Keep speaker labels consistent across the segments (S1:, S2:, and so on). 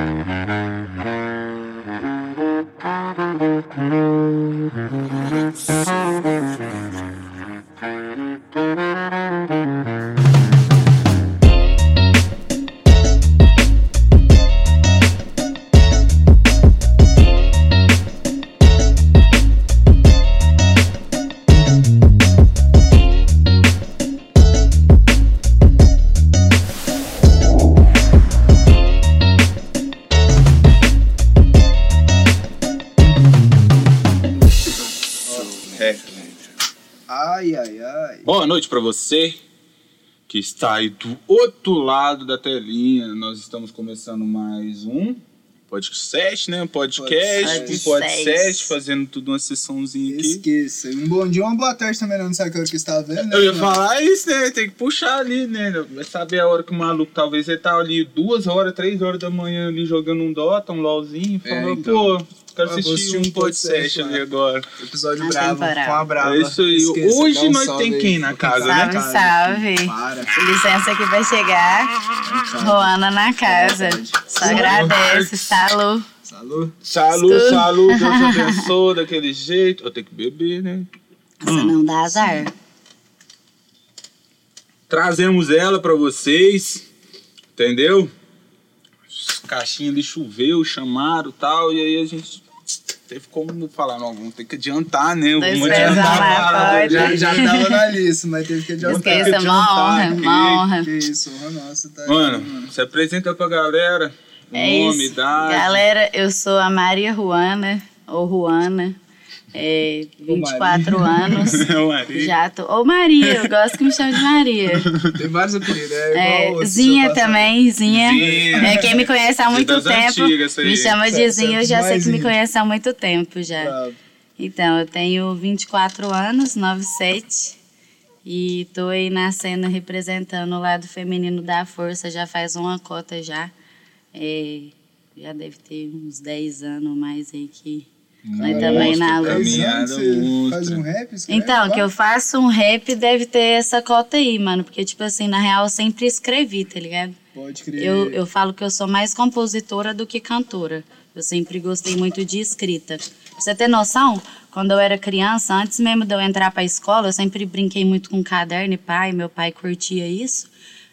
S1: Ai,
S2: para você que está aí do outro lado da telinha. Nós estamos começando mais um podcast, né? Um podcast,
S1: Podcast.
S2: um podcast, fazendo tudo uma sessãozinha aqui.
S1: Esqueça. Um bom dia, uma boa tarde também, não sabe que hora que você tá vendo, né?
S2: Eu ia falar isso, né? Tem que puxar ali, né? Vai saber a hora que o maluco, talvez ele tá ali duas horas, três horas da manhã ali jogando um Dota, um LOLzinho,
S1: É,
S2: falou,
S1: então.
S2: pô, quero
S1: vou
S2: assistir um podcast ali agora.
S1: Episódio
S3: Não
S1: bravo, com a brava.
S2: É isso aí.
S1: Esqueça,
S2: Hoje
S1: um
S2: nós
S1: salve
S2: tem quem na casa,
S3: né? Salve, salve.
S1: Para.
S3: Licença aqui pra chegar. Roana na casa. Só agradece. Salud.
S1: Salud.
S2: Salu,
S3: Estou-
S2: salu, Deus abençoe daquele jeito. Eu tenho que beber, né?
S3: Você não dá azar.
S2: Trazemos ela pra vocês, entendeu? As caixinhas ali choveu, chamaram e tal, e aí a gente teve como falar, não, vamos ter que adiantar, né? Vamos adiantar a parada.
S1: Já, já tava na lista, mas teve que adiantar.
S3: Esqueça, uma honra,
S2: que-
S3: uma honra.
S1: Que isso, honra nossa, tá aí,
S2: Mano, se apresenta pra galera, o
S3: É
S2: nome,
S3: isso.
S2: idade.
S3: Galera, eu sou a Maria Ruana, ou Ruana, é, 24 anos.
S2: Maria.
S3: Já tô. Ou Maria, eu gosto que me chame de Maria.
S1: Tem vários apelidos, é
S3: É, Zinha também, Zinha.
S2: Zinha.
S3: É, quem me conhece há muito tempo
S2: antigas,
S3: me chama de
S1: Certo,
S3: Zinha, eu já sei que me conhece há muito tempo já.
S1: Bravo.
S3: Então, eu tenho 24 anos, 97, e tô aí na cena representando o lado feminino da força já faz uma cota já. É, já deve ter uns 10 anos mais aí que nós também na
S2: monstra.
S1: faz um rap? escreve
S3: Então, que eu faço um rap deve ter essa cota aí, mano. Porque, tipo assim, na real eu sempre escrevi, tá ligado?
S1: Pode crer.
S3: Eu, eu falo que eu sou mais compositora do que cantora. Eu sempre gostei muito de escrita. Pra você ter noção, quando eu era criança, antes mesmo de eu entrar pra escola, eu sempre brinquei muito com caderno e pai, meu pai curtia isso.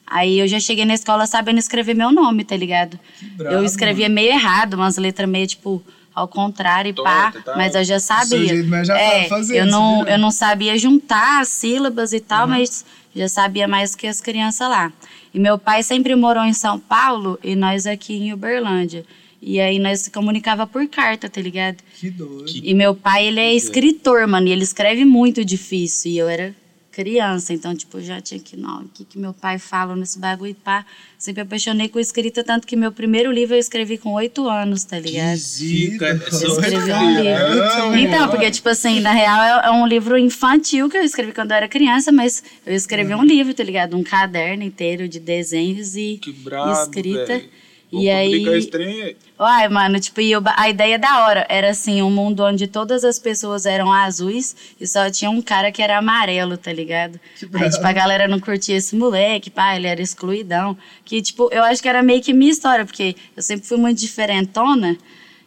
S3: Aí eu já cheguei na escola sabendo escrever meu nome, tá ligado?
S1: brabo,
S3: eu escrevia meio errado, umas letras meio tipo ao contrário e pá,
S2: e tal.
S3: mas eu já sabia.
S1: jeito, mas já
S3: é,
S1: tava fazendo,
S3: eu não,
S1: viu?
S3: eu não sabia juntar as sílabas e tal, mas já sabia mais que as crianças lá. E meu pai sempre morou em São Paulo e nós aqui em Uberlândia. E aí nós se comunicava por carta, tá ligado?
S1: Que doido.
S3: E meu pai, ele é escritor, mano, e ele escreve muito difícil. E eu era criança, então, tipo, já tinha que, não, o que, que meu pai fala nesse bagulho, pá. Sempre apaixonei com escrita, tanto que meu primeiro livro eu escrevi com oito anos, tá ligado?
S2: Zica,
S1: Eu
S2: essa
S3: Eu escrevi
S2: é
S3: um livro. Então, porque, tipo assim, na real é, é um livro infantil que eu escrevi quando eu era criança, mas eu escrevi um livro, tá ligado? Um caderno inteiro de desenhos e
S2: Que brabo,
S3: escrita.
S2: velho. Vou
S3: E aí.
S2: esse trem aí.
S3: Uai, mano, tipo, eu- a ideia da hora era assim, um mundo onde todas as pessoas eram azuis e só tinha um cara que era amarelo, tá ligado? Aí, tipo, a galera não curtia esse moleque, pá, ele era excluidão. Que, tipo, eu acho que era meio que minha história, porque eu sempre fui muito diferentona.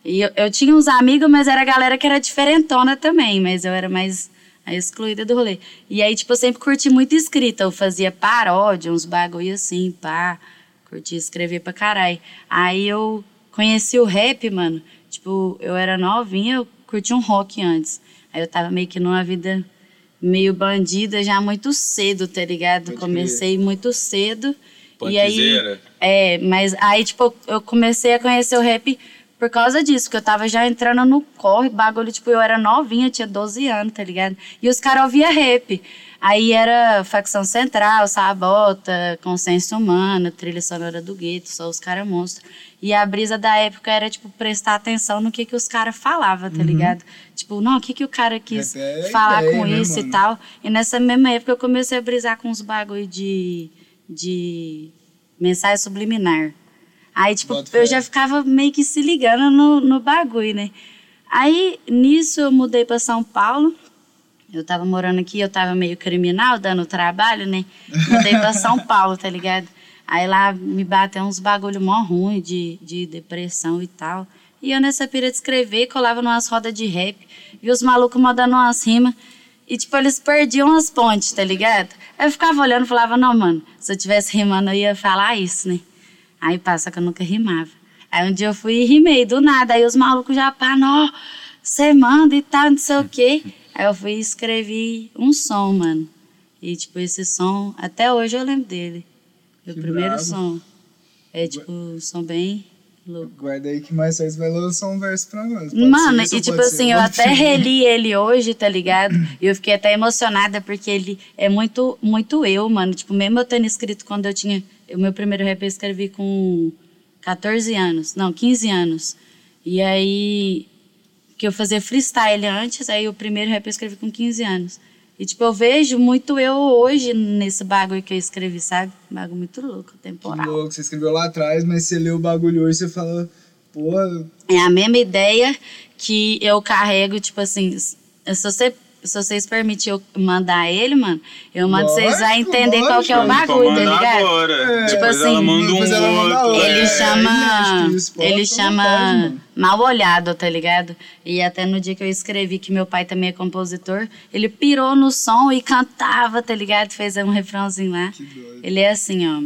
S3: E eu, eu tinha uns amigos, mas era a galera que era diferentona também, mas eu era mais excluída do rolê. E aí, tipo, eu sempre curti muito escrita. Eu fazia paródia, uns bagulho assim, pá. Curti escrever pra caralho. Aí eu conheci o rap, mano. Tipo, eu era novinha, eu curti um rock antes. Aí eu tava meio que numa vida meio bandida já muito cedo, tá ligado?
S1: Pode
S3: Comecei muito cedo.
S2: Pode
S3: e aí,
S2: dizer,
S3: é, mas aí, tipo, eu comecei a conhecer o rap por causa disso, porque eu tava já entrando no corre, bagulho, tipo, eu era novinha, tinha 12 anos, tá ligado? E os caras ouviam rap. Aí era Facção Central, Sabota, Consciência Humana, Trilha Sonora do Gueto, só os caras monstros. E a brisa da época era, tipo, prestar atenção no que que os caras falavam, tá ligado? Tipo, não, o que que o cara quis
S1: é
S3: falar
S1: ideia,
S3: com
S1: né,
S3: isso e
S1: mano?
S3: tal. E nessa mesma época eu comecei a brisar com uns bagulho de, de mensagem subliminar. Aí, tipo,
S1: Bota fé.
S3: eu já ficava meio que se ligando no, no bagulho, né? Aí, nisso, eu mudei para São Paulo. Eu tava morando aqui, eu tava meio criminal, dando trabalho, né? Mudei para São Paulo, tá ligado? Aí lá me bateu uns bagulho mó ruim de, de depressão e tal. E eu nessa pira de escrever, colava numas rodas de rap, e os malucos mandando umas rimas. E, tipo, eles perdiam as pontes, tá ligado? Aí eu ficava olhando e falava, não, mano, se eu tivesse rimando, eu ia falar isso, né? Aí passa que eu nunca rimava. Aí um dia eu fui e rimei, do nada. Aí os malucos já, pá, não, você manda e tal, não sei o quê. Aí eu fui e escrevi um som, mano. E, tipo, esse som, até hoje eu lembro dele. Meu
S1: Que
S3: primeiro
S1: brabo.
S3: som. É, tipo, um som bem louco.
S1: Guarda aí que mais tarde você vai lançar um verso pra nós. Pode
S3: Mano,
S1: isso
S3: e tipo
S1: ser
S3: assim, eu até reli ele hoje, tá ligado? E eu fiquei até emocionada porque ele é muito, muito eu, mano. Tipo, mesmo eu tendo escrito quando eu tinha. O meu primeiro rap eu escrevi com 14 anos, não, 15 anos. E aí. Que eu fazia freestyle antes, aí o primeiro rap eu escrevi com 15 anos. E tipo, eu vejo muito eu hoje nesse bagulho que eu escrevi, sabe? Um bagulho muito louco,
S1: Que
S3: temporal.
S1: louco, você escreveu lá atrás, mas você leu o bagulho hoje e você fala, porra,
S3: É a mesma ideia que eu carrego, tipo assim, se você, se vocês permitirem eu mandar ele, mano, eu mando vocês a
S1: Lógico,
S3: entender qual que é o
S1: lógico.
S3: bagulho, tá ligado?
S2: agora.
S1: É,
S3: Tipo assim,
S2: ela manda um
S1: depois ela manda
S2: outro.
S3: Ele
S1: É,
S3: chama.
S1: pode
S3: Ele chama. Mal Olhado, tá ligado? E até no dia que eu escrevi, que meu pai também é compositor, ele pirou no som e cantava, tá ligado? Fez um refrãozinho lá.
S1: Que doido.
S3: Ele é assim, ó.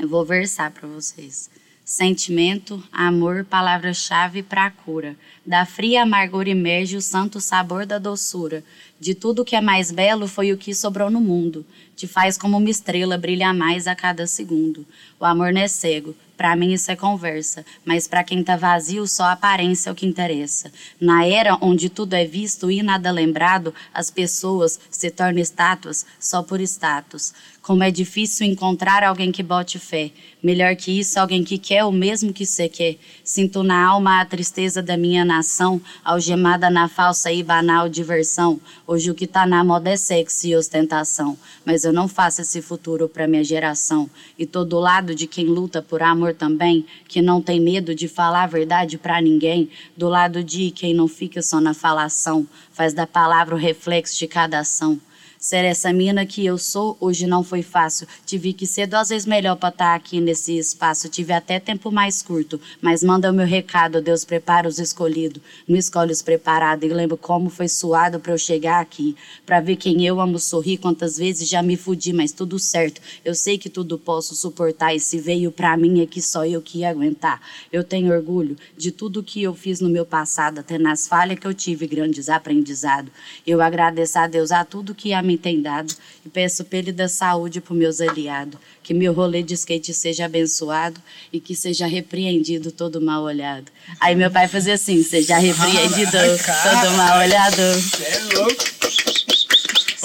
S3: Eu vou versar pra vocês. Sentimento, amor, palavra-chave pra cura. Da fria amargura emerge o santo sabor da doçura. De tudo que é mais belo foi o que sobrou no mundo. Te faz como uma estrela brilhar mais a cada segundo. O amor não é cego, Pra mim isso é conversa, mas pra quem tá vazio só a aparência é o que interessa. Na era onde tudo é visto e nada lembrado, as pessoas se tornam estátuas só por status. Como é difícil encontrar alguém que bote fé. Melhor que isso, alguém que quer o mesmo que você quer. Sinto na alma a tristeza da minha nação, algemada na falsa e banal diversão. Hoje o que tá na moda é sexo e ostentação, mas eu não faço esse futuro pra minha geração. E tô do lado de quem luta por amor também, que não tem medo de falar a verdade pra ninguém, do lado de quem não fica só na falação, faz da palavra o reflexo de cada ação. Ser essa mina que eu sou, hoje não foi fácil. Tive que ser duas vezes melhor pra estar aqui nesse espaço. Tive até tempo mais curto, mas manda o meu recado. Deus prepara os escolhidos, não escolhe os preparados. E lembro como foi suado pra eu chegar aqui. Pra ver quem eu amo sorrir, quantas vezes já me fudi, mas tudo certo. Eu sei que tudo posso suportar. E se veio pra mim é que só eu que ia aguentar. Eu tenho orgulho de tudo que eu fiz no meu passado, até nas falhas que eu tive, grandes aprendizados. Eu agradeço a Deus a tudo que a mim tem dado e peço pra ele dar saúde pros meus aliados. Que meu rolê de skate seja abençoado e que seja repreendido todo mal olhado. Aí meu pai fazia assim: seja repreendido todo mal olhado.
S1: Você é louco.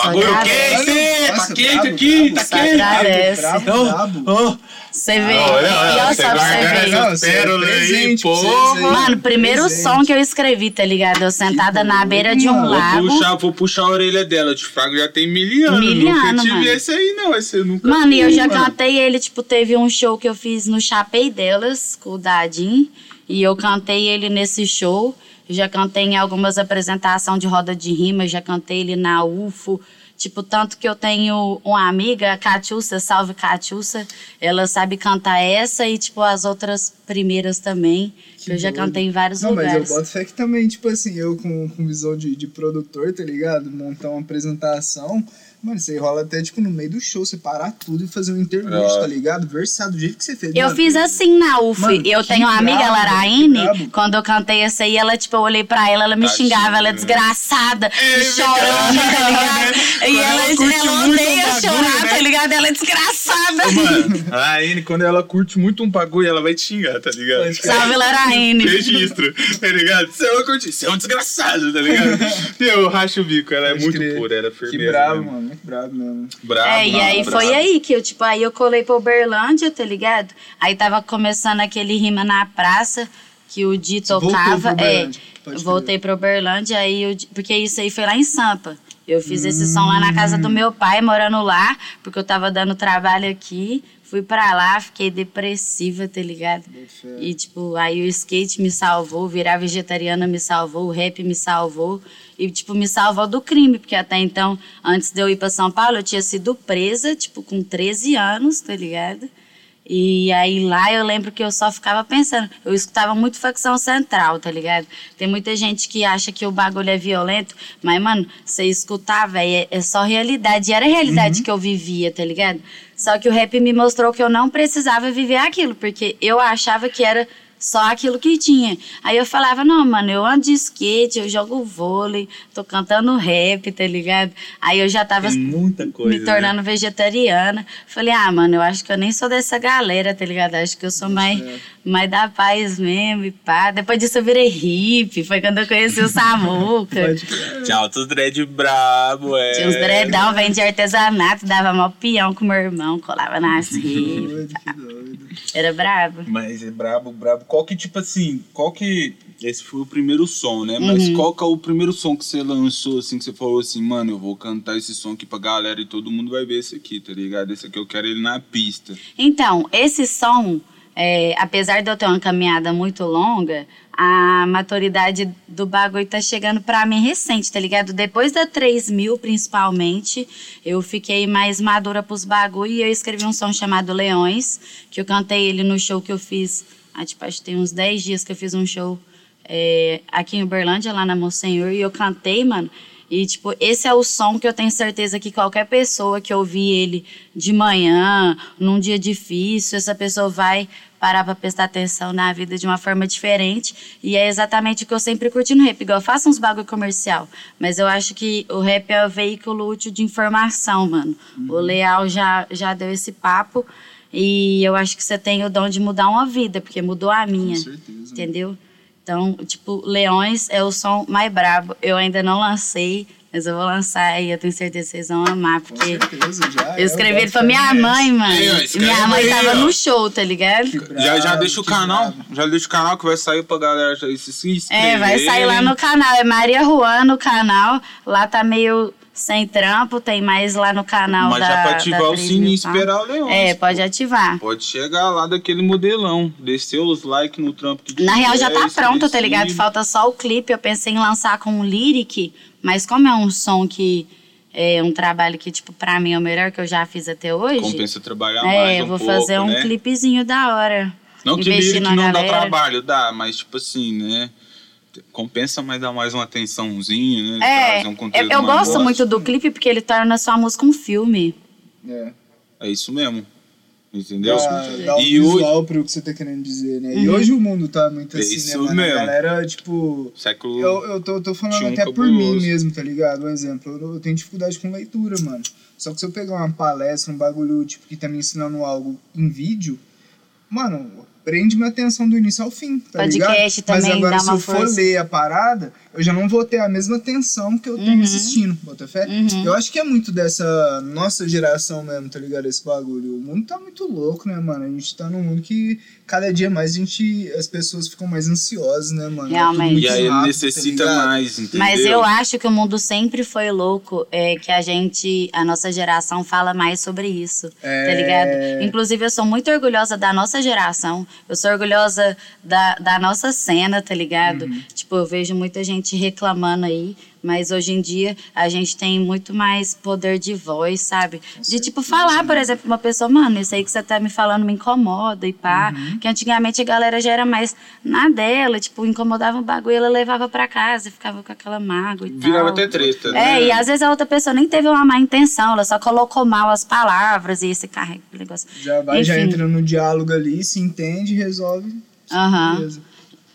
S2: Bagulho
S3: Só
S2: quente! Tá quente aqui, tá quente! oh.
S3: Você vê.
S2: Olha, olha,
S3: e olha
S2: você
S3: só pra você ver.
S1: é
S2: pérola aí,
S1: aí.
S3: Mano, primeiro
S1: Presente.
S3: som que eu escrevi, tá ligado? Eu sentada na beira de um
S1: Mano,
S2: Vou
S3: lago.
S2: puxar, vou puxar a orelha dela. De fraco já tem mil anos.
S3: Miliano,
S2: nunca tive
S3: mano.
S2: esse aí, não. Esse eu nunca
S3: Mano, e eu já
S2: mano.
S3: cantei ele, tipo, teve um show que eu fiz no Chapei delas, com o Dadin, e eu cantei ele nesse show. Já cantei em algumas apresentações de roda de rima, já cantei ele na UFO. Tipo, tanto que eu tenho uma amiga, a salve Catiúcia, ela sabe cantar essa e, tipo, as outras primeiras também, que, eu já cantei em vários
S1: Não, mas eu
S3: lugares.
S1: boto fé que também, tipo assim, eu com, com visão de, de produtor, tá ligado? Montar uma apresentação. Mano, aí rola até, tipo, no meio do show, você parar tudo e fazer um interlúdio,
S2: É.
S1: tá ligado? Versar do jeito que você fez.
S3: Eu
S1: Mano,
S3: fiz assim na UF.
S1: Mano,
S3: eu tenho uma amiga,
S1: brabo,
S3: Laraine,
S1: que brabo.
S3: quando eu cantei essa aí, ela, tipo, eu olhei pra ela, ela me
S2: Tadinha.
S3: xingava, ela é desgraçada,
S2: É,
S3: chorando, tá ligado? E
S2: Quando
S3: ela,
S2: ela
S3: ela odeia
S2: um bagulho,
S3: chorar,
S2: né?
S3: tá ligado? Ela é desgraçada.
S2: Mano, a Aine, quando ela curte muito um bagulho, ela vai te xingar, tá ligado?
S3: Salve, Laraine.
S2: Registro, tá ligado? Você é uma curtir, você é um desgraçado, tá ligado? E eu racho o bico, ela é
S1: Pode
S2: muito
S1: crer.
S2: pura, ela é
S1: Que
S2: firmeza.
S1: bravo,
S2: mesmo.
S1: mano. Muito bravo mesmo.
S2: Bravo,
S3: É, e aí
S2: bravo.
S3: foi aí que eu, tipo, aí eu colei pra Uberlândia, tá ligado? Aí tava começando aquele rima na praça, que o Di tocava. É,
S1: pode
S3: eu
S1: crer.
S3: voltei pra Uberlândia, aí eu, porque isso aí foi lá em Sampa. Eu fiz esse som lá na casa
S1: Hum.
S3: do meu pai, morando lá, porque eu tava dando trabalho aqui. Fui pra lá, fiquei depressiva, tá ligado? E, tipo, aí o skate me salvou, virar vegetariana me salvou, o rap me salvou. E, tipo, me salvou do crime, porque até então, antes de eu ir pra São Paulo, eu tinha sido presa, tipo, com 13 anos, tá ligado? E aí lá eu lembro que eu só ficava pensando, eu escutava muito facção central, tá ligado? Tem muita gente que acha que o bagulho é violento, mas, mano, você escutar, velho, é, é só realidade. E era a realidade que eu vivia, tá ligado? Só que o rap me mostrou que eu não precisava viver aquilo, porque eu achava que era só aquilo que tinha. Aí eu falava, não, mano, eu ando de skate, eu jogo vôlei, tô cantando rap, tá ligado? Aí eu já tava
S2: coisa.
S3: me tornando vegetariana. Falei, ah, mano, eu acho que eu nem sou dessa galera, tá ligado? Acho que eu sou mais, mais da paz mesmo e pá. Depois disso eu virei hippie, foi quando eu conheci o Samuca.
S2: Né? Tinha altos dread brabo, é.
S3: Tinha uns dreadão, vendia artesanato, dava mó peão com meu irmão, colava nas
S1: Que
S3: ripas.
S1: doido, que doido.
S3: Era brabo.
S2: Mas é brabo, brabo. Qual que, tipo assim, qual que. Esse foi o primeiro som, né? Mas
S3: Uhum.
S2: qual que é o primeiro som que você lançou, assim, que você falou assim, mano, eu vou cantar esse som aqui pra galera e todo mundo vai ver esse aqui, tá ligado? Esse aqui eu quero ele na pista.
S3: Então, esse som, é, apesar de eu ter uma caminhada muito longa, a maturidade do bagulho tá chegando pra mim recente, tá ligado? Depois da 3000, principalmente, eu fiquei mais madura pros bagulho e eu escrevi um som chamado Leões, que eu cantei ele no show que eu fiz, ah, tipo, acho que tem uns 10 dias que eu fiz um show é, aqui em Uberlândia, lá na Monsenhor, e eu cantei, mano. E, tipo, esse é o som que eu tenho certeza que qualquer pessoa que ouvir ele de manhã, num dia difícil, essa pessoa vai parar pra prestar atenção na vida de uma forma diferente. E é exatamente o que eu sempre curti no rap. Igual eu faço uns bagulho comercial, mas eu acho que o rap é o veículo útil de informação, mano. O Leal já, já deu esse papo. E eu acho que você tem o dom de mudar uma vida, porque mudou a minha.
S1: Com certeza.
S3: Entendeu? Então, tipo, Leões é o som mais brabo. Eu ainda não lancei, mas eu vou lançar e eu tenho certeza que vocês vão amar,
S1: Com
S3: porque
S1: certeza, já. é,
S3: eu escrevi ele pra minha mãe, mano.
S2: Aí, ó, escreve
S3: minha mãe
S2: aí,
S3: tava
S2: ó.
S3: no show, tá ligado?
S1: Que
S2: já, já deixa o canal,
S1: brabo.
S2: já deixa o canal que vai sair pra galera se inscrever.
S3: É, vai sair lá no canal. É Maria Juan no canal. Lá tá meio sem trampo, tem mais lá no canal
S2: Mas
S3: da
S2: já pra ativar o
S3: 3
S2: sininho e esperar o Leões.
S3: É, pode ativar.
S2: Pode chegar lá daquele modelão, descer os likes no trampo que
S3: Na real já
S2: tiver,
S3: tá pronto, tá ligado? Falta só o clipe. Eu pensei em lançar com um lyric, mas como é um som que é um trabalho que, tipo, pra mim é o melhor que eu já fiz até hoje.
S2: Compensa trabalhar mais
S3: É,
S2: um
S3: eu vou
S2: pouco,
S3: fazer um
S2: né?
S3: clipezinho da hora.
S2: Não que lyric não dá
S3: galera.
S2: trabalho, dá, mas tipo assim, né? Compensa, mas dá mais uma atençãozinha, né?
S3: É,
S2: um
S3: eu,
S2: conteúdo
S3: eu gosto
S2: bosta.
S3: muito do clipe porque ele torna sua música um filme.
S1: É.
S2: É isso mesmo. Entendeu?
S1: Dá, dá um
S2: E
S1: visual pro que você tá querendo dizer, né? E
S3: Uhum.
S1: hoje o mundo tá muito
S2: É
S1: assim, né,
S2: isso
S1: mano?
S2: mesmo.
S1: A galera, tipo.
S2: Século.
S1: Eu, eu tô, tô falando até por mim
S2: cabuloso.
S1: mesmo, tá ligado? Um exemplo, eu, eu tenho dificuldade com leitura, mano. Só que se eu pegar uma palestra, um bagulho, tipo, que tá me ensinando algo em vídeo, mano, prende minha atenção do início ao fim, tá
S3: Podcast
S1: ligado? Mas
S3: também
S1: agora
S3: dá
S1: se eu for
S3: força.
S1: ler a parada, eu já não vou ter a mesma atenção que eu tenho
S3: Uhum.
S1: assistindo, bota fé?
S3: Uhum.
S1: Eu acho que é muito dessa nossa geração mesmo, tá ligado? Esse bagulho. O mundo tá muito louco, né, mano? A gente tá num mundo que cada dia mais a gente, as pessoas ficam mais ansiosas, né, mano? É
S3: Realmente.
S1: muito
S2: E aí
S1: rápido,
S2: necessita
S1: tá
S2: mais, entendeu?
S3: Mas eu acho que o mundo sempre foi louco, é que a gente, a nossa geração fala mais sobre isso, tá
S1: É.
S3: ligado? Inclusive eu sou muito orgulhosa da nossa geração, eu sou orgulhosa da, da nossa cena, tá ligado?
S1: Uhum.
S3: Tipo, eu vejo muita gente reclamando aí, mas hoje em dia a gente tem muito mais poder de voz, sabe? De tipo falar, por exemplo, pra uma pessoa, mano, isso aí que você tá me falando me incomoda e pá.
S1: Uhum.
S3: Que antigamente a galera já era mais na dela, tipo, incomodava o bagulho, ela levava pra casa e ficava com aquela mágoa e
S2: Virava
S3: tal.
S2: até treta,
S3: É,
S2: né?
S3: e às vezes a outra pessoa nem teve uma má intenção, ela só colocou mal as palavras e esse carrega o negócio.
S1: Já vai, já
S3: Enfim.
S1: entra no diálogo ali, se entende, resolve.
S3: Aham.
S1: Beleza.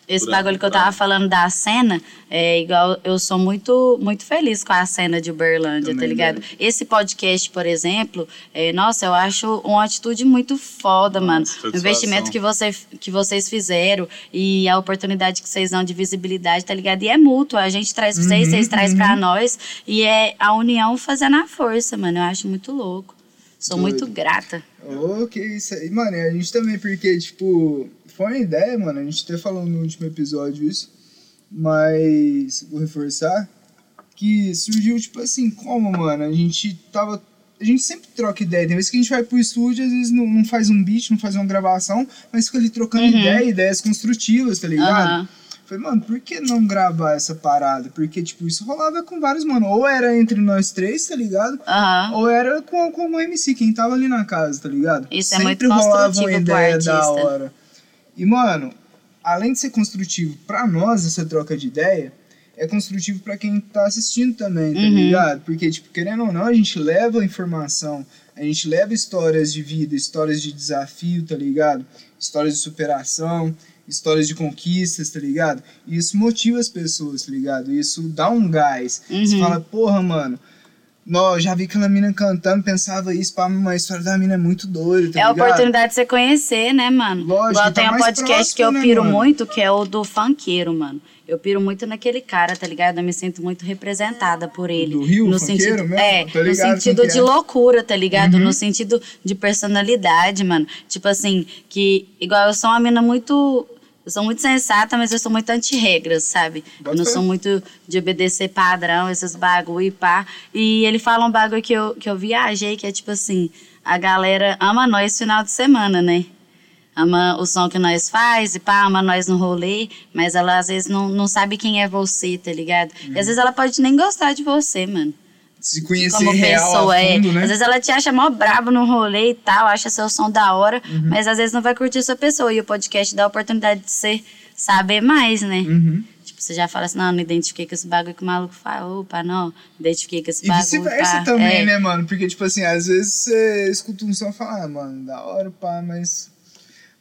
S3: Esse
S2: Por
S3: bagulho que eu
S2: tá.
S3: tava falando da cena, é igual eu sou muito muito feliz com a cena de Uberlândia, tá
S1: Também,
S3: ligado?
S1: velho.
S3: Esse podcast, por exemplo, é, nossa, eu acho uma atitude muito foda, mano. O investimento que, você, que vocês fizeram e a oportunidade que vocês dão de visibilidade, tá ligado? E é mútuo, a gente traz pra vocês,
S1: Uhum,
S3: vocês trazem
S1: uhum.
S3: pra nós. E é a união fazendo a força, mano. Eu acho muito louco. Sou
S1: Doido.
S3: muito grata.
S1: Ô, que isso aí. Mano, e a gente também, porque, tipo, foi uma ideia, mano. A gente até falou no último episódio isso. Mas, vou reforçar, que surgiu, tipo assim, como, mano? A gente tava. A gente sempre troca ideia. Tem vezes que a gente vai pro estúdio, às vezes não, não faz um beat, não faz uma gravação, mas fica ali trocando
S3: Uhum.
S1: ideia, ideias construtivas, tá ligado?
S3: Aham.
S1: Falei, mano, por que não gravar essa parada? Porque, tipo, isso rolava com vários, mano. Ou era entre nós três, tá ligado?
S3: Aham.
S1: Ou era com, com o MC, quem tava ali na casa, tá ligado?
S3: Isso é
S1: Sempre
S3: muito
S1: rolava uma ideia da hora. E, mano, além de ser construtivo pra nós, essa troca de ideia, é construtivo pra quem tá assistindo também, tá
S3: Uhum.
S1: ligado? Porque, tipo, querendo ou não, a gente leva informação, a gente leva histórias de vida, histórias de desafio, tá ligado? Histórias de superação, histórias de conquistas, tá ligado? E isso motiva as pessoas, tá ligado? Isso dá um gás. Você
S3: Uhum.
S1: fala, porra, mano, nó, já vi aquela mina cantando, pensava isso, pá, mas a história da mina é muito doida, tá
S3: É a
S1: ligado?
S3: oportunidade de você conhecer, né, mano?
S1: Lógico,
S3: Igual
S1: tá
S3: tem um
S1: mais
S3: podcast
S1: próximo,
S3: que eu
S1: né,
S3: piro
S1: mano?
S3: muito, que é o do funkeiro, mano. Eu piro muito naquele cara, tá ligado? Eu me sinto muito representada por ele.
S1: Do Rio,
S3: no sentido,
S1: mesmo?
S3: É,
S1: Tô
S3: no
S1: ligado
S3: sentido de
S1: é.
S3: loucura, tá ligado?
S1: Uhum.
S3: No sentido de personalidade, mano. Tipo assim, que igual eu sou uma mina muito. Eu sou muito sensata, mas eu sou muito anti-regras, sabe?
S1: Bota
S3: Eu não sou muito de obedecer padrão, esses bagulho e pá. E ele fala um bagulho que eu, que eu viajei, que é tipo assim, a galera ama nós final de semana, né? Ama o som que nós faz e pá, ama nós no rolê, mas ela às vezes não, não sabe quem é você, tá ligado? E às vezes ela pode nem gostar de você, mano.
S1: Se conhecer
S3: Como
S1: real
S3: pessoa,
S1: a fundo,
S3: é.
S1: né?
S3: Às vezes ela te acha mó brabo no rolê e tal, acha seu som da hora,
S1: Uhum.
S3: mas às vezes não vai curtir sua pessoa. E o podcast dá a oportunidade de você saber mais, né?
S1: Uhum.
S3: Tipo, você já fala assim, não, não identifiquei com esse bagulho que o maluco fala. Opa, não, identifiquei com esse
S1: E
S3: bagulho.
S1: vice-versa
S3: pá.
S1: também,
S3: É.
S1: né, mano? Porque, tipo assim, às vezes você escuta um som e fala, ah, mano, da hora, pá, mas.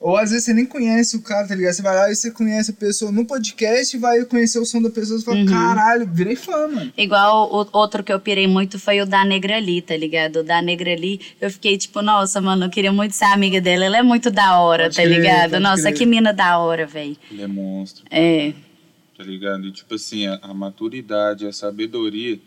S1: Ou às vezes você nem conhece o cara, tá ligado? Você vai lá e você conhece a pessoa no podcast e vai conhecer o som da pessoa e fala,
S3: Uhum.
S1: caralho, virei fã, mano.
S3: Igual o outro que eu pirei muito foi o da Negra Ali, tá ligado? O da Negra Ali, eu fiquei tipo, nossa, mano, eu queria muito ser amiga dela. Ela é muito da hora,
S1: Pode
S3: tá
S1: crer,
S3: ligado? Nossa,
S1: crer.
S3: que mina da hora, velho.
S2: Ele é monstro,
S3: É.
S2: tá ligado? E tipo assim, a, a maturidade, a sabedoria,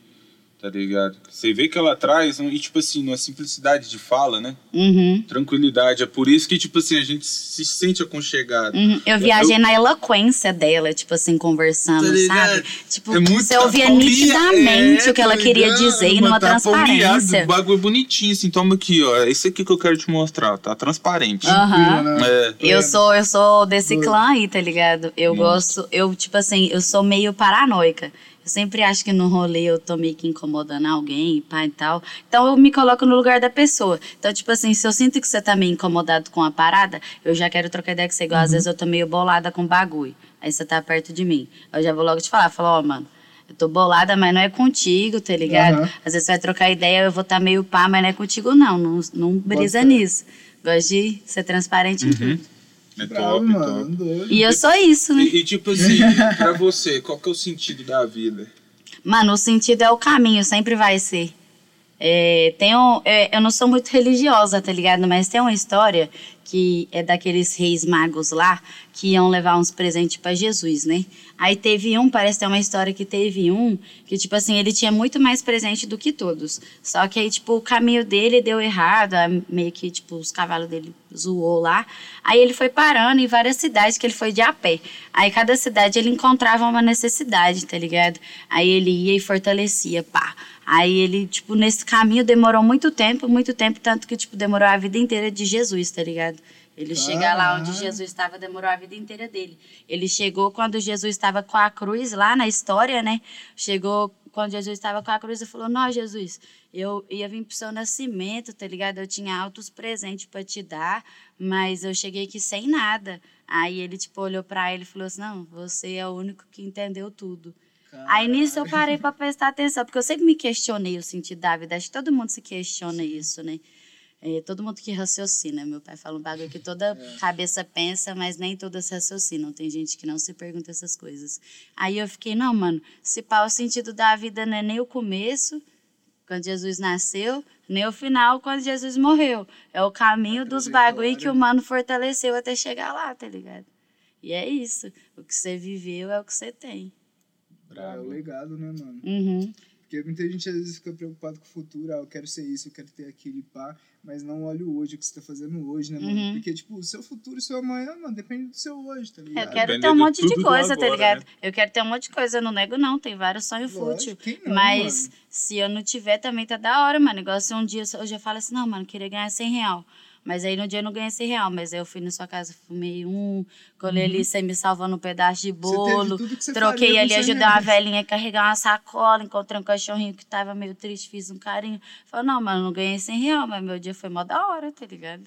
S2: tá ligado? Você vê que ela traz, um- e tipo assim, uma simplicidade de fala, né?
S3: Uhum.
S2: Tranquilidade. É por isso que, tipo assim, a gente se sente aconchegado.
S3: Uhum. Eu viajei na eloquência dela, tipo assim, conversando,
S2: Tá
S3: sabe? Tipo,
S2: É muito
S3: você ouvia nitidamente
S2: é,
S3: o que ela
S2: tá
S3: queria dizer e numa
S2: tá
S3: transparência.
S2: O bagulho é bonitinho, assim. Toma aqui, ó. É isso aqui que eu quero te mostrar. Tá transparente.
S3: Aham.
S1: Né?
S2: É.
S3: Eu sou, eu sou desse clã aí, tá ligado? Eu
S2: Monstro.
S3: gosto, eu, tipo assim, eu sou meio paranoica. Eu sempre acho que no rolê eu tô meio que incomodando alguém, pá e tal. Então eu me coloco no lugar da pessoa. Então, tipo assim, se eu sinto que você tá meio incomodado com a parada, eu já quero trocar ideia com você. Igual às vezes eu tô meio bolada com bagulho. Aí você tá perto de mim. Eu já vou logo te falar, falar, ó, mano. Eu tô bolada, mas não é contigo, tá ligado?
S1: Aham.
S3: Às vezes você vai trocar ideia, eu vou estar tá meio pá, mas não é contigo, não. Não, não brisa nisso. Gosto de ser transparente em tudo.
S2: É
S1: Bravo,
S2: top,
S1: mano,
S2: top.
S3: E eu sou isso, né?
S2: E, e, tipo assim, pra você, qual que é o sentido da vida?
S3: Mano, o sentido é o caminho, sempre vai ser. É, tem um, é, eu não sou muito religiosa, tá ligado? Mas tem uma história que é daqueles reis magos lá que iam levar uns presentes pra Jesus, né? Aí teve um, parece ter uma história que teve um que, tipo assim, ele tinha muito mais presente do que todos. Só que aí, tipo, o caminho dele deu errado, meio que, tipo, os cavalos dele zoou lá. Aí ele foi parando em várias cidades que ele foi de a pé. Aí cada cidade ele encontrava uma necessidade, tá ligado? Aí ele ia e fortalecia, pá. Aí ele, tipo, nesse caminho demorou muito tempo, muito tempo, tanto que, tipo, demorou a vida inteira de Jesus, tá ligado? Ele chegar lá onde
S1: Caralho.
S3: Jesus estava demorou a vida inteira dele. Ele chegou quando Jesus estava com a cruz lá na história, né? Chegou quando Jesus estava com a cruz e falou: Não, Jesus, eu ia vir pro seu nascimento, tá ligado? Eu tinha altos presentes para te dar, mas eu cheguei aqui sem nada. Aí ele, tipo, olhou para ele e falou assim: Não, você é o único que entendeu tudo. Aí nisso eu parei para prestar atenção, porque eu sempre me questionei o sentido da vida. Acho que todo mundo se questiona isso, né? É, todo mundo que raciocina. Meu pai fala um bagulho que toda cabeça pensa, mas nem todas raciocinam. Tem gente que não se pergunta essas coisas. Aí eu fiquei, não, mano, se pá, o sentido da vida não é nem o começo, quando Jesus nasceu, nem o final, quando Jesus morreu. É o caminho dos bagulho que o mano fortaleceu até chegar lá, tá ligado? E é isso. O que você viveu é o que você tem.
S1: É o legado, né, mano?
S3: Uhum.
S1: Porque muita gente às vezes fica preocupado com o futuro, ah, eu quero ser isso, eu quero ter aquilo e pá, mas não olha o hoje, o que você tá fazendo hoje, né, mano?
S3: Uhum.
S1: Porque, tipo, o seu futuro e o seu amanhã, mano, depende do seu hoje, tá ligado?
S3: Eu quero
S2: Depende
S3: ter um monte de coisa, tá
S2: agora,
S3: ligado?
S2: né?
S3: Eu quero ter um monte de coisa, eu não nego não, tem vários sonhos fútil.
S1: não,
S3: Mas
S1: mano?
S3: se eu não tiver também tá da hora, mano. Igual se um dia eu já falo assim, não, mano, queria ganhar 100 real. Mas aí no dia eu não ganhei 100 real. Mas aí eu fui na sua casa, fumei um, colei ali, você me salvando um pedaço de bolo. Troquei ali,
S1: 100
S3: ajudei uma velhinha a carregar uma sacola, encontrei um cachorrinho que tava meio triste, fiz um carinho. Falei, não, mano, não ganhei 100 real, mas meu dia foi mó da hora, tá ligado?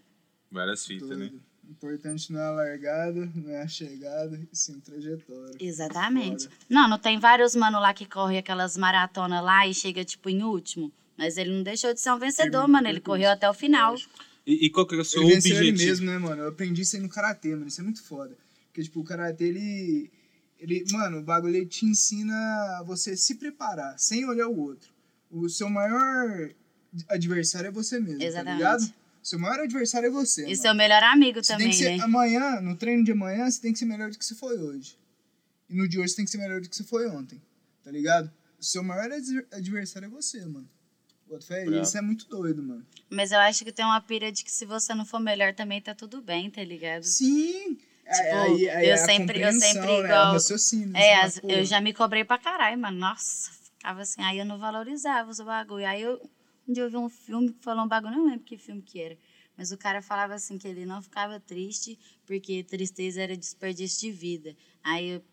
S2: Várias fitas, né?
S1: Importante não é a largada, não é a chegada, e sim a trajetória.
S3: Exatamente.
S1: Foda.
S3: Não, não tem vários mano lá que correm aquelas maratonas lá e chega, tipo, em último. Mas ele não deixou de ser um vencedor,
S1: Termina
S3: mano. Ele
S1: percurso.
S3: correu até o final.
S1: Lógico.
S2: E, e qual que é o seu
S1: Ele
S2: objetivo?
S1: ele mesmo, né, mano? Eu aprendi isso aí no karatê, mano. Isso é muito foda. Porque, tipo, o karatê, ele. ele mano, o bagulho ele te ensina a você se preparar, sem olhar o outro. O seu maior adversário é você mesmo,
S3: Exatamente.
S1: tá ligado? Seu maior adversário é você.
S3: E
S1: mano.
S3: seu melhor amigo
S1: Você
S3: também,
S1: tem que ser,
S3: né?
S1: amanhã, no treino de amanhã, você tem que ser melhor do que você foi hoje. E no de hoje você tem que ser melhor do que você foi ontem. Tá ligado? O seu maior adver- adversário é você, mano. Fé?
S2: Bravo.
S1: Isso é muito doido, mano.
S3: Mas eu acho que tem uma pira de que se você não for melhor também tá tudo bem, tá ligado?
S1: Sim!
S3: Tipo,
S1: aí, aí
S3: eu
S1: é
S3: sempre- eu sempre
S1: né?
S3: igual-
S1: raciocínio.
S3: É,
S1: assim,
S3: as- eu já me cobrei pra caralho, mano. Nossa, ficava assim, aí eu não valorizava os bagulho. Aí eu, um dia eu vi um filme que falou um bagulho, não lembro que filme que era. Mas o cara falava assim que ele não ficava triste porque tristeza era desperdício de vida. Aí eu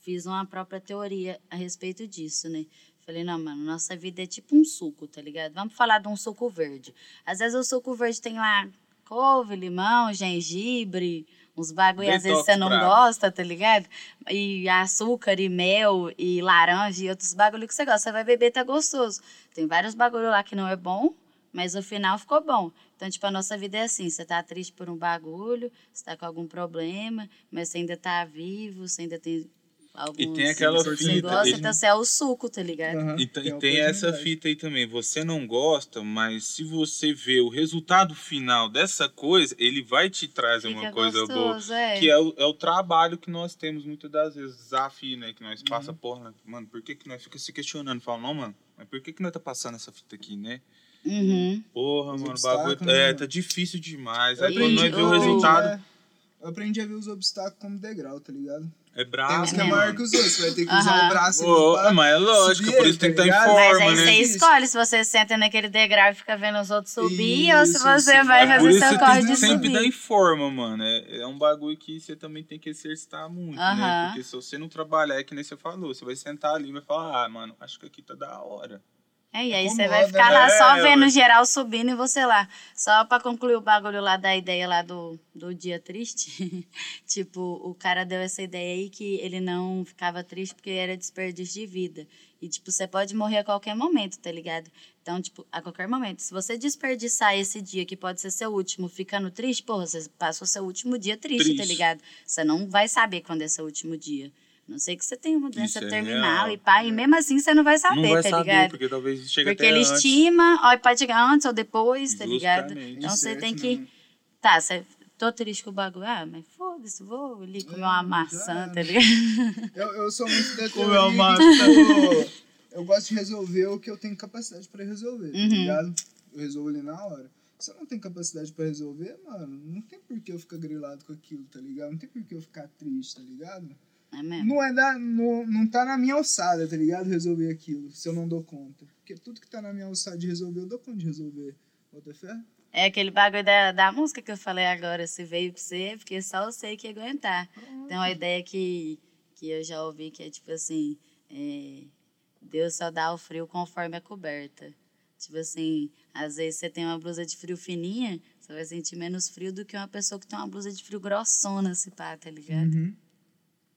S3: fiz uma própria teoria a respeito disso, né? Falei, não, mano, nossa vida é tipo um suco, tá ligado? Vamos falar de um suco verde. Às vezes o suco verde tem lá couve, limão, gengibre, uns bagulho, às vezes
S2: Detox
S3: você não
S2: brabo.
S3: gosta, tá ligado? E açúcar, e mel, e laranja, e outros bagulho que você gosta. Você vai beber, tá gostoso. Tem vários bagulho lá que não é bom, mas no final ficou bom. Então, tipo, a nossa vida é assim, você tá triste por um bagulho, você tá com algum problema, mas você ainda tá vivo, você ainda tem algum...
S2: tem aquela
S3: você
S2: fita,
S3: gosta,
S2: ele-
S3: então você é o suco, tá ligado?
S1: aham,
S2: E, e tem essa fita aí também. Você não gosta, mas se você vê o resultado final dessa coisa, ele vai te trazer
S3: Fica
S2: uma coisa boa.
S3: gostoso, é.
S2: Que é o, é o trabalho que nós temos muitas das vezes, desafio, né? Que nós
S1: Uhum.
S2: passa, porra, né? mano, por que, que nós fica se questionando? Fala, não, mano, mas por que, que nós tá passando essa fita aqui, né?
S3: Uhum.
S2: Porra,
S1: Os
S2: mano, o bagulho.
S1: né,
S2: É,
S1: mano?
S2: tá difícil demais.
S1: Eu
S2: Aí quando nós vê o resultado,
S1: É, eu aprendi a ver os obstáculos como degrau, tá ligado?
S2: É
S1: Tem
S2: brabo.
S1: uns que é maior que os outros, você vai ter que usar
S3: Aham.
S1: o braço
S2: Ô,
S1: ali pra
S2: mas é lógico,
S1: subir
S2: por
S1: ele,
S2: isso tem que
S1: tá
S2: estar em
S1: ligado?
S3: Mas
S2: forma,
S3: aí
S2: né?
S3: você escolhe se você senta naquele degrau e fica vendo os outros subir ou se
S1: Isso,
S3: você
S1: isso.
S3: vai
S2: É por
S3: fazer
S2: isso
S3: seu
S2: que
S3: corre
S2: tem
S3: de
S2: que sempre dar
S3: subir.
S2: em forma, mano. É, é um bagulho que você também tem que exercitar muito, né?
S3: Aham.
S2: Porque se você não trabalhar, é que nem você falou, você vai sentar ali e vai falar, ah, mano, acho que aqui tá da hora.
S3: É, e aí você vai ficar lá
S2: né?
S3: só
S2: É,
S3: vendo
S2: ué.
S3: geral subindo e você lá. Só pra concluir o bagulho lá da ideia lá do, do dia triste. tipo, o cara deu essa ideia aí que ele não ficava triste porque era desperdício de vida. E, tipo, você pode morrer a qualquer momento, tá ligado? Então, tipo, a qualquer momento. Se você desperdiçar esse dia, que pode ser seu último, ficando triste, porra, você passou seu último dia triste, tá
S2: Triste.
S3: ligado? Você não vai saber quando é seu último dia. Não sei que você tenha uma doença
S2: é
S3: terminal
S2: real.
S3: e pá, e mesmo assim você não vai saber,
S2: não vai
S3: tá
S2: saber,
S3: ligado?
S2: porque talvez chegue
S3: Porque ele
S2: antes.
S3: estima, ó, pode chegar antes ou depois, tá ligado? Então você tem que. Tá, você. Tô triste com o bagulho. Ah, mas foda-se, vou ali comer uma
S1: É,
S3: maçã, tá ligado?
S1: Eu, eu sou muito da
S2: Comer uma
S1: que, tipo, eu gosto de resolver o que eu tenho capacidade pra resolver, tá
S3: Uhum.
S1: ligado? Eu resolvo ali na hora. Se eu não tenho capacidade pra resolver, mano, não tem por que eu ficar grilado com aquilo, tá ligado? Não tem por que eu ficar triste, tá ligado?
S3: É mesmo?
S1: Não, é da, não, não tá na minha alçada, tá ligado? Resolver aquilo, se eu não dou conta. Porque tudo que tá na minha alçada de resolver, eu dou conta de resolver. Bota fé?
S3: É aquele bagulho da, da música que eu falei agora. Se veio pra você, é porque só eu sei que aguentar. Tem uma ideia que, que eu já ouvi que é tipo assim: é, Deus só dá o frio conforme a coberta. Tipo assim, às vezes você tem uma blusa de frio fininha, você vai sentir menos frio do que uma pessoa que tem uma blusa de frio grossona, se pá, tá ligado?
S1: Uhum.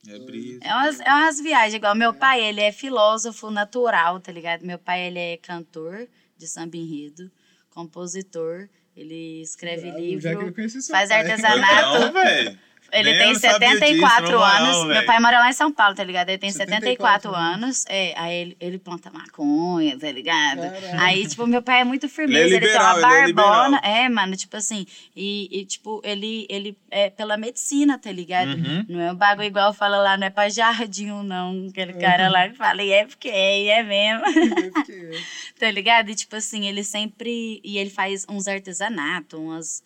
S2: É brisa.
S3: É umas, é umas viagens, igual meu pai, ele é filósofo natural, tá ligado? Meu pai, ele é cantor de samba enredo, compositor, ele escreve
S1: Bravo,
S3: livro, faz
S1: pai.
S3: artesanato.
S2: Não.
S3: Ele
S2: Nem
S3: tem
S2: eu sabia
S3: 74
S2: disso,
S3: anos. Meu pai mora lá em São Paulo, tá ligado? Ele tem 74,
S1: 74
S3: anos. É, aí ele, ele planta maconha, tá ligado?
S1: Caralho.
S3: Aí, tipo, meu pai é muito firmeza.
S2: Ele é
S3: Ele, tem
S2: liberal,
S3: uma
S2: ele é
S3: barbona.
S2: liberal.
S3: É, mano, tipo assim. E, e, tipo, ele, ele é pela medicina, tá ligado?
S2: Uhum.
S3: Não é um bagulho igual fala lá, não é pra jardim, não. Aquele cara lá que fala, e é porque é, e é mesmo.
S1: Porque-
S3: Tá ligado? E tipo assim, ele sempre. E ele faz uns artesanatos, umas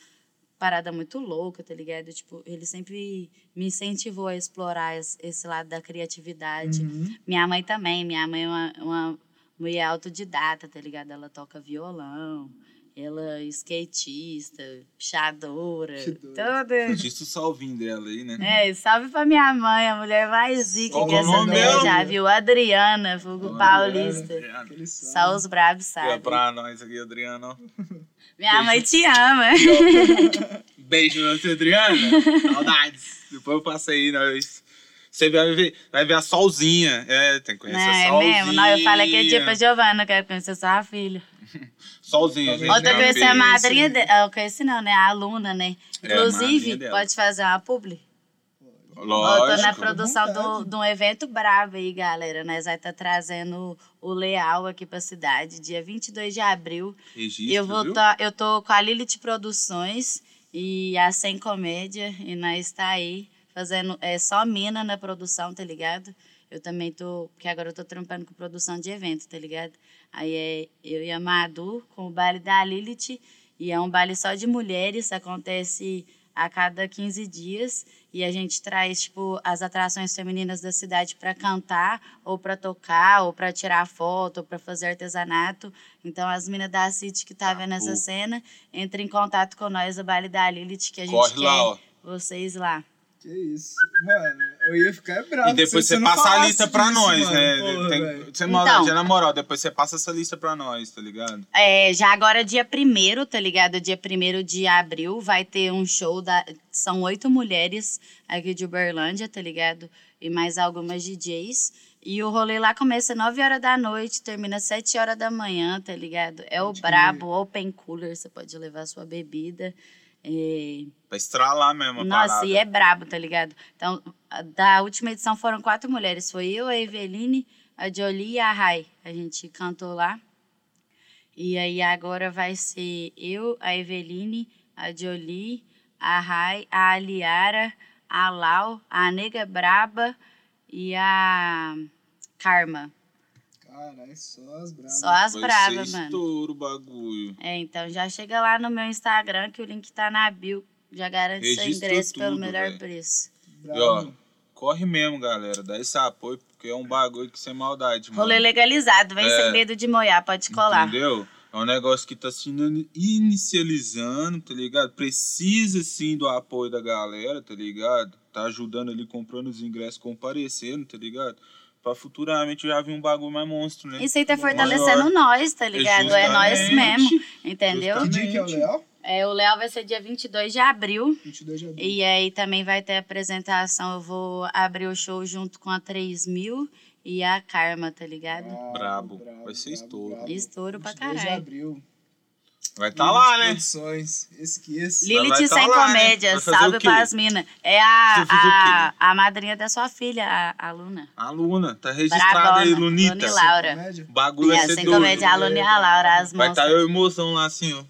S3: paradas muito loucas, tá ligado? Tipo, ele sempre me incentivou a explorar es- esse lado da criatividade.
S1: Uhum.
S3: Minha mãe também. Minha mãe é uma, uma mulher autodidata, tá ligado? Ela toca violão. Ela skatista, pichadora, toda.
S2: Justo o salvinho dela aí, né?
S3: É, salve pra minha mãe, a mulher mais zica
S2: Qual
S3: que essa mulher já viu. Adriana, vulgo paulista.
S2: Adriana.
S3: Só os bravos
S2: É
S3: sabem.
S2: pra nós aqui, Adriano.
S3: Minha mãe te ama.
S2: Beijo, nossa Adriana. Saudades. Depois eu passo aí, nós. Você vai ver, vai ver a Solzinha. É, tem que
S3: Não,
S2: conhecer a
S3: é
S2: Solzinha.
S3: mesmo? Não, eu falei aquele dia pra Giovana, eu quero conhecer sua filha.
S2: Solzinha, gente.
S3: Ontem eu
S2: não
S3: conheci a madrinha dela. Eu conheci não, né? A aluna, né?
S2: É, a
S3: Inclusive, pode fazer uma publi? Eu tô na
S2: Lógico.
S3: produção do, de um evento bravo aí, galera. Nós vai estar trazendo o Leal aqui pra cidade, dia 22 de abril.
S2: Registro,
S3: eu, vou tá, eu tô com a Lilith Produções e a Sem Comédia, e nós tá aí fazendo é, só mina na produção, tá ligado? Eu também tô, porque agora eu tô trampando com produção de evento, tá ligado? Aí é eu e a Madu com o baile da Lilith, e é um baile só de mulheres, acontece a cada 15 dias e a gente traz tipo as atrações femininas da cidade para cantar ou para tocar ou para tirar foto ou para fazer artesanato. Então as minas da City que tá
S2: Tá
S3: vendo essa
S2: bom.
S3: cena, entre em contato com nós o baile da Lilith que a gente
S2: Corre
S3: quer
S2: lá,
S3: vocês lá.
S1: Que isso. Mano, eu ia ficar bravo.
S2: E depois você
S1: não
S2: passa a lista pra
S1: disso,
S2: nós,
S1: mano.
S2: né?
S1: Porra,
S2: Tem-. Sem
S3: Então.
S2: maldade, na moral, depois você passa essa lista pra nós, tá ligado?
S3: É, já agora dia 1 tá ligado? Dia 1 de abril vai ter um show da. São oito mulheres aqui de Uberlândia, tá ligado? E mais algumas DJs. E o rolê lá começa 9 horas da noite, termina 7 horas da manhã, tá ligado? É o brabo, open cooler, você pode levar sua bebida. É,
S2: Pra estralar mesmo a
S3: Nossa,
S2: parada.
S3: e é brabo, tá ligado? Então, da última edição foram quatro mulheres. Foi eu, a Eveline, a Jolie e a Rai. A gente cantou lá. E aí agora vai ser eu, a Eveline, a Jolie, a Rai, a Aliara, a Lau, a Nega Braba e a Karma.
S1: Caralho, só as bravas.
S3: Só as
S2: Vai
S3: bravas, mano.
S2: estouro o bagulho.
S3: É, então já chega lá no meu Instagram que o link tá na bio. Já garante seu ingresso pelo
S2: tudo,
S3: melhor
S2: velho.
S3: preço.
S2: E ó,
S1: Bravo.
S2: corre mesmo, galera. Dá esse apoio, porque é um bagulho que sem maldade, mano.
S3: Rolê legalizado, vem
S2: É.
S3: sem medo de moiar, pode colar.
S2: Entendeu? É um negócio que tá se ini- inicializando, tá ligado? Precisa sim do apoio da galera, tá ligado? Tá ajudando ali, comprando os ingressos, comparecendo, tá ligado? Pra futuramente já vir um bagulho mais monstro, né?
S3: Isso aí tá
S1: Maior.
S3: fortalecendo nós, tá ligado? É nós
S2: Justamente.
S3: mesmo, entendeu?
S1: Que dia que é o Léo?
S3: É, o Léo vai ser dia 22 de abril.
S1: 22 de abril.
S3: E aí também vai ter apresentação. Eu vou abrir o show junto com a 3000 e a Karma, tá ligado?
S2: Brabo. Vai ser estouro.
S3: Estouro pra
S1: 22 de
S3: caralho.
S1: abril.
S2: Vai tá lá, né?
S1: Produções. Esqueça.
S3: Lilith
S2: tá
S3: sem
S2: lá, né?
S3: comédia,
S2: fazer
S3: salve
S2: quê?
S3: pras minas. É a, a, a madrinha da sua filha, a, a Luna.
S2: A Luna, tá registrada aí,
S3: Brabona,
S2: Lunita.
S3: Luna e Laura.
S1: Comédia?
S2: O bagulho
S3: É, sem
S2: doido.
S3: comédia, a Luna e a Laura, as
S2: Vai tá
S3: monstras.
S2: eu e o mozão lá assim, ó.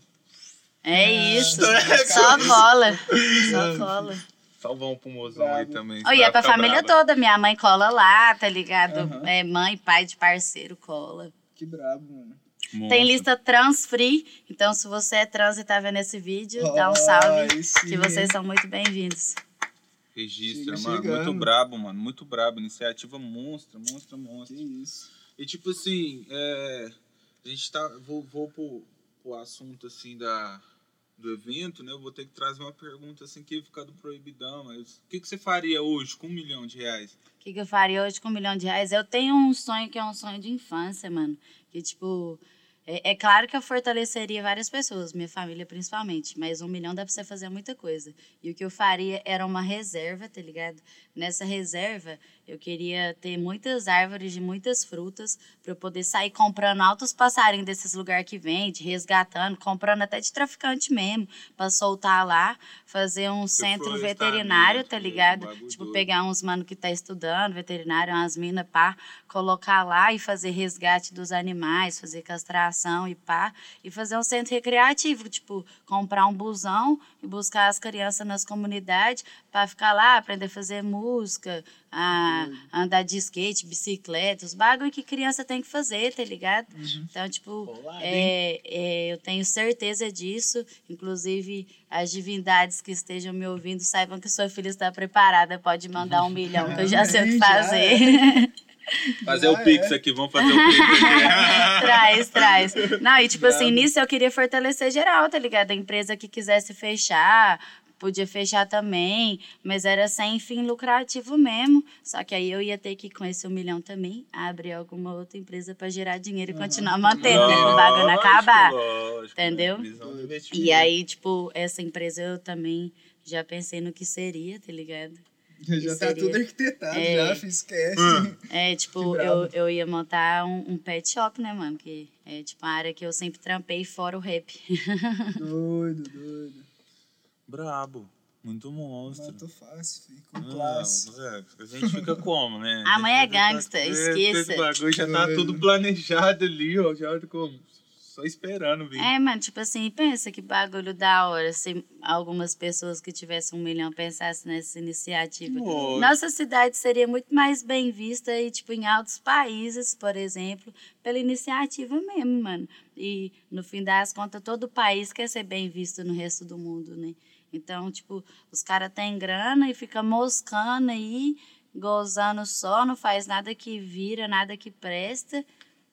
S3: É isso,
S1: É.
S3: só cola, só cola.
S2: Salvão pro mozão aí também.
S3: Oh, e é pra família
S2: brava.
S3: toda, minha mãe cola lá, tá ligado?
S1: Aham.
S3: É, mãe, pai de parceiro cola.
S1: Que brabo, mano.
S3: Tem lista trans free, então se você é trans e tá vendo esse vídeo, dá um salve,
S1: sim,
S3: que vocês são muito bem-vindos.
S2: Registra,
S1: Chega
S2: mano.
S1: chegando.
S2: Muito brabo, mano. Muito brabo. Iniciativa monstra, monstra,
S1: Que
S2: monstra.
S1: isso.
S2: E tipo assim, é, a gente tá. Vou, vou pro, pro assunto assim da, do evento, né? Eu vou ter que trazer uma pergunta assim que ia ficar do proibidão, mas o que, que você faria hoje com um milhão de reais?
S3: O que, que eu faria hoje com um milhão de reais? Eu tenho um sonho que é um sonho de infância, mano. Que, tipo, é, é claro que eu fortaleceria várias pessoas, minha família principalmente, mas um milhão dá pra você fazer muita coisa. E o que eu faria era uma reserva, tá ligado? Nessa reserva, eu queria ter muitas árvores de muitas frutas para eu poder sair comprando altos passarinhos desses lugares que vende, resgatando, comprando até de traficante mesmo, para soltar lá, fazer um centro veterinário, tá
S2: mesmo,
S3: ligado? Tipo,
S2: doido.
S3: pegar uns mano que tá estudando, veterinário, umas minas, pá, colocar lá e fazer resgate dos animais, fazer castração e pá, e fazer um centro recreativo, tipo, comprar um busão e buscar as crianças nas comunidades para ficar lá, aprender a fazer música, a andar de skate, bicicleta, os bagulho que criança tem que fazer, tá ligado? Então, tipo,
S2: Bolado,
S3: é, é, eu tenho certeza disso. Inclusive, as divindades que estejam me ouvindo saibam que sua filha está preparada. Pode mandar um milhão, que eu já sei o que
S1: já
S3: fazer.
S2: Fazer
S1: Já
S2: o Pix
S1: é.
S2: aqui, vamos fazer o Pix aqui.
S3: traz, traz. Não, e tipo assim,
S1: Bravo.
S3: nisso eu queria fortalecer geral, tá ligado? A empresa que quisesse fechar, podia fechar também, mas era sem fim lucrativo mesmo. Só que aí eu ia ter que, com esse um milhão também, abrir alguma outra empresa pra gerar dinheiro e
S1: Aham.
S3: continuar mantendo, né? O bagulho não acabar.
S2: Lógico,
S3: Entendeu? E aí, tipo, essa empresa eu também já pensei no que seria, tá ligado?
S1: Já tá tudo arquitetado,
S3: É.
S1: já, esquece.
S2: Hum.
S3: É, tipo, eu, eu ia montar um, um pet shop, né, mano? Que é, tipo, a área que eu sempre trampei fora o rap.
S1: Doido, doido.
S2: Brabo. Muito monstro.
S1: Matou fácil, filho, com
S2: Não,
S1: classe.
S2: a gente fica como, né?
S3: A mãe é gangsta,
S2: é,
S3: esqueça.
S2: Esse bagulho já tá tudo planejado ali, ó. Já como, só esperando vir.
S3: É, mano, tipo assim, pensa que bagulho da hora se algumas pessoas que tivessem um milhão pensassem nessa iniciativa.
S2: Lógico.
S3: Nossa cidade seria muito mais bem vista e, tipo, em outros países, por exemplo, pela iniciativa mesmo, mano. E, no fim das contas, todo país quer ser bem visto no resto do mundo, né? Então, tipo, os caras têm grana e fica moscando aí, gozando só, não faz nada que vira, nada que presta.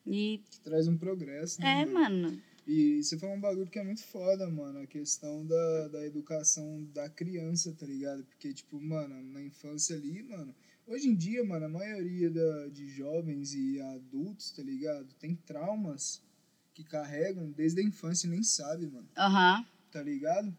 S3: E,
S1: Que traz um progresso, né?
S3: é,
S1: mano? E você falou um bagulho que é muito foda, mano. A questão da, da educação da criança, tá ligado? Porque, tipo, mano, na infância ali, mano. Hoje em dia, mano, a maioria da, de jovens e adultos, tá ligado? Tem traumas que carregam desde a infância e nem sabe, mano.
S3: aham.
S1: Tá ligado?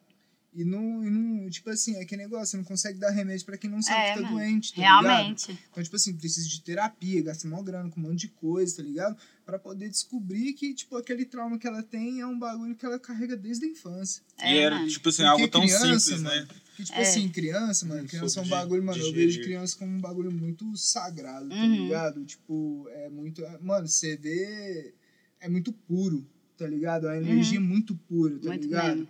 S1: E não, e não, tipo assim, é que negócio, você não consegue dar remédio pra quem não sabe
S3: É,
S1: que tá
S3: mano.
S1: doente, tá ligado?
S3: Realmente.
S1: Então, tipo assim, precisa de terapia, gasta mó grana com um monte de coisa, tá ligado? Pra poder descobrir que, tipo, aquele trauma que ela tem é um bagulho que ela carrega desde a infância.
S3: É,
S2: e era,
S3: mano.
S2: tipo assim,
S1: Porque
S2: algo tão
S1: criança,
S2: simples,
S1: mano,
S2: né?
S1: Porque, tipo
S3: É.
S1: assim, criança, mano,
S2: Não
S1: criança é um bagulho, mano, eu
S2: digerir.
S1: vejo criança como um bagulho muito sagrado, tá
S3: Uhum.
S1: ligado? Tipo, é muito. é- Mano, você vê. É muito puro, tá ligado? A energia é muito pura, tá
S3: Uhum. Muito
S1: ligado?
S3: mesmo.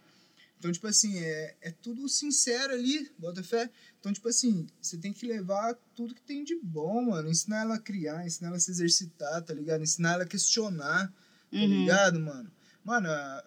S1: Então, tipo assim, é, é tudo sincero ali, bota fé. Então, tipo assim, você tem que levar tudo que tem de bom, mano. Ensinar ela a criar, ensinar ela a se exercitar, tá ligado? Ensinar ela a questionar, tá
S3: Uhum.
S1: ligado, mano? Mano, a-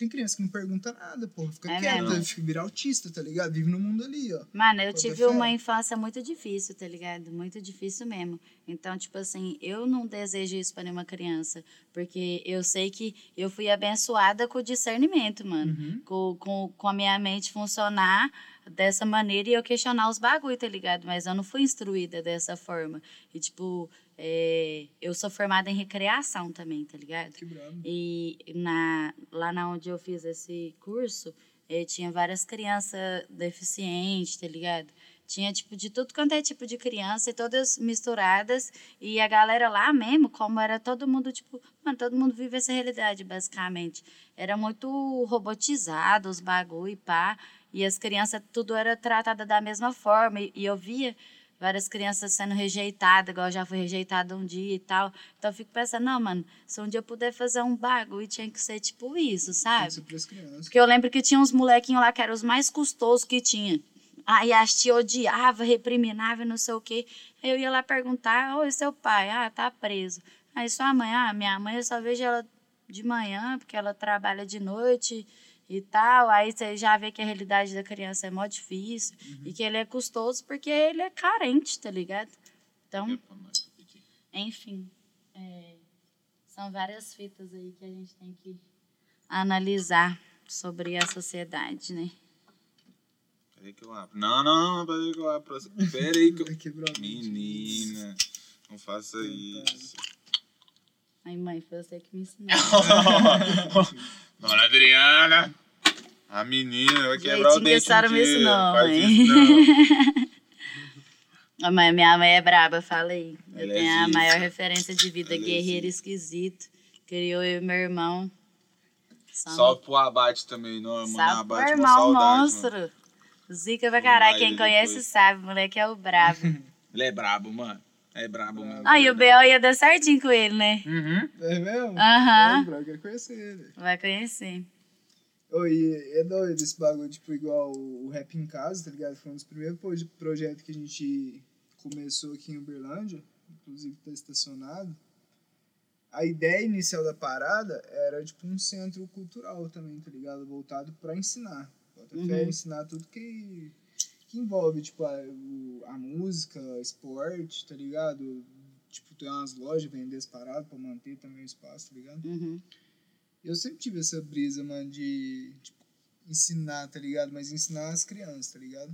S1: tem, criança que não pergunta nada, porra. Fica
S3: É
S1: quieta,
S3: mesmo.
S1: fica virar autista, tá ligado? Vive no mundo ali, ó.
S3: Mano, eu tive uma infância muito difícil, tá ligado? Muito difícil mesmo. Então, tipo assim, eu não desejo isso pra nenhuma criança. Porque eu sei que eu fui abençoada com o discernimento, mano.
S1: Uhum.
S3: Com, com, com a minha mente funcionar dessa maneira e eu questionar os bagulho, tá ligado? Mas eu não fui instruída dessa forma. E, tipo, é, eu sou formada em recreação também, tá ligado?
S1: Que.
S3: E na, lá na onde eu fiz esse curso, eh, tinha várias crianças deficientes, tá ligado? Tinha, tipo, de tudo quanto é tipo de criança e todas misturadas. E a galera lá mesmo, como era todo mundo, tipo... Mano, todo mundo vive essa realidade, basicamente. Era muito robotizado os bagulho e pá. E as crianças, tudo era tratado da mesma forma. E, e eu via várias crianças sendo rejeitadas, igual eu já fui rejeitada um dia e tal. Então eu fico pensando, não, mano, se um dia eu puder fazer um bagulho, tinha que ser tipo isso, sabe?
S1: pras crianças.
S3: Porque eu lembro que tinha uns molequinhos lá que eram os mais custosos que tinha. Aí as tia odiava, repriminava e não sei o quê. Aí eu ia lá perguntar, oi, seu pai? Ah, tá preso. Aí sua mãe, ah, minha mãe eu só vejo ela de manhã, porque ela trabalha de noite e tal. Aí você já vê que a realidade da criança é mó difícil e que ele é custoso porque ele é carente, tá ligado? Então, enfim, é, são várias fitas aí que a gente tem que analisar sobre a sociedade, né?
S2: Peraí que eu abro. Não, não, peraí que eu abro. Peraí que eu... Menina, não faça isso.
S3: Ai, mãe, foi você que me ensinou.
S2: Dona Adriana, a menina vai quebrar o
S3: que a
S2: dente um dia.
S3: ensinou,
S2: Faz
S3: mãe.
S2: isso não.
S3: A mãe, minha mãe é braba, fala aí. Eu
S2: Ela é
S3: tenho a
S2: zica.
S3: maior referência de vida,
S2: Ela é
S3: guerreiro
S2: zica.
S3: esquisito. Criou eu e meu irmão. Só
S2: Salve pro abate também, não, mano.
S3: Pro
S2: Abate, uma
S3: irmão, monstro.
S2: mano.
S3: Zica pra caralho. Quem conhece
S2: depois.
S3: sabe, o moleque é o brabo.
S2: Ele é brabo, mano. É brabo, mano.
S3: Ah, e o B.O. ia dar certinho com ele, né?
S2: Uhum.
S1: É mesmo?
S3: Aham.
S1: É, bro, quer conhecer ele.
S3: Vai conhecer.
S1: Oi, é doido esse bagulho, tipo, igual o Rap em Casa, tá ligado? Foi um dos primeiros proje- projetos que a gente começou aqui em Uberlândia, inclusive tá estacionado. A ideia inicial da parada era, tipo, um centro cultural também, tá ligado? Voltado pra ensinar. Bota fé,
S3: Uhum.
S1: ensinar tudo que, que envolve, tipo, a, o- a música, esporte, tá ligado? tipo, tem umas lojas vender as paradas pra manter também o espaço, tá ligado?
S3: Uhum.
S1: Eu sempre tive essa brisa, mano, de tipo, ensinar, tá ligado? Mas ensinar as crianças, tá ligado?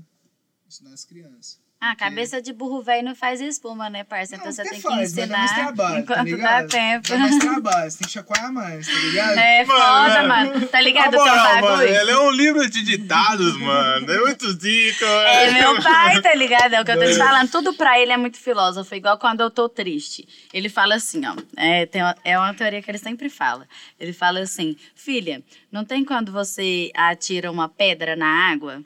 S1: Ensinar as crianças.
S3: Ah, cabeça de burro velho não faz espuma, né, parça? Então
S1: Não,
S3: você tem
S1: faz,
S3: que
S1: mas dá mais
S3: ensinar
S1: trabalho, tá
S3: enquanto dá
S1: ligado?
S3: tempo.
S1: Dá mais trabalho, você tem que chacoalhar mais, tá ligado?
S3: É
S2: Mano,
S3: foda,
S2: mano.
S3: mano. Tá ligado o bagulho?
S2: ela é um livro de ditados, mano. É muito zica,
S3: É meu pai, tá ligado? É o que eu tô te falando. Tudo pra ele é muito filósofo, igual quando eu tô triste. Ele fala assim, ó. É, tem uma, é uma teoria que ele sempre fala. Ele fala assim: Filha, não tem quando você atira uma pedra na água?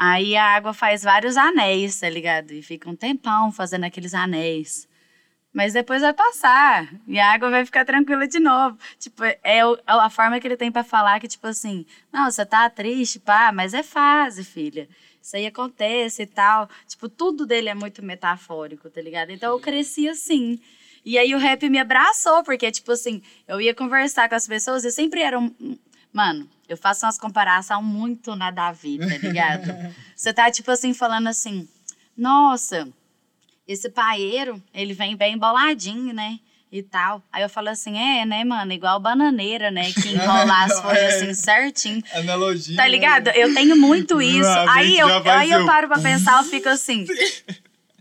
S3: Aí a água faz vários anéis, tá ligado? E fica um tempão fazendo aqueles anéis. Mas depois vai passar e a água vai ficar tranquila de novo. Tipo, é é a forma que ele tem pra falar que, tipo assim, não, você tá triste, pá, mas é fase, filha. Isso aí acontece e tal. Tipo, tudo dele é muito metafórico, tá ligado? Então eu cresci assim. E aí o rap me abraçou, porque, tipo assim, eu ia conversar com as pessoas e sempre era um. Mano, eu faço umas comparações muito nada a ver, tá ligado? Você tá, tipo assim, falando assim, nossa, esse paeiro, ele vem bem boladinho, né? E tal. Aí eu falo assim, é, né, mano? Igual bananeira, né? Que enrola as folhas assim certinho.
S1: Analogia.
S3: Tá
S1: né?
S3: ligado? Eu tenho muito isso. Aí eu, aí eu paro pra pensar, eu fico assim.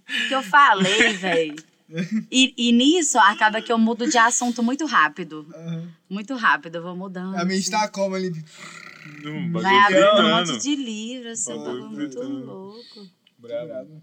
S3: O que eu falei, velho? E, e nisso acaba que eu mudo de assunto muito rápido.
S1: Aham.
S3: Muito rápido, eu vou mudando.
S1: A mente
S3: assim.
S1: tá como ali?
S2: Hum,
S3: Vai
S2: bagulho
S3: abrindo um monte de livro, assim,
S1: Bagulho
S3: bagulho muito louco.
S2: Bravo.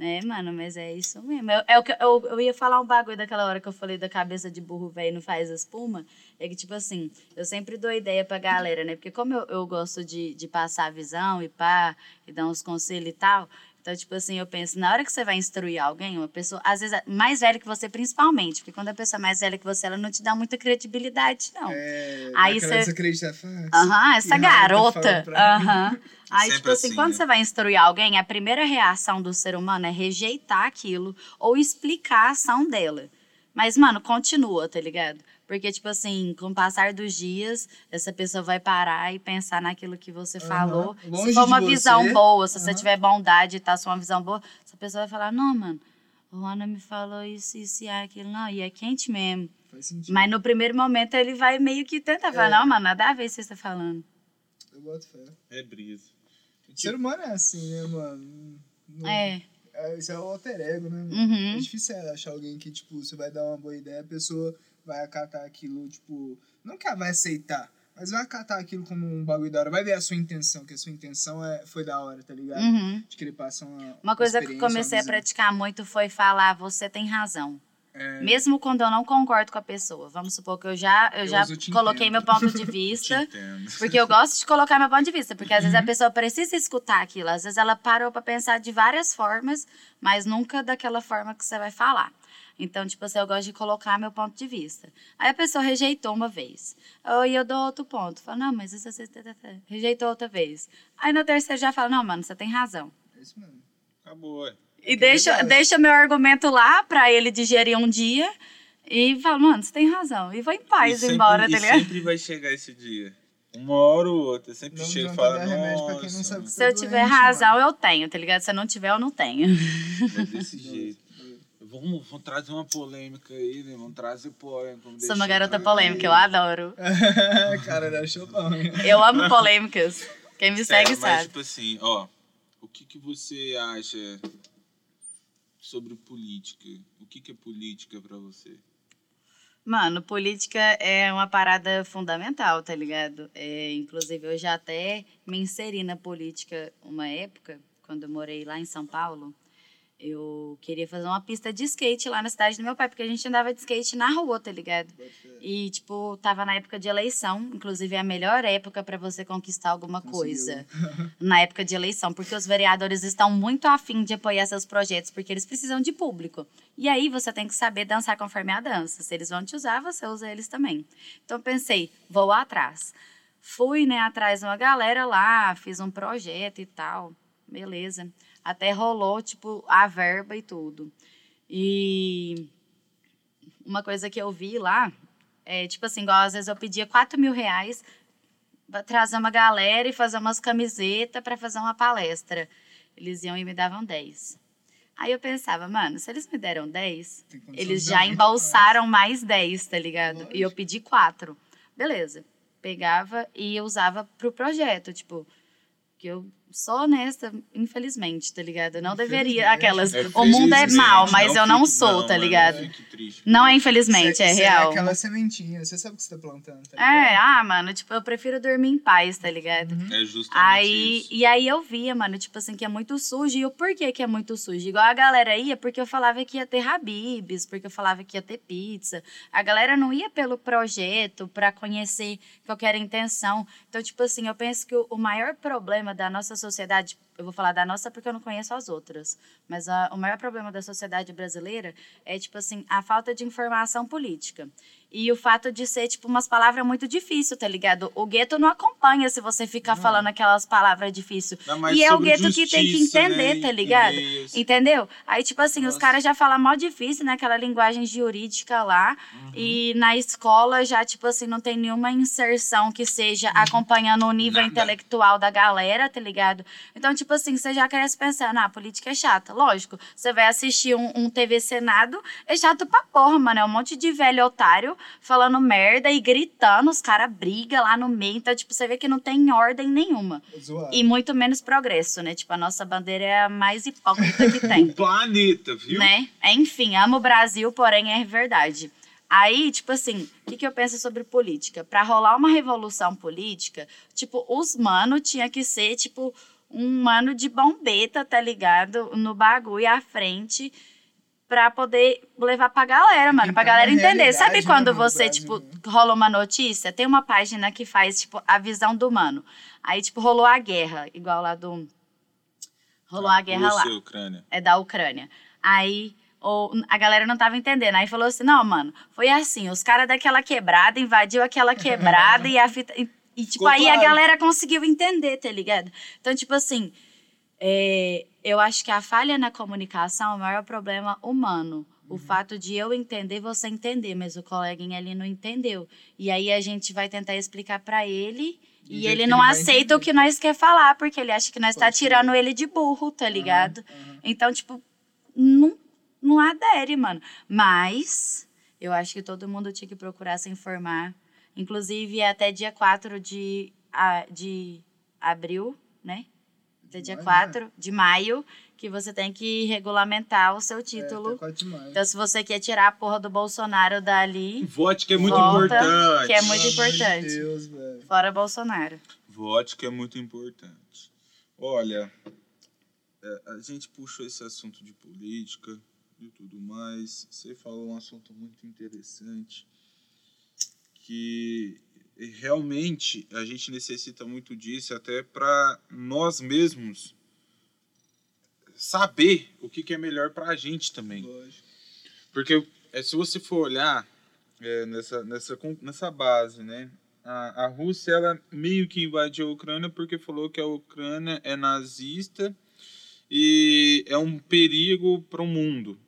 S3: É, mano, mas é isso mesmo. Eu, é o que, eu, eu ia falar um bagulho daquela hora que eu falei da cabeça de burro velho não faz espuma. É que, tipo assim, eu sempre dou ideia pra galera, né? Porque como eu, eu gosto de, de passar a visão e pá, e dar uns conselhos e tal. Então, tipo assim, eu penso, na hora que você vai instruir alguém, uma pessoa, às vezes, mais velha que você, principalmente, porque quando a pessoa é mais velha que você, ela não te dá muita credibilidade, não.
S1: É,
S3: Aí
S1: aquela
S3: cê-
S1: desacreditar fácil.
S3: Aham, essa garota. Aham. Aí,
S2: Sempre
S3: tipo assim,
S2: assim,
S3: quando
S2: né?
S3: você vai instruir alguém, a primeira reação do ser humano é rejeitar aquilo ou explicar a ação dela. Mas, mano, continua, tá ligado? Porque, tipo assim, com o passar dos dias, essa pessoa vai parar e pensar naquilo que você
S1: Aham.
S3: falou.
S1: Longe
S3: se for uma
S1: de
S3: visão
S1: você.
S3: boa, se você tiver bondade e tá sua uma visão boa, essa pessoa vai falar, não, mano, o Ana me falou isso, isso e aquilo. Não, e é quente mesmo.
S1: Faz sentido.
S3: Mas no primeiro momento ele vai meio que tentar falar,
S1: É.
S3: não, mano, nada a ver que você tá falando.
S1: Eu boto fé.
S2: É brisa.
S1: O ser humano é assim, né, mano? Não-
S3: É.
S1: é. Isso é o alter ego, né?
S3: Uhum.
S1: É difícil achar alguém que, tipo, você vai dar uma boa ideia, a pessoa vai acatar aquilo, tipo... Não que ela vai aceitar, mas vai acatar aquilo como um bagulho da hora. Vai ver a sua intenção, que a sua intenção é, foi da hora, tá ligado?
S3: Uhum.
S1: De querer passar uma
S3: Uma coisa que eu comecei a praticar muito foi falar, você tem razão.
S1: É,
S3: Mesmo quando eu não concordo com a pessoa. Vamos supor que eu já, eu
S1: Eu
S3: já coloquei
S1: entendo.
S3: meu ponto de vista. Porque eu gosto de colocar meu ponto de vista. Porque às vezes
S1: Uhum.
S3: a pessoa precisa escutar aquilo. Às vezes ela parou pra pensar de várias formas, mas nunca daquela forma que você vai falar. Então, tipo assim, eu gosto de colocar meu ponto de vista. Aí a pessoa rejeitou uma vez. Aí eu dou outro ponto. Falo, não, mas isso você rejeitou outra vez. Aí na terceira já falo, não, mano, você tem razão.
S1: É isso mesmo.
S2: Acabou, ué.
S3: E deixa,
S1: verdade.
S3: deixa meu argumento lá pra ele digerir um dia. E fala, mano, você tem razão. E vou em paz
S2: E sempre-
S3: embora,
S2: e
S3: tá ligado?
S2: sempre vai chegar esse dia. Uma hora ou outra. Sempre
S1: Não
S2: chega e fala,
S1: dar remédio pra quem não
S2: nossa,
S1: sabe
S3: Se eu tiver
S1: doente,
S3: razão, eu tenho, tá ligado? Se eu não tiver, eu não tenho.
S2: é desse jeito. Vamos, vamos trazer uma polêmica aí, né? Vamos trazer polêmica. vamos
S3: Sou uma garota polêmica, eu adoro.
S1: Cara, dá chopão.
S3: Eu amo polêmicas. Quem me segue
S2: mas,
S3: sabe.
S2: tipo assim, ó, o que, que você acha sobre política? O que, que é política pra você?
S3: Mano, política é uma parada fundamental, tá ligado? É, inclusive, eu já até me inseri na política uma época, quando eu morei lá em São Paulo. Eu queria fazer uma pista de skate lá na cidade do meu pai, porque a gente andava de skate na rua, tá ligado? E, tipo, tava na época de eleição. Inclusive, é a melhor época para você conquistar alguma coisa. na época de eleição. Porque os vereadores estão muito afim de apoiar seus projetos, porque eles precisam de público. E aí, você tem que saber dançar conforme a dança. Se eles vão te usar, você usa eles também. Então, eu pensei, vou atrás. Fui, né, atrás de uma galera lá, fiz um projeto e tal. Beleza. Até rolou, tipo, a verba e tudo. E uma coisa que eu vi lá é, tipo assim, igual às vezes eu pedia 4 mil reais pra trazer uma galera e fazer umas camisetas para fazer uma palestra. Eles iam e me davam 10. Aí eu pensava, mano, se eles me deram 10,
S1: Tem condição
S3: eles já embolsaram mais 10, tá ligado? E eu
S1: Lógico.
S3: pedi 4. Beleza. Pegava e usava pro projeto, tipo, que eu sou honesta, infelizmente, tá ligado? Eu não deveria. Aquelas.
S2: É,
S3: o mundo é
S2: felizmente,
S3: mal, mas eu não sou, tá
S2: mano,
S3: ligado?
S2: fique triste.
S3: Não é infelizmente,
S1: Você-
S3: é
S1: você
S3: real.
S1: aquela sementinha, você sabe o que você tá plantando, tá
S3: É,
S1: ligado?
S3: ah, mano, tipo, eu prefiro dormir em paz, tá ligado?
S2: É justamente
S3: Aí,
S2: isso.
S3: e aí eu via, mano, tipo assim, que é muito sujo. E o porquê que é muito sujo? Igual a galera ia, porque eu falava que ia ter Habibs, porque eu falava que ia ter pizza. A galera não ia pelo projeto pra conhecer qual que era a intenção. Então, tipo assim, eu penso que o, o maior problema da nossa sociedade, eu vou falar da nossa porque eu não conheço as outras, mas a- o maior problema da sociedade brasileira é, tipo assim, a falta de informação política. E o fato de ser, tipo, umas palavras muito difíceis, tá ligado? O gueto não acompanha se você ficar falando aquelas palavras difíceis. E é o gueto que tem que
S2: justiça,
S3: entender,
S2: né,
S3: tá ligado? Entendeu? Aí, tipo assim, os
S2: Nossa.
S3: caras já falam mó difícil, né? Aquela linguagem jurídica lá.
S2: Uhum.
S3: E na escola já, tipo assim, não tem nenhuma inserção que seja acompanhando o nível
S2: Nada.
S3: intelectual da galera, tá ligado? Então, tipo assim, você já cresce pensando, ah, política é chata. Lógico, você vai assistir um, um TV Senado, é chato pra porra, mano. É um monte de velho otário falando merda e gritando, os caras brigam lá no meio. Então, tipo, você vê que não tem ordem nenhuma.
S1: Zoado.
S3: E muito menos progresso, né? Tipo, a nossa bandeira é a mais hipócrita que tem
S2: O planeta, viu?
S3: né? Enfim, amo o Brasil, porém é verdade. Aí, tipo assim, o que, que eu penso sobre política? Pra rolar uma revolução política, tipo, os mano tinha que ser, tipo, um mano de bombeta, tá ligado? No bagulho à frente, pra poder levar pra galera, mano.
S1: Quem
S3: Pra
S1: tá
S3: galera entender. Sabe quando
S1: né, mano, do
S3: você,
S1: Brasil,
S3: tipo,
S1: né?
S3: rola uma notícia? Tem uma página que faz, tipo, a visão do mano. Aí, tipo, rolou a guerra, igual lá do... Rolou a guerra lá
S2: Rússia Ucrânia.
S3: é da Ucrânia. Aí ou, a galera não tava entendendo. Aí falou assim: não, mano, foi assim: os caras daquela quebrada invadiu aquela quebrada e a fita. E, e, tipo,
S1: Ficou
S3: aí a
S1: claro.
S3: galera conseguiu entender, tá ligado? Então, tipo assim, é, eu acho que a falha na comunicação é o maior problema humano. O
S1: Uhum.
S3: fato de eu entender, você entender, mas o coleguinha ali não entendeu. E aí a gente vai tentar explicar pra ele. E
S1: jeito
S3: ele não
S1: ele
S3: aceita o que nós quer falar, porque ele acha que nós tá
S1: ser.
S3: tirando ele de burro, tá ligado?
S1: aham.
S3: Então, tipo, não, não adere, mano. Mas eu acho que todo mundo tinha que procurar se informar. Inclusive, até dia 4 de, a- de abril, né? Até dia
S1: maio,
S3: 4 de maio, que você tem que regulamentar o seu
S1: É,
S3: título.
S1: até 4 de maio.
S3: Então, se você quer tirar a porra do Bolsonaro dali,
S2: Vote que é muito
S3: Volta,
S2: importante.
S3: que é muito
S1: de
S3: importante.
S1: Deus, velho.
S3: fora Bolsonaro.
S2: Vote que é muito importante. Olha, é, a gente puxou esse assunto de política e tudo mais. Você falou um assunto muito interessante que realmente a gente necessita muito disso até para nós mesmos saber o que, que é melhor para a gente também.
S1: Lógico.
S2: Porque é, se você for olhar é, nessa, nessa, nessa base, né? A, a Rússia, ela meio que invadiu a Ucrânia porque falou que a Ucrânia é nazista e é um perigo para o mundo.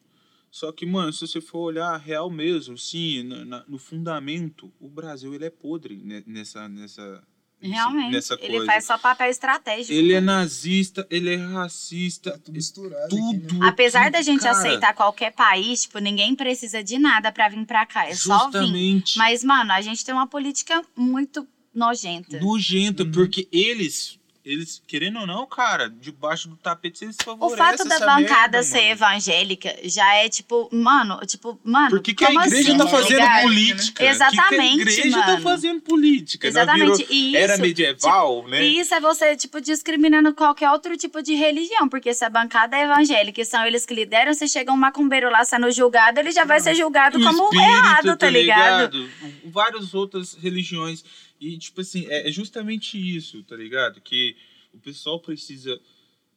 S2: Só que, mano, se você for olhar real mesmo, sim, na- na- no fundamento, o Brasil ele é podre ne- nessa, nessa,
S3: Realmente.
S2: nessa
S3: ele
S2: coisa.
S3: faz só papel estratégico.
S2: Ele é nazista, ele é racista,
S1: Tá tudo misturado
S2: tudo.
S1: aqui, né?
S3: Apesar
S2: tudo,
S3: da gente
S2: cara.
S3: aceitar qualquer país, tipo, ninguém precisa de nada pra vir pra cá. É só vir.
S2: Justamente.
S3: Mas, mano, a gente tem uma política muito nojenta.
S2: nojenta,
S1: Uhum.
S2: porque eles, eles, querendo ou não, cara, debaixo do tapete eles
S3: O
S2: favorecem
S3: fato da bancada
S2: merda,
S3: ser
S2: mano.
S3: evangélica já é tipo, mano, tipo, mano.
S2: Por que, que a igreja
S3: assim,
S2: tá
S3: tá
S2: fazendo
S3: ligado?
S2: política?
S3: Exatamente,
S2: que que a igreja tá
S3: mano.
S2: fazendo política?
S3: Exatamente.
S2: virou
S3: isso,
S2: Era medieval, né?
S3: E isso é você, tipo, discriminando qualquer outro tipo de religião, porque se a bancada é evangélica e são eles que lideram, se chega um macumbeiro lá sendo julgado, ele já vai ser julgado
S2: O
S3: como
S2: espírito,
S3: errado, tá ligado?
S2: Várias outras religiões. E, tipo assim, é é justamente isso, tá ligado? Que o pessoal precisa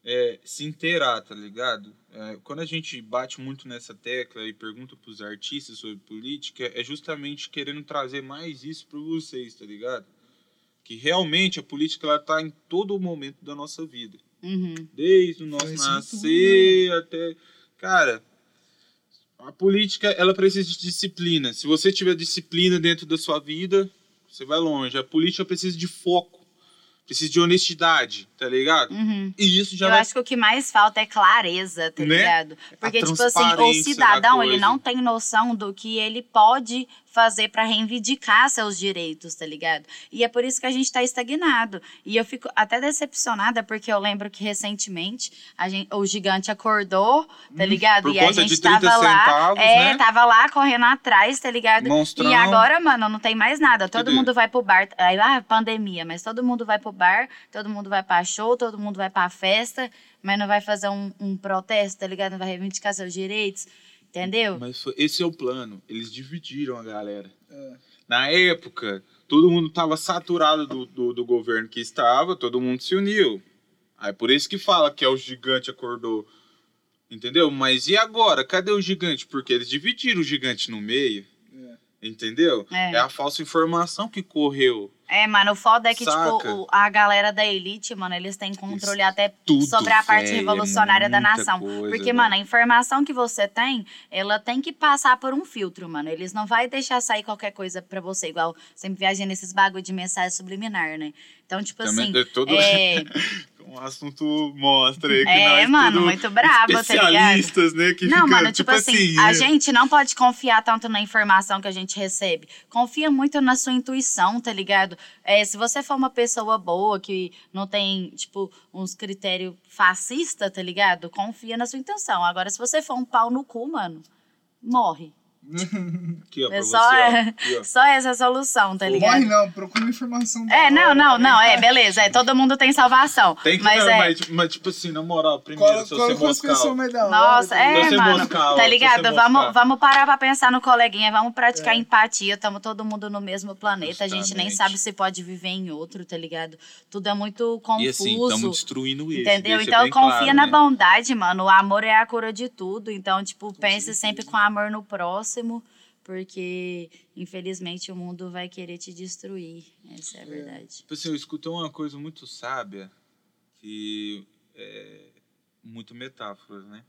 S2: é, se inteirar, tá ligado? É, quando a gente bate muito nessa tecla e pergunta pros artistas sobre política, é justamente querendo trazer mais isso pra vocês, tá ligado? Que realmente a política ela tá em todo momento da nossa vida.
S3: Uhum.
S2: Desde o nosso
S1: em tudo,
S2: nascer até. Cara, a política ela precisa de disciplina. Se você tiver disciplina dentro da sua vida, você vai longe. A política precisa de foco. precisa de honestidade, tá ligado?
S3: Uhum.
S2: E isso já
S3: Eu
S2: vai
S3: acho que o que mais falta é clareza, tá
S2: Né?
S3: ligado? Porque, tipo assim, o cidadão,
S2: da
S3: ele não tem noção do que ele pode fazer pra reivindicar seus direitos, tá ligado? E é por isso que a gente tá estagnado. E eu fico até decepcionada, porque eu lembro que recentemente gente, o gigante acordou, tá ligado?
S2: Hum,
S3: e a gente
S2: de 30
S3: tava lá.
S2: centavos,
S3: é,
S2: né?
S3: tava lá correndo atrás, tá ligado?
S2: Monstrão.
S3: E agora, mano, não tem mais nada. Todo
S2: Cadê?
S3: mundo vai pro bar. Aí, ah, pandemia, mas todo mundo vai pro bar, todo mundo vai pra show, todo mundo vai pra festa, mas não vai fazer um, um protesto, tá ligado? Não vai reivindicar seus direitos, entendeu?
S2: Mas foi- esse é o plano. Eles dividiram a galera.
S1: É.
S2: Na época, todo mundo tava saturado do, do, do governo que estava, todo mundo se uniu. Aí por isso que fala que é o gigante acordou. Entendeu? Mas e agora? Cadê o gigante? Porque eles dividiram o gigante no meio. Entendeu?
S3: É.
S2: É a falsa informação que correu.
S3: É, mano, o foda é que,
S2: Saca?
S3: tipo, a galera da elite, mano, eles têm controle
S2: Isso
S3: até
S2: tudo,
S3: sobre a parte
S2: é
S3: revolucionária da
S2: muita
S3: nação.
S2: coisa,
S3: Porque,
S2: véi.
S3: mano, a informação que você tem, ela tem que passar por um filtro, mano. Eles não vai deixar sair qualquer coisa pra você, igual sempre viajei nesses bagulho de mensagem subliminar, né? Então, tipo
S2: Também
S3: assim.
S2: é
S3: É,
S2: um assunto mostra aí que
S3: É,
S2: nós
S3: mano, muito brabo, tá ligado?
S2: especialistas, né? Que
S3: Não,
S2: fica,
S3: mano, tipo, assim, a
S2: né?
S3: gente não pode confiar tanto na informação que a gente recebe. Confia muito na sua intuição, tá ligado? É, se você for uma pessoa boa, que não tem, tipo, uns critérios fascistas, tá ligado? Confia na sua intenção. Agora, se você for um pau no cu, mano, morre.
S2: Aqui, ó,
S3: É
S2: você,
S3: só,
S2: ó.
S3: é,
S2: Aqui, ó.
S3: só essa solução, tá ligado?
S1: Morre não, procura informação.
S3: É, não,
S1: hora,
S3: não,
S1: tá
S3: não, é, beleza. É, todo mundo tem salvação.
S2: Tem que,
S3: mas
S2: não,
S3: é.
S2: mas, mas, tipo assim, na moral, primeiro,
S1: Cola,
S2: se você
S1: cola com as
S2: moscar.
S1: mais da hora.
S3: Nossa,
S1: tá
S3: é,
S2: você
S3: mano.
S2: moscar,
S3: tá ligado?
S2: você
S3: Vamos,
S2: moscar.
S3: vamos parar pra pensar no coleguinha, vamos praticar
S1: É.
S3: empatia. Estamos todo mundo no mesmo planeta. A gente nem
S2: Justamente.
S3: sabe se pode viver em outro, tá ligado? Tudo é muito confuso.
S2: E assim, estamos destruindo isso.
S3: Entendeu? Então confia
S2: claro,
S3: na
S2: né?
S3: bondade, mano. O amor é a cura de tudo. Então, tipo, pense sempre com amor no próximo, porque infelizmente o mundo vai querer te destruir. Essa é a verdade.
S2: Tipo assim, eu uma coisa muito sábia, que é muito metáforas, né?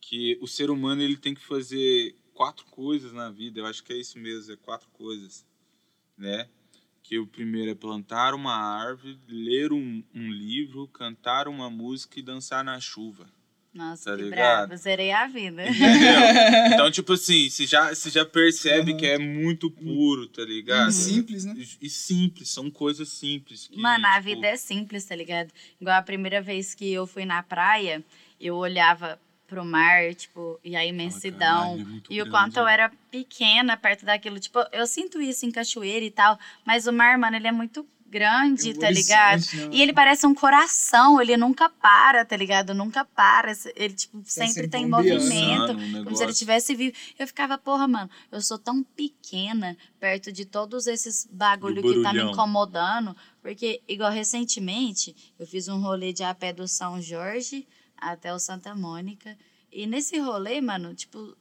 S2: Que o ser humano ele tem que fazer quatro coisas na vida, eu acho que é isso mesmo, é quatro coisas, né? Que o primeiro é plantar uma árvore, ler um, um livro, cantar uma música e dançar na chuva.
S3: Nossa,
S2: Tá
S3: que
S2: ligado?
S3: bravo. Zerei a vida.
S2: Entendeu? Então, tipo assim, você já, você já percebe
S1: Uhum.
S2: que é muito puro, tá ligado?
S1: Simples, né?
S2: E, e simples, são coisas simples. Que,
S3: Mano, a
S2: tipo,
S3: vida é simples, tá ligado? Igual a primeira vez que eu fui na praia, eu olhava pro mar, tipo, e a imensidão.
S2: caralho, é
S3: e o
S2: grande,
S3: quanto eu
S2: né?
S3: era pequena perto daquilo. Tipo, eu sinto isso em cachoeira e tal, mas o mar, mano, ele é muito grande, tá ligado? E ele parece um coração, ele nunca para, tá ligado? Nunca para. Ele, tipo, sempre
S1: sempre
S3: tem
S1: bombeando.
S3: movimento.
S2: um
S3: Como se ele tivesse vivo. Eu ficava, porra, mano, eu sou tão pequena perto de todos esses bagulho que tá me incomodando. Porque, igual recentemente, eu fiz um rolê de a pé do São Jorge até o Santa Mônica. E nesse rolê, mano, tipo,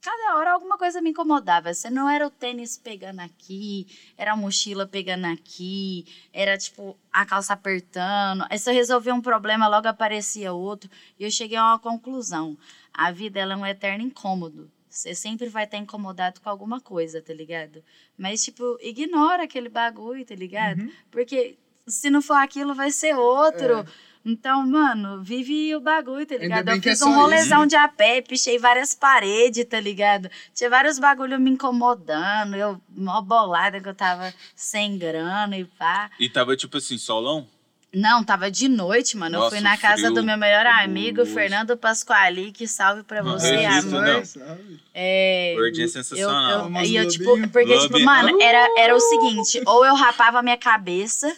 S3: cada hora alguma coisa me incomodava. Se não era o tênis pegando aqui, era a mochila pegando aqui, era tipo a calça apertando. Aí se eu resolvia um problema, logo aparecia outro. E eu cheguei a uma conclusão. A vida ela é um eterno incômodo. Você sempre vai estar incomodado com alguma coisa, tá ligado? Mas, tipo, ignora aquele bagulho, tá ligado?
S1: Uhum.
S3: Porque se não for aquilo, vai ser outro.
S1: É.
S3: Então, mano, vive o bagulho, tá ligado? Eu
S1: é
S3: fiz
S1: só
S3: um rolezão
S1: né?
S3: de a pé, pichei várias paredes, tá ligado? Tinha vários bagulho me incomodando, eu mó bolada que eu tava sem grana e pá.
S2: E tava tipo assim, solão?
S3: Não, tava de noite, mano. eu
S2: Nossa,
S3: fui na casa
S2: frio
S3: do meu melhor amigo,
S2: cabuloso.
S3: Fernando Pasquali, que salve pra você,
S2: registro,
S3: amor.
S2: não.
S1: Sabe?
S3: É,
S2: Wordinho é
S3: eu,
S2: sensacional.
S3: eu,
S1: Famoso
S3: e eu, tipo, porque, tipo, mano, era, era o seguinte, ou eu rapava a minha cabeça,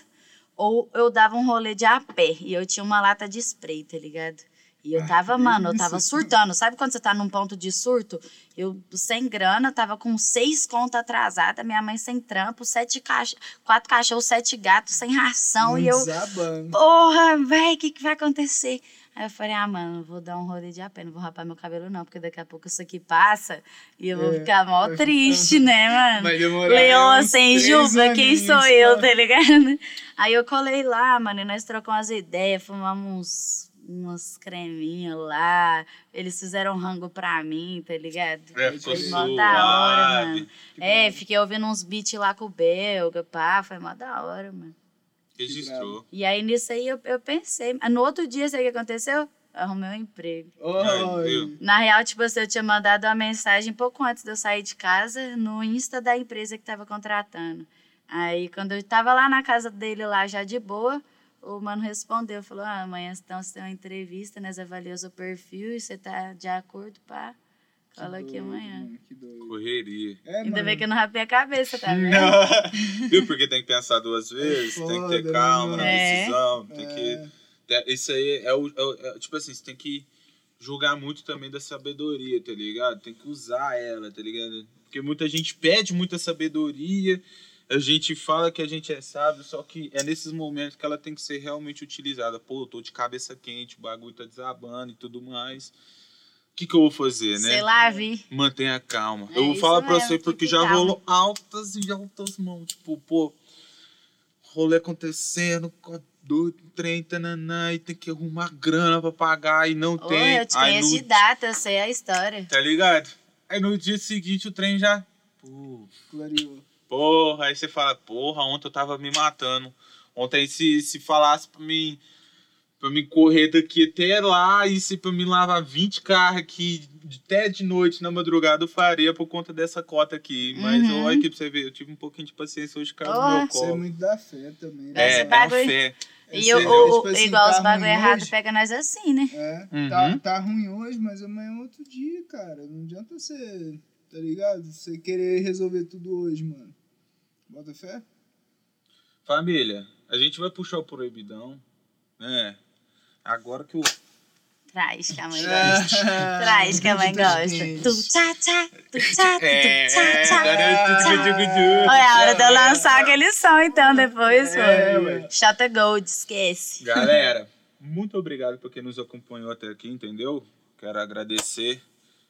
S3: ou eu dava um rolê de a pé. E eu tinha uma lata de spray, tá ligado? E eu
S1: Ah,
S3: tava,
S1: que
S3: mano, eu tava surtando. Sabe quando você tá num ponto de surto? Eu sem grana, tava com seis contas atrasadas, minha mãe sem trampo, sete cach... quatro cachorros, sete gatos, sem ração. e eu,
S1: Desabando.
S3: porra, véi, o que, que vai acontecer? Aí eu falei, ah, mano, vou dar um rolê de a pé, não vou rapar meu cabelo não, porque daqui a pouco isso aqui passa e eu vou
S1: É.
S3: ficar mó triste, né, mano?
S1: Vai demorar
S3: Leoa
S1: uns
S3: sem juba, quem sou eu, tá ligado? Aí eu colei lá, mano, e nós trocamos umas ideias, fumamos uns, umas creminhas lá, eles fizeram rango pra mim, tá ligado?
S2: É,
S3: Foi mó da hora, mano. É, fiquei ouvindo uns beats lá com o Belga, pá, foi mó da hora, mano.
S2: Registrou.
S3: E aí nisso aí eu, eu pensei. No outro dia, sabe o que aconteceu? Arrumei um emprego.
S1: Oi.
S3: Na real, tipo assim, eu tinha mandado uma mensagem pouco antes de eu sair de casa no Insta da empresa que tava contratando. Aí, quando eu tava lá na casa dele, lá já de boa, o mano respondeu, falou, ah, amanhã então você tem uma entrevista, nós avaliamos o seu perfil e você tá de acordo, pá, cola aqui
S1: doido,
S3: amanhã.
S1: que doido.
S2: Correria.
S1: É,
S3: Ainda
S1: mano.
S3: bem que eu não rapei a cabeça, tá vendo?
S2: Viu? Porque tem que pensar duas vezes, tem que ter
S1: foda,
S2: calma na
S3: né?
S2: decisão, tem
S1: É.
S2: que. é, Isso aí é o, é o- é- Tipo assim, você tem que julgar muito também da sabedoria, tá ligado? Tem que usar ela, tá ligado? Porque muita gente pede muita sabedoria, a gente fala que a gente é sábio, só que é nesses momentos que ela tem que ser realmente utilizada. Pô, eu tô de cabeça quente, o bagulho tá desabando e tudo mais. O que, que eu vou fazer, né?
S3: Sei lá, vi.
S2: Mantenha calma.
S3: É
S2: eu vou falar pra
S3: mesmo,
S2: você porque já
S3: calmo.
S2: rolou altas e altas mãos. Tipo, pô, rolê acontecendo, com doido, trem, tananã, e tem que arrumar grana pra pagar e não
S3: Ô,
S2: tem.
S3: eu te
S2: Aí
S3: conheço
S2: no-
S3: de data, eu sei a história.
S2: Tá ligado? Aí no dia seguinte o trem já. Pô,
S1: Clareou.
S2: porra, aí você fala, porra, ontem eu tava me matando. Ontem se, se falasse pra mim. Pra mim correr daqui até lá e se pra mim lavar 20 carros aqui até de noite na madrugada eu faria por conta dessa cota aqui. Mas
S3: Uhum.
S2: olha aqui pra você ver, eu tive um pouquinho de paciência hoje do
S3: Porra.
S2: meu
S1: é
S2: colo.
S1: muito da fé também, né?
S2: É,
S3: Esse
S2: é
S3: bagulho-
S2: uma fé.
S3: E o,
S1: é,
S3: o-
S1: tipo assim,
S3: igual
S1: tá
S3: os bagulho errado
S1: hoje.
S3: pega nós assim, né?
S1: É,
S2: Uhum.
S1: tá, tá ruim hoje, mas amanhã é outro dia, cara. Não adianta você, tá ligado? Você querer resolver tudo hoje, mano. Bota fé?
S2: Família, a gente vai puxar o proibidão, né? Agora que o.
S3: Traz que a mãe
S1: É.
S3: gosta. Traz que a mãe gosta. Tu tchá tchá, tu tchá, tu
S2: É,
S3: tchá tchá.
S2: agora é
S3: Olha, a hora de eu lançar aquele som então depois,
S1: É,
S3: pô. Shota Gold, esquece.
S2: Galera, muito obrigado por quem nos acompanhou até aqui, entendeu? Quero agradecer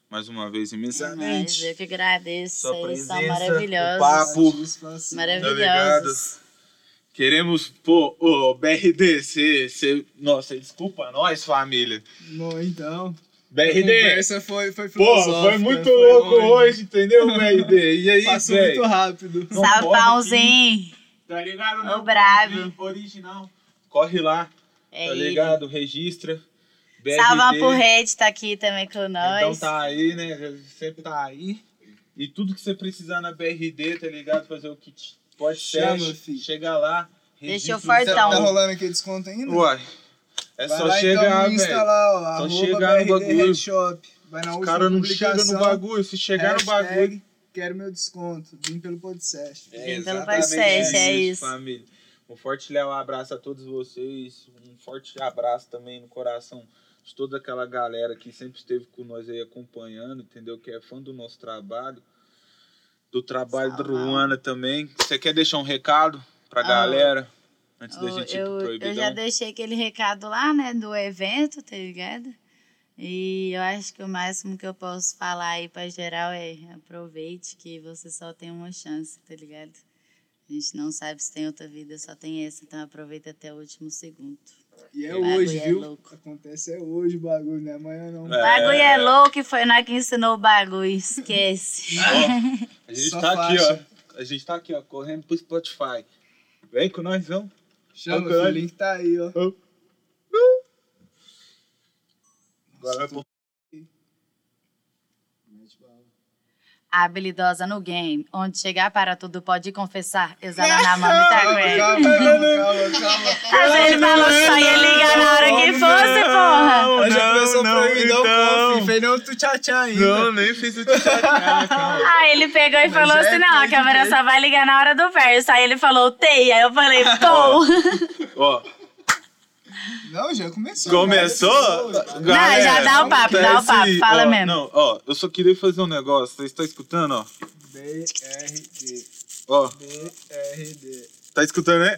S2: mais uma vez
S3: Mas
S2: imensamente.
S3: eu que agradeço,
S2: Sua
S3: vocês são
S2: presença,
S3: maravilhosos.
S2: o papo.
S3: Maravilhosos.
S2: Queremos, pô, ô, BRD, você, você. Nossa, desculpa nós, família.
S1: Bom, então. A
S2: BRD,
S1: conversa foi, foi
S2: pô, foi muito
S1: foi
S2: louco
S1: longe.
S2: hoje, entendeu, BRD? E aí,
S1: Passou muito
S2: velho?
S1: rápido.
S2: Não
S3: Salve,
S2: pode
S3: pãozinho.
S2: Tá ligado? Não,
S3: brabo.
S2: pãozinho Original. Corre lá,
S3: É
S2: tá
S3: ele.
S2: ligado? Registra. BRD.
S3: Salva pro Rede, tá aqui também com
S2: Então
S3: nós.
S2: tá aí, né? Sempre tá aí. E tudo que você precisar na BRD, tá ligado? Fazer o kit pode ser.
S1: filho.
S2: Chega lá.
S3: Deixa
S2: registra
S3: o
S2: o
S1: Tá, rolando aquele desconto ainda?
S2: Uai. É
S1: Vai
S2: só
S1: lá
S2: chegar,
S1: então no Insta
S2: velho.
S1: lá, ó.
S2: Só
S1: arroba
S2: chegar no
S1: BRD
S2: bagulho.
S1: Shop. Vai na
S2: Os caras não chegam no bagulho. Se chegar no bagulho.
S1: Quero meu desconto. Vim pelo podcast.
S3: Vim pelo podcast, é isso.
S2: Família. Um forte e leal abraço a todos vocês. Um forte abraço também no coração de toda aquela galera que sempre esteve com nós aí acompanhando, entendeu? Que é fã do nosso trabalho. Do trabalho do
S3: Salve.
S2: Ruana também. Você quer deixar um recado pra
S3: Ah,
S2: galera? Antes da
S3: Eu,
S2: gente ir pro
S3: eu,
S2: Proibidão?
S3: eu já deixei aquele recado lá, né, do evento, tá ligado? E eu acho que o máximo que eu posso falar aí pra geral é aproveite que você só tem uma chance, tá ligado? A gente não sabe se tem outra vida, só tem essa, então aproveita até o último segundo.
S1: E é
S3: Bagulho
S1: hoje,
S3: é
S1: viu?
S3: louco.
S1: Acontece é hoje o bagulho, não é amanhã não.
S2: É.
S3: O bagulho é louco e foi nós que ensinou o bagulho, esquece.
S2: Ó, a gente
S1: Só
S2: tá aqui, ó.
S1: faixa.
S2: A gente tá aqui, ó, correndo pro Spotify. Vem com nós, vamos.
S1: Chama, o link tá aí, ó.
S2: Agora vai pro
S3: Habilidosa no game, onde chegar para tudo pode confessar, exala na mão e tá
S1: Calma, calma, calma, calma.
S3: Às vezes falou que só ia ligar na hora que fosse, porra.
S1: Ela já
S2: Não,
S1: começou
S2: não,
S1: a proibidão,
S2: então.
S1: então. fez nem um tchá-tchá ainda.
S2: Não, nem fiz o tchau calma.
S3: Aí ele pegou e falou
S1: é
S3: assim: não, a câmera só vai ligar na hora do verso. Aí ele falou, tem. Aí eu falei, pô.
S2: Ó,
S1: Não, já começou.
S2: começou?
S1: Galera,
S3: Não, já dá o papo, dá o papo, fala
S2: ó,
S3: mesmo.
S2: Não, ó, eu só queria fazer um negócio. Você está escutando, ó?
S1: BRD.
S2: Ó,
S1: BRD.
S2: Tá escutando, né?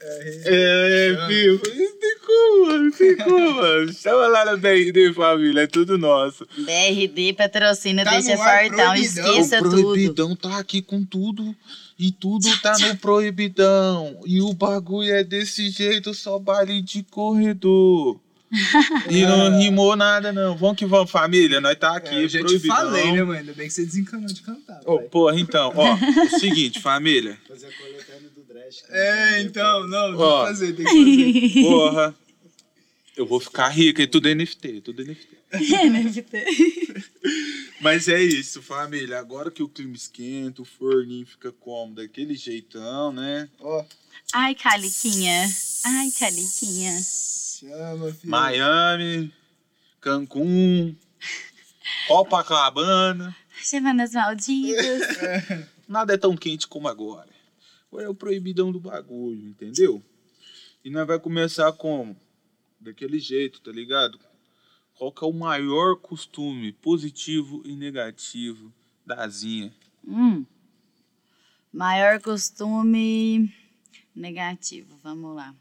S2: É, filho. Não tem como, mano. Não tem como, mano. Chama lá na BRD, família. É tudo nosso.
S3: BRD patrocina,
S1: Tá
S3: deixa
S1: proibidão.
S3: esqueça
S2: o
S3: tudo.
S2: proibidão tá aqui com tudo. E tudo tá no proibidão. E o bagulho é desse jeito, só baile de corredor. E não rimou nada, não. Vamos que vamos, família. Nós tá aqui,
S1: É, eu já te
S2: proibidão.
S1: falei, né, mano? Ainda bem que você desencanou de cantar.
S2: Ô,
S1: pai.
S2: porra, então, ó, é o seguinte, família.
S4: Fazer a coletânea
S1: É, então, não, tem que fazer, tem que fazer.
S2: Porra. Eu vou ficar rico, e tudo NFT, tudo NFT. Mas é isso, família. Agora que o clima esquenta, o forninho fica como daquele jeitão, né?
S1: Ó,
S3: Ai, Caliquinha. Ai, Caliquinha.
S1: chama, filho.
S2: Miami, Cancún, Copacabana.
S3: Semanas malditas.
S2: Nada é tão quente como agora. Agora é o proibidão do bagulho, entendeu? E nós vai começar como? Daquele jeito, tá ligado? Qual que é o maior costume positivo e negativo da Zinha?
S3: Hum. Maior costume negativo, vamos lá.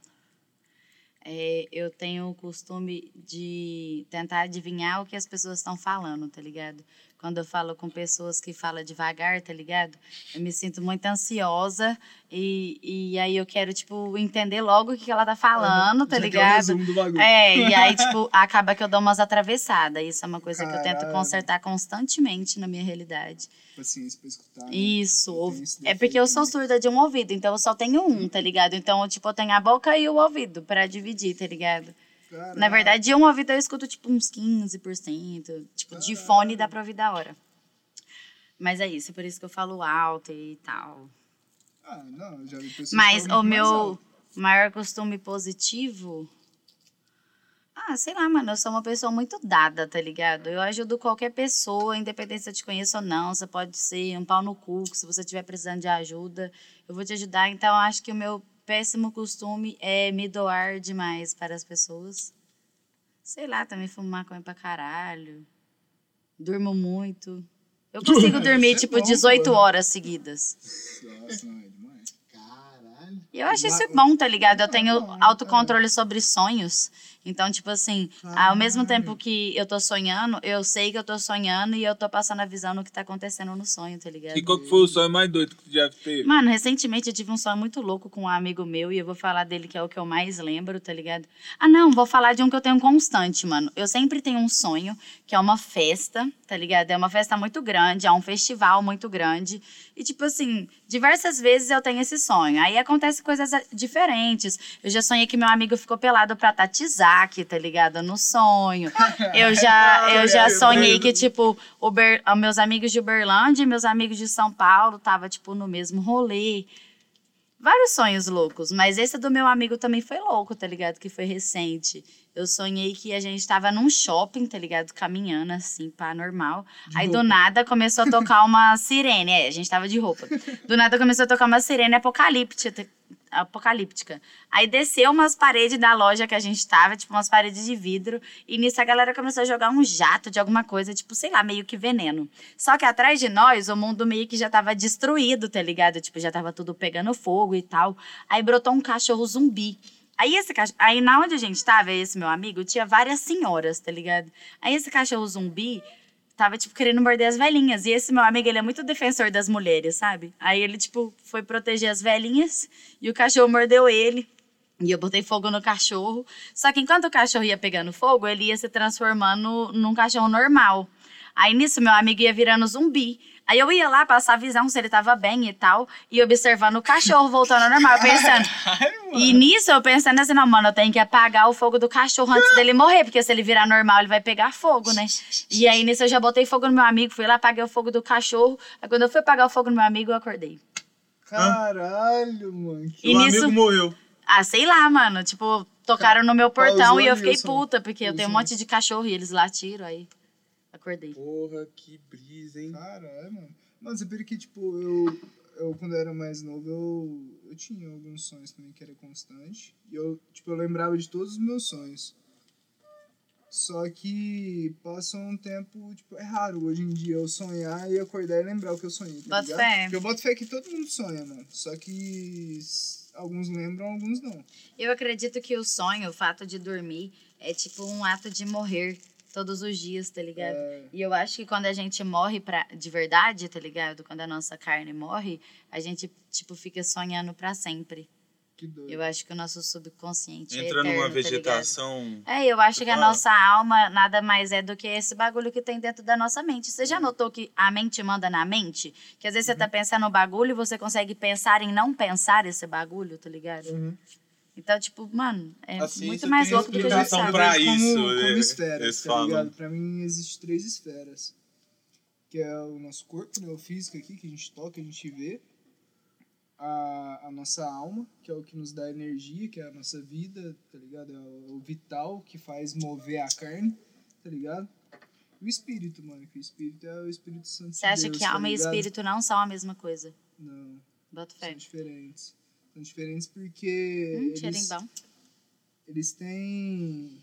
S3: É, eu tenho o costume de tentar adivinhar o que as pessoas estão falando, tá ligado? Quando eu falo com pessoas que falam devagar, tá ligado? Eu me sinto muito ansiosa e, e aí eu quero, tipo, entender logo o que ela tá falando, tá
S1: Já é
S3: ligado?
S1: bagulho.
S3: É, e aí, tipo, acaba que eu dou umas atravessadas. Isso é uma coisa que eu tento
S1: Caralho.
S3: consertar constantemente na minha realidade.
S1: Paciência pra escutar. né?
S3: Isso. É porque eu sou
S1: também.
S3: surda de um ouvido, então eu só tenho um, tá ligado? Então, tipo, eu tenho a boca e o ouvido pra dividir, tá ligado? Na verdade, de um ouvido eu escuto, tipo, uns 15%. Tipo, de fone dá pra ouvir da hora. Mas é isso, por isso que eu falo alto e tal.
S1: Ah, não, já vi pessoas
S3: Mas o meu
S1: alto.
S3: maior costume positivo. Ah, sei lá, mano, eu sou uma pessoa muito dada, tá ligado? Eu ajudo qualquer pessoa, independente se eu te conheço ou não. Você pode ser um pau no cu, se você estiver precisando de ajuda, eu vou te ajudar. Então, eu acho que o meu péssimo costume é me doar demais para as pessoas. Sei lá, também fumo maconha pra caralho. Durmo muito. Eu consigo dormir,
S1: é
S3: tipo,
S1: bom,
S3: 18
S1: pô.
S3: horas seguidas.
S1: Nossa, não, é demais.
S4: Caralho.
S3: E eu acho isso bom, tá ligado? Eu tenho
S1: bom,
S3: autocontrole sobre sonhos. Então, tipo assim, ao mesmo tempo que eu tô sonhando, eu sei que eu tô sonhando e eu tô passando a visão no que tá acontecendo no sonho, tá ligado?
S2: E qual que foi o sonho mais doido que tu já teve?
S3: Mano, recentemente eu tive um sonho muito louco com um amigo meu e eu vou falar dele que é o que eu mais lembro, tá ligado? Ah, não, vou falar de um que eu tenho constante, mano. Eu sempre tenho um sonho que é uma festa, tá ligado? É uma festa muito grande, é um festival muito grande. E, tipo assim, diversas vezes eu tenho esse sonho. Aí acontece coisas ah, diferentes. Eu já sonhei que meu amigo ficou pelado pra Tatizaki, tá ligado? No sonho. Eu já, eu já sonhei que, tipo, Uber, ah, meus amigos de Uberlândia e meus amigos de São Paulo tava, tipo, no mesmo rolê. Vários sonhos loucos, mas esse do meu amigo também foi louco, tá ligado? Que foi recente. Eu sonhei que a gente tava num shopping, tá ligado? Caminhando assim, pá, normal. Aí do nada começou a tocar uma sirene. É, a gente tava de roupa. Do nada começou a tocar uma sirene apocalíptica. Apocalíptica. Aí desceu umas paredes da loja que a gente tava, tipo umas paredes de vidro. E nisso a galera começou a jogar um jato de alguma coisa, tipo, sei lá, meio que veneno. Só que atrás de nós, o mundo meio que já tava destruído, tá ligado? Tipo, já tava tudo pegando fogo e tal. Aí brotou um cachorro zumbi. Aí esse cachorro, aí na onde a gente tava, esse meu amigo, tinha várias senhoras, tá ligado? Aí esse cachorro zumbi tava, tipo, querendo morder as velhinhas. E esse meu amigo, ele é muito defensor das mulheres, sabe? Aí ele, tipo, foi proteger as velhinhas e o cachorro mordeu ele. E eu botei fogo no cachorro. Só que enquanto o cachorro ia pegando fogo, ele ia se transformando num cachorro normal. Aí nisso, meu amigo ia virando zumbi. Aí eu ia lá passar a visão se ele tava bem e tal, e observando o cachorro voltando ao normal, pensando. E nisso eu pensando assim, não, mano, eu tenho que apagar o fogo do cachorro antes dele morrer, porque se ele virar normal, ele vai pegar fogo, né? E aí nisso eu já botei fogo no meu amigo, fui lá, apaguei o fogo do cachorro. Aí quando eu fui apagar o fogo no meu amigo, eu acordei.
S1: Caralho, mano. que-
S3: E
S2: o
S3: nisso-
S2: amigo morreu.
S3: Ah, sei lá, mano. Tipo, tocaram no meu portão
S1: Pausou
S3: e eu fiquei puta, porque eu tenho um monte de cachorro e eles latiram, aí acordei.
S2: Porra, que brisa, hein?
S1: Caralho, mano. Mano, você que, tipo, eu, eu quando eu era mais novo, eu, eu tinha alguns sonhos também que era constante. E eu, tipo, eu lembrava de todos os meus sonhos. Só que passou um tempo, tipo, é raro hoje em dia eu sonhar e acordar e lembrar o que eu sonhei, tá
S3: Bota
S1: ligado?
S3: fé.
S1: Porque eu boto fé que todo mundo sonha, mano. Só que alguns lembram, alguns não.
S3: Eu acredito que o sonho, o fato de dormir, é tipo um ato de morrer todos os dias, tá ligado?
S1: É,
S3: E eu acho que quando a gente morre pra, de verdade, tá ligado? Quando a nossa carne morre, a gente, tipo, fica sonhando pra sempre.
S1: Que doido.
S3: Eu acho que o nosso subconsciente é
S2: Entra
S3: eterno,
S2: numa
S3: tá
S2: vegetação.
S3: É, eu acho que a nossa alma nada mais é do que esse bagulho que tem dentro da nossa mente. Você já notou que a mente manda na mente? Que às vezes você tá pensando no bagulho e você consegue pensar em não pensar esse bagulho, tá ligado?
S1: Uhum.
S3: Então, tipo, mano, é
S2: A ciência
S3: muito mais louco do que a gente sabe.
S2: pra isso,
S1: como,
S2: né?
S1: como esferas,
S2: Eles
S1: tá
S2: falam.
S1: ligado? Pra mim, existem três esferas. Que é o nosso corpo, né? O físico aqui, que a gente toca, a gente vê. A, a nossa alma, que é o que nos dá energia, que é a nossa vida, tá ligado? É o, o vital que faz mover a carne, tá ligado? E o espírito, mano, que o espírito é o Espírito Santo
S3: Você
S1: de
S3: acha
S1: Deus,
S3: que
S1: tá
S3: alma e
S1: ligado?
S3: espírito não são a mesma coisa?
S1: Não,
S3: Bota fé.
S1: são diferentes. São diferentes porque
S3: Hum,
S1: eles,
S3: bom.
S1: eles têm...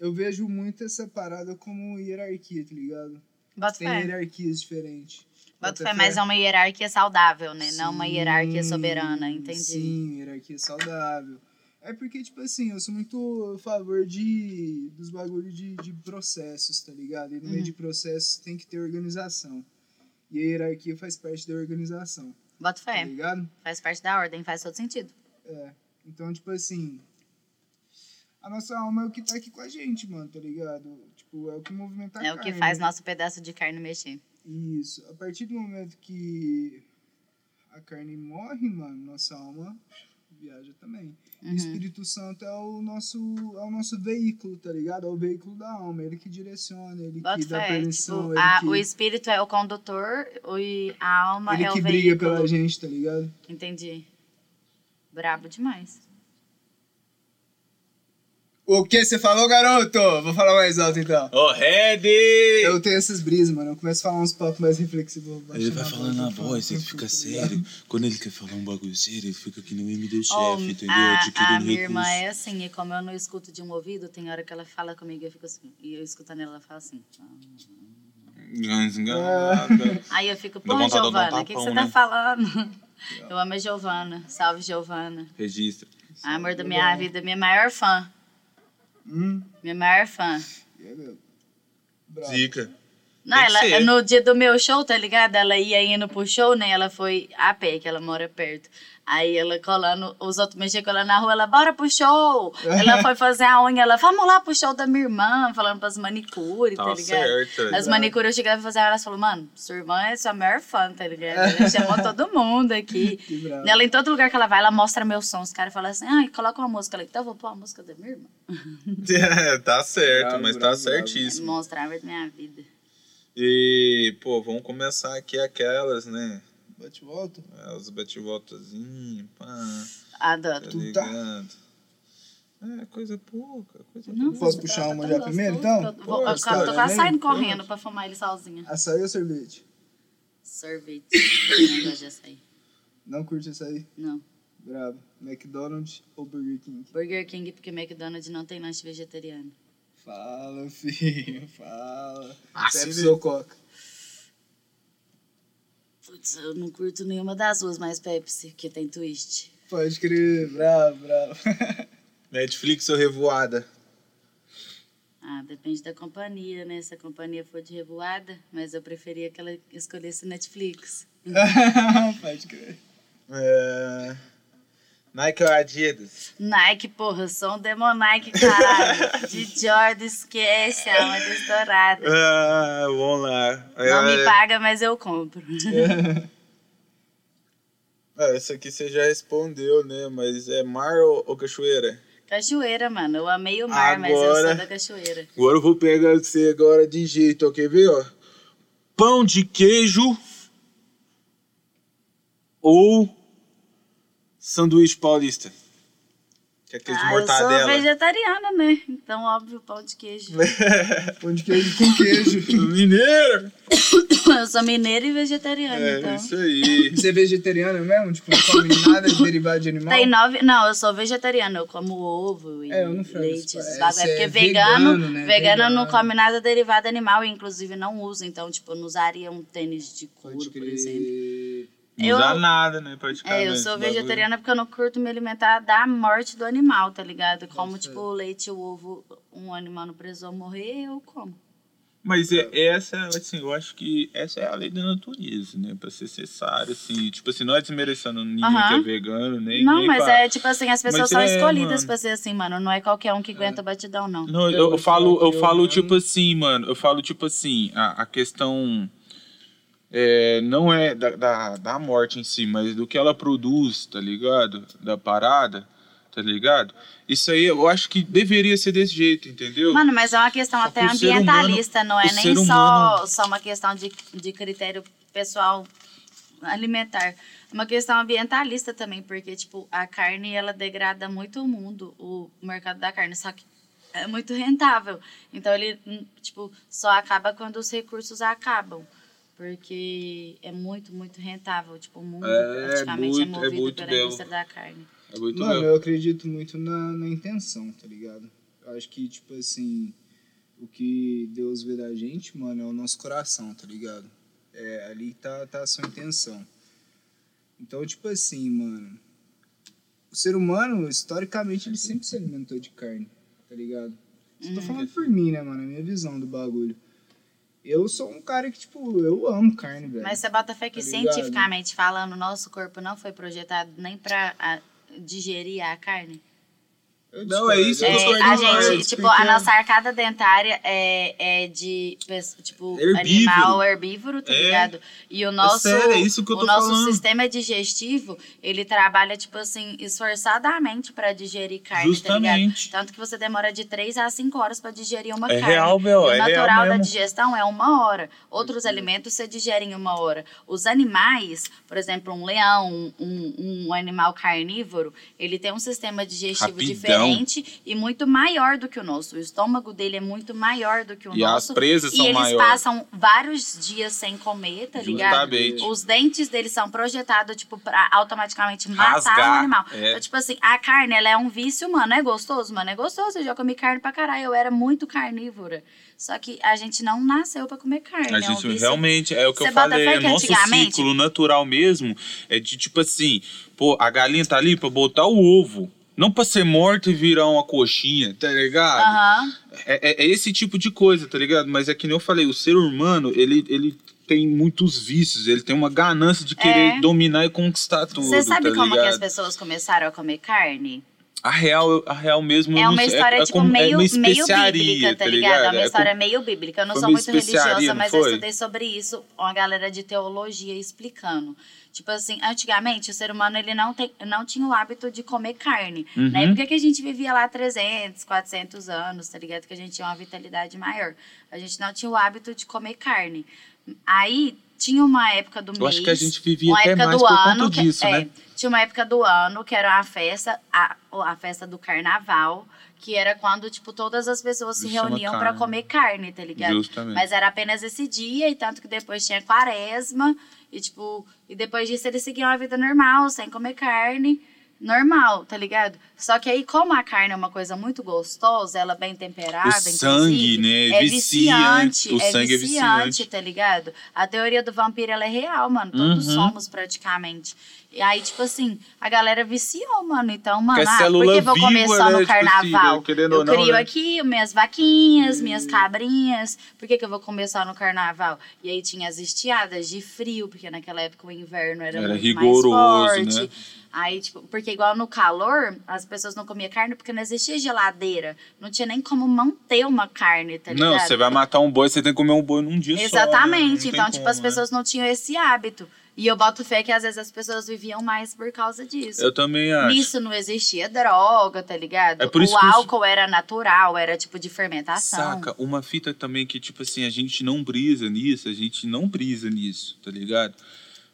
S1: Eu vejo muito essa parada como hierarquia, tá ligado?
S3: Bota
S1: Tem
S3: fé.
S1: hierarquias diferentes.
S3: Bota fé, mas é uma hierarquia saudável, né? não uma
S1: Sim,
S3: hierarquia soberana, entendi.
S1: Sim, hierarquia saudável. É porque, tipo assim, eu sou muito a favor de, dos bagulhos de, de processos, tá ligado? E no
S3: Uhum.
S1: meio de processos tem que ter organização. E a hierarquia faz parte da organização,
S3: Bota
S1: tá
S3: fé.
S1: ligado?
S3: Faz parte da ordem, faz todo sentido.
S1: É. Então, tipo assim. A nossa alma é o que tá aqui com a gente, mano, tá ligado? Tipo, é o que movimenta a
S3: É o que
S1: carne.
S3: faz nosso pedaço de carne mexer.
S1: Isso. A partir do momento que a carne morre, mano, nossa alma viaja também.
S3: Uhum.
S1: o Espírito Santo é o nosso é o nosso veículo, tá ligado? É o veículo da alma, ele que direciona, ele
S3: Bota
S1: que dá
S3: fé.
S1: permissão,
S3: Tipo,
S1: ele
S3: a-
S1: que,
S3: o espírito é o condutor e a alma
S1: ele
S3: é
S1: que
S3: o
S1: briga
S3: veículo.
S1: pela gente, tá ligado?
S3: Entendi. Brabo demais.
S1: O que você falou, garoto? Vou falar mais alto então.
S2: Ô, Red!
S1: Eu tenho essas brisas, mano. Eu começo a falar uns papos mais reflexivos.
S4: Ele vai falando na voz, ele fica sério. Quando ele quer falar um bagulho sério, ele fica que nem MD
S3: Oh,
S4: chefe, entendeu?
S3: a,
S4: Adquirindo
S3: a minha irmã
S4: recurso.
S3: é assim, e como eu não escuto de um ouvido, tem hora que ela fala comigo e eu fico assim. E eu escutando ela, ela fala assim.
S2: Enganada.
S3: Aí eu fico, pô, Giovana, o que, que você tá
S2: né?
S3: falando? Eu amo a Giovana. Salve, Giovana.
S2: Registra.
S3: Amor da minha vida, minha maior fã.
S1: Hum,
S3: Minha maior fã.
S1: é. Bravo.
S2: Zica.
S3: Não, ela, no dia do meu show, tá ligado? Ela ia indo pro show, né? Ela foi a pé, que ela mora perto. Aí ela colando, os outros mexiam com ela na rua, ela, bora pro show. ela foi fazer a unha, ela, vamos lá pro show da minha irmã, falando pras manicure, tá,
S2: Tá
S3: ligado?
S2: certo.
S3: As manicures eu chegava e fazer, elas falaram, mano, sua irmã é sua maior fã, tá ligado? Ela chamou todo mundo aqui. Ela, em todo lugar que ela vai, ela mostra meu som. Os caras falam assim, ai, coloca uma música. Ela, então eu vou pôr a música da minha irmã.
S2: É, tá certo,
S1: Bravo,
S2: mas
S1: bravo,
S2: tá
S1: bravo.
S2: certíssimo.
S3: Mostrar a minha vida.
S2: E, pô, vamos começar aqui aquelas, né?
S1: Bate e volta.
S2: É, Os bate-voltazinhos, pá,
S3: Adoro.
S2: tá
S1: tá-
S2: ligado? É, coisa pouca, coisa
S3: Não,
S2: pouca.
S1: Posso puxar uma já primeiro, então?
S3: Eu vou, eu, tô quase
S1: né?
S3: saindo correndo pra fumar ele sozinha.
S1: Açaí ou sorvete?
S3: Sorvete. Não gosto de açaí.
S1: Não curte açaí?
S3: Não.
S1: Bravo. McDonald's ou Burger King?
S3: Burger King, porque McDonald's não tem lanche vegetariano.
S1: Fala, filho, fala.
S2: Ah,
S1: Pepsi ou Coca?
S3: Putz, eu não curto nenhuma das duas, mais Pepsi, porque tem twist.
S1: Pode crer, bravo, bravo.
S2: Netflix ou Revoada?
S3: Ah, depende da companhia, né? Se a companhia for de revoada, mas eu preferia que ela escolhesse Netflix.
S1: Pode crer.
S2: É... Nike ou Adidas?
S3: Nike, porra, eu sou um Demon Nike, caralho. De Jordan, esquece, a alma estourada.
S2: Ah, vamos lá.
S3: Não
S2: É,
S3: me paga, mas eu compro.
S2: é, essa aqui você já respondeu, né? Mas é mar ou, ou cachoeira?
S3: Cachoeira, mano. Eu amei o mar, mas eu
S2: Agora-
S3: sou da cachoeira.
S2: Agora eu vou pegar você agora de jeito, ó. Quer ver, ó? Pão de queijo ou sanduíche paulista? Que é aquele de
S3: Ah, eu sou
S2: mortadela.
S3: vegetariana, né? Então, óbvio, pão de queijo.
S1: Pão de queijo com queijo.
S2: Mineiro!
S3: eu sou mineira e vegetariana,
S2: É,
S3: então.
S2: isso aí.
S1: Você é vegetariano mesmo? Tipo, não come nada de derivado de animal?
S3: Tem nove. Não, eu sou vegetariana, eu como ovo e
S1: É, eu não
S3: leite,
S1: isso. É.
S3: É porque
S1: é
S3: vegano,
S1: vegano, né?
S3: vegano não come nada derivado animal, e inclusive não usa. Então, tipo, eu não usaria um tênis de couro, por exemplo.
S2: Não
S3: Eu-
S2: dá nada, né? Praticamente.
S3: É, eu sou vegetariana porque eu não curto me alimentar da morte do animal, tá ligado? Como,
S1: ser.
S3: tipo, o leite, o ovo, um animal não precisou morrer, eu como.
S2: Mas é, essa, assim, eu acho que essa é a lei da natureza, né? Pra ser necessário, assim. Tipo assim, não é desmerecendo ninguém
S3: Aham.
S2: que é vegano, nem.
S3: Não,
S2: nem
S3: mas
S2: pá.
S3: é tipo assim, as pessoas
S2: Mas
S3: são
S2: é,
S3: escolhidas
S2: mano.
S3: pra ser assim, mano. Não é qualquer um que aguenta batidão, não.
S2: Não,
S1: Eu
S2: eu, falo, eu falo tipo assim, mano. Eu falo tipo assim, a, a questão é, não é da, da, da morte em si, mas do que ela produz, tá ligado? Da parada, tá ligado? Isso aí eu acho que deveria ser desse jeito, entendeu?
S3: Mano, mas é uma questão
S2: Só
S3: até
S2: ser humano-
S3: ambientalista, não é nem
S2: ser
S3: só,
S2: humano-
S3: só uma questão de, de critério pessoal alimentar. É uma questão ambientalista também, porque, tipo, a carne, ela degrada muito o mundo, o mercado da carne, só que é muito rentável. Então, ele, hum, tipo, só acaba quando os recursos acabam. Porque é muito, muito rentável. Tipo, o mundo
S2: É,
S3: praticamente é,
S2: muito- é
S3: movido
S2: muito
S3: pela indústria da carne.
S2: É muito
S1: Mano, eu acredito muito na, na intenção, tá ligado? Eu acho que, tipo assim, o que Deus vê da gente, mano, é o nosso coração, tá ligado? É, ali tá, tá a sua intenção. Então, tipo assim, mano, o ser humano, historicamente, ele sempre se alimentou de carne, tá ligado? Só tô falando por mim, né, mano? A minha visão do bagulho. Eu sou um cara que, tipo, eu amo carne, velho.
S3: Mas você bota fé que
S1: Tá
S3: cientificamente falando, nosso corpo não foi projetado nem pra a, digerir a carne?
S2: Não, é isso que eu
S3: É,
S2: tô
S3: a gente, tipo, a nossa arcada dentária é, é de, tipo,
S2: Herbívoro.
S3: animal herbívoro, tá
S2: É.
S3: ligado? E o nosso,
S2: sério, é isso que eu
S3: o
S2: tô
S3: nosso
S2: falando.
S3: sistema digestivo, ele trabalha, tipo assim, esforçadamente pra digerir carne, tá
S2: Justamente.
S3: ligado? Tanto que você demora de 3 a 5 horas pra digerir uma
S2: É
S3: carne.
S2: real, é
S3: o natural
S2: real
S3: da
S2: mesmo.
S3: digestão é uma hora. Outros alimentos você digere em uma hora. Os animais, por exemplo, um leão, um, um animal carnívoro, ele tem um sistema digestivo
S2: Rapidão.
S3: diferente e muito maior do que o nosso. O estômago dele é muito maior do que o
S2: E as
S3: nosso.
S2: presas
S3: e
S2: são
S3: eles
S2: maiores.
S3: passam vários dias sem comer, tá ligado?
S2: Justamente.
S3: Os dentes deles são projetados, tipo, pra automaticamente matar
S2: Rasgar,
S3: o animal.
S2: é.
S3: Então, tipo assim, a carne, ela é um vício, mano. É gostoso, mano. É gostoso. Eu já comi carne pra caralho. Eu era muito carnívora. Só que a gente não nasceu pra comer carne.
S2: A
S3: é um
S2: gente
S3: vício.
S2: realmente, é o que
S3: Você
S2: eu falei, é nosso ciclo natural mesmo, é de tipo assim, pô, a galinha tá ali pra botar o ovo, não pra ser morta e virar uma coxinha, tá ligado?
S3: Aham.
S2: É, é- é esse tipo de coisa, tá ligado? Mas é que nem eu falei, o ser humano, ele, ele tem muitos vícios, ele tem uma ganância de querer
S3: É.
S2: dominar e conquistar tudo,
S3: Você sabe
S2: tá
S3: como que
S2: ligado?
S3: as pessoas começaram a comer carne?
S2: A real, a real mesmo...
S3: É uma
S2: sei,
S3: história,
S2: é
S3: tipo,
S2: é
S3: meio, bíblica, tá ligado? É uma
S2: É
S3: história
S2: como-
S3: meio bíblica. Eu não sou muito religiosa, mas eu estudei sobre isso, uma galera de teologia explicando. Tipo assim, antigamente o ser humano ele não, tem, não tinha o hábito de comer carne.
S2: Uhum.
S3: Na época que a gente vivia lá 300, 400 anos, tá ligado? Que a gente tinha uma vitalidade maior. A gente não tinha o hábito de comer carne. Aí tinha uma época do
S2: Eu
S3: mês.
S2: acho que a gente vivia até
S3: época
S2: mais
S3: do
S2: por
S3: ano
S2: conta
S3: que-
S2: disso,
S3: é,
S2: né?
S3: Tinha uma época do ano que era uma festa, a, a festa do carnaval, que era quando, tipo, todas as pessoas se
S2: Isso
S3: reuniam
S2: carne.
S3: comer carne, tá ligado?
S2: Justamente.
S3: Mas era apenas esse dia, e tanto que depois tinha quaresma, e tipo, e depois disso eles seguiam a vida normal, sem comer carne. Normal, tá ligado? Só que aí, como a carne é uma coisa muito gostosa, ela bem temperada,
S2: O sangue, né?
S3: é
S2: Viciante.
S3: viciante.
S2: O
S3: é
S2: sangue é
S3: viciante,
S2: viciante.
S3: tá ligado? A teoria do vampiro, ela é real, mano. Todos
S2: Uhum.
S3: somos, praticamente. E aí, tipo assim, a galera viciou, mano. Então, mano,
S2: é
S3: ah, por que vou comer
S2: viva,
S3: só
S2: né?
S3: no
S2: Tipo assim,
S3: carnaval?
S2: né? Querendo
S3: eu
S2: ou não,
S3: crio
S2: né?
S3: aqui minhas vaquinhas, minhas cabrinhas. Por que, que eu vou comer só no carnaval? E aí tinha as estiadas de frio, porque naquela época o inverno era,
S2: Era
S3: muito
S2: rigoroso,
S3: mais forte.
S2: né?
S3: Aí, tipo, porque igual no calor, as pessoas não comiam carne porque não existia geladeira. Não tinha nem como manter uma carne, tá ligado?
S2: Não, você vai matar um boi, você tem que comer um boi num dia só. né?
S3: Exatamente.
S2: Não
S3: então,
S2: tem
S3: tipo,
S2: como,
S3: as
S2: né?
S3: pessoas não tinham esse hábito. E eu boto fé que às vezes as pessoas viviam mais por causa disso.
S2: Eu também acho.
S3: Nisso não existia droga, tá ligado?
S2: É por isso
S3: o
S2: que
S3: álcool era natural, era tipo de fermentação.
S2: Saca, uma fita também que, tipo assim, a gente não brisa nisso, a gente não brisa nisso, tá ligado?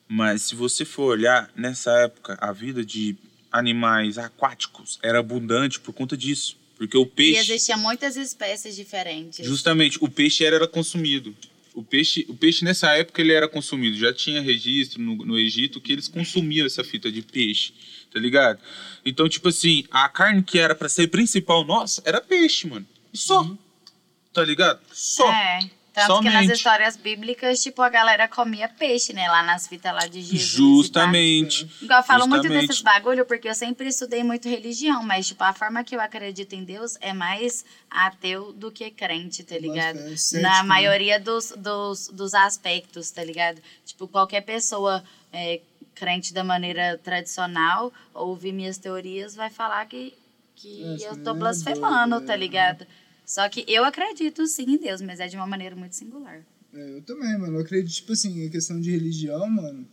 S2: Mas se você for olhar, nessa época, a vida de animais aquáticos era abundante por conta disso. Porque o
S3: E
S2: peixe.
S3: existiam muitas espécies diferentes.
S2: Justamente, o peixe era, era consumido. O peixe, o peixe nessa época ele era consumido. Já tinha registro no, no Egito que eles consumiam essa fita de peixe, tá ligado? Então, tipo assim, a carne que era pra ser principal nossa era peixe, mano. E só. Tá ligado? Só.
S3: É. Tanto que nas
S2: Somente.
S3: histórias bíblicas, tipo, a galera comia peixe, né? Lá nas fitas lá de Jesus.
S2: Justamente.
S3: tal. Igual eu falo muito
S2: Justamente.
S3: desses bagulho, porque eu sempre estudei muito religião, mas, tipo, a forma que eu acredito em Deus é mais ateu do que crente, tá ligado?
S1: cético,
S3: Na
S1: né?
S3: maioria dos, dos, dos aspectos, tá ligado? Tipo, qualquer pessoa é, crente da maneira tradicional, ouvir minhas teorias, vai falar que, que
S1: É,
S3: eu tô
S1: é
S3: blasfemando, tá
S1: é.
S3: ligado? Só que eu acredito sim em Deus, mas é de uma maneira muito singular.
S1: É, eu também, mano. Eu acredito, tipo assim, em questão de religião, mano.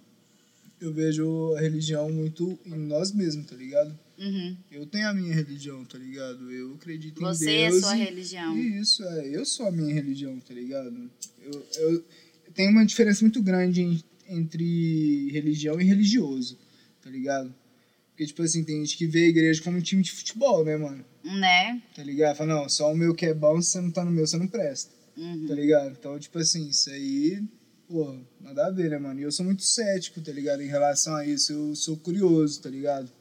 S1: Eu vejo a religião muito em nós mesmos, tá ligado?
S3: Uhum.
S1: Eu tenho a minha religião, tá ligado? Eu acredito
S3: Você
S1: em
S3: é
S1: Deus.
S3: sua
S1: e-
S3: religião.
S1: Isso, é. Eu sou a minha religião, tá ligado? Eu, eu tem uma diferença muito grande em- entre religião e religioso, tá ligado? Porque, tipo assim, tem gente que vê a igreja como um time de futebol, né, mano?
S3: Né?
S1: Tá ligado? Fala, não, só o meu que é bom, se você não tá no meu, você não presta.
S3: Uhum.
S1: Tá ligado? Então, tipo assim, isso aí, pô, nada a ver, né, mano? E eu sou muito cético, tá ligado? Em relação a isso, eu sou curioso, tá ligado?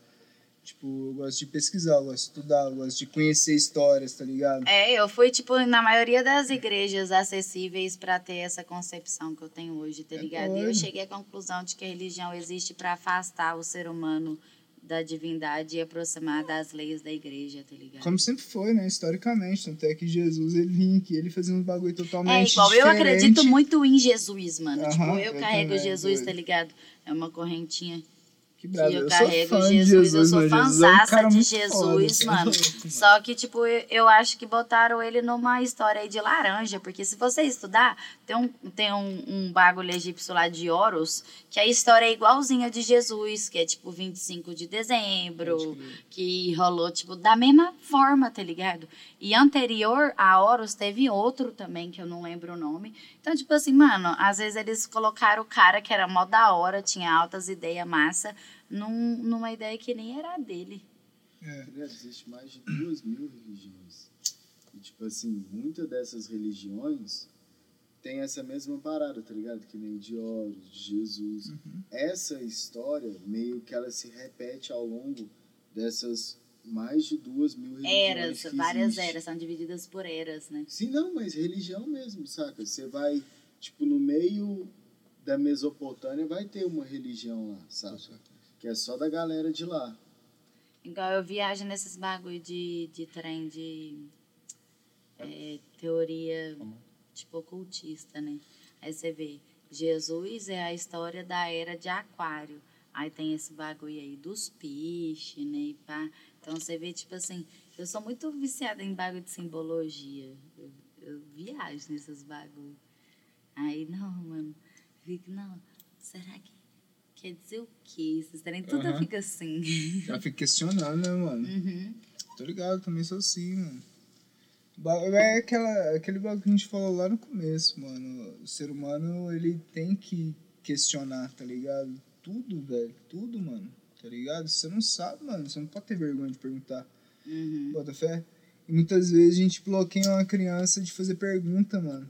S1: Tipo, eu gosto de pesquisar, eu gosto de estudar, eu gosto de conhecer histórias, tá ligado?
S3: É, eu fui, tipo, na maioria das igrejas acessíveis pra ter essa concepção que eu tenho hoje, tá
S1: É
S3: ligado? E eu cheguei à conclusão de que a religião existe pra afastar o ser humano da divindade e aproximar das leis da igreja, tá ligado?
S1: Como sempre foi, né? Historicamente. Tanto é que Jesus, ele vinha aqui, ele fazia um bagulho
S3: É
S1: totalmente
S3: igual, eu
S1: diferente.
S3: acredito muito em Jesus, mano. Tipo, eu
S1: eu
S3: carrego
S1: também,
S3: Jesus,
S1: doido.
S3: tá ligado? É uma correntinha
S1: Que
S3: que
S1: brabo,
S3: eu
S1: eu
S3: carrego Jesus,
S1: de Jesus,
S3: eu sou
S1: é
S3: fanzaça
S1: cara
S3: de Jesus,
S1: foda, é
S3: mano.
S1: louco.
S3: Só que, tipo, eu, eu acho que botaram ele numa história aí de laranja, porque se você estudar, tem um, tem um, um bagulho egípcio lá de Horus, que a história é igualzinha de Jesus, que é tipo 25 de dezembro, que rolou, tipo, da mesma forma, tá ligado? E anterior a Horus teve outro também, que eu não lembro o nome. Então, tipo assim, mano, às vezes eles colocaram o cara que era mó da hora, tinha altas ideias massa, num, numa ideia que nem era dele.
S1: É.
S5: Né, Existe mais de duas mil religiões. E, tipo assim, muitas dessas religiões tem essa mesma parada, tá ligado? Que nem de Horus, de Jesus.
S1: Uhum.
S5: Essa história, meio que ela se repete ao longo dessas mais de duas mil religiões.
S3: Eras,
S5: que
S3: várias
S5: existe.
S3: eras, são divididas por eras, né?
S5: Sim, não, mas religião mesmo, saca? Você vai, tipo, no meio da Mesopotâmia vai ter uma religião lá, saca? Que é só da galera de lá.
S3: Igual eu viajo nesses bagulho de, de trem de é, teoria, tipo, ocultista, né? Aí você vê, Jesus é a história da era de aquário. Aí tem esse bagulho aí dos peixes, né? E pá. Então você vê, tipo assim, eu sou muito viciada em bagulho de simbologia. Eu, eu viajo nesses bagulho. Aí, não, mano, fico, não, será que quer dizer o quê? Esses trem, tudo fica assim.
S1: Já fico questionando, né, mano?
S3: Uhum.
S1: Tô ligado, também sou assim, mano. É aquela, aquele bagulho que a gente falou lá no começo, mano. O ser humano, ele tem que questionar, tá ligado? Tudo, velho. Tudo, mano. Tá ligado? Você não sabe, mano. Você não pode ter vergonha de perguntar.
S3: Uhum.
S1: Bota fé? E muitas vezes a gente bloqueia uma criança de fazer pergunta, mano.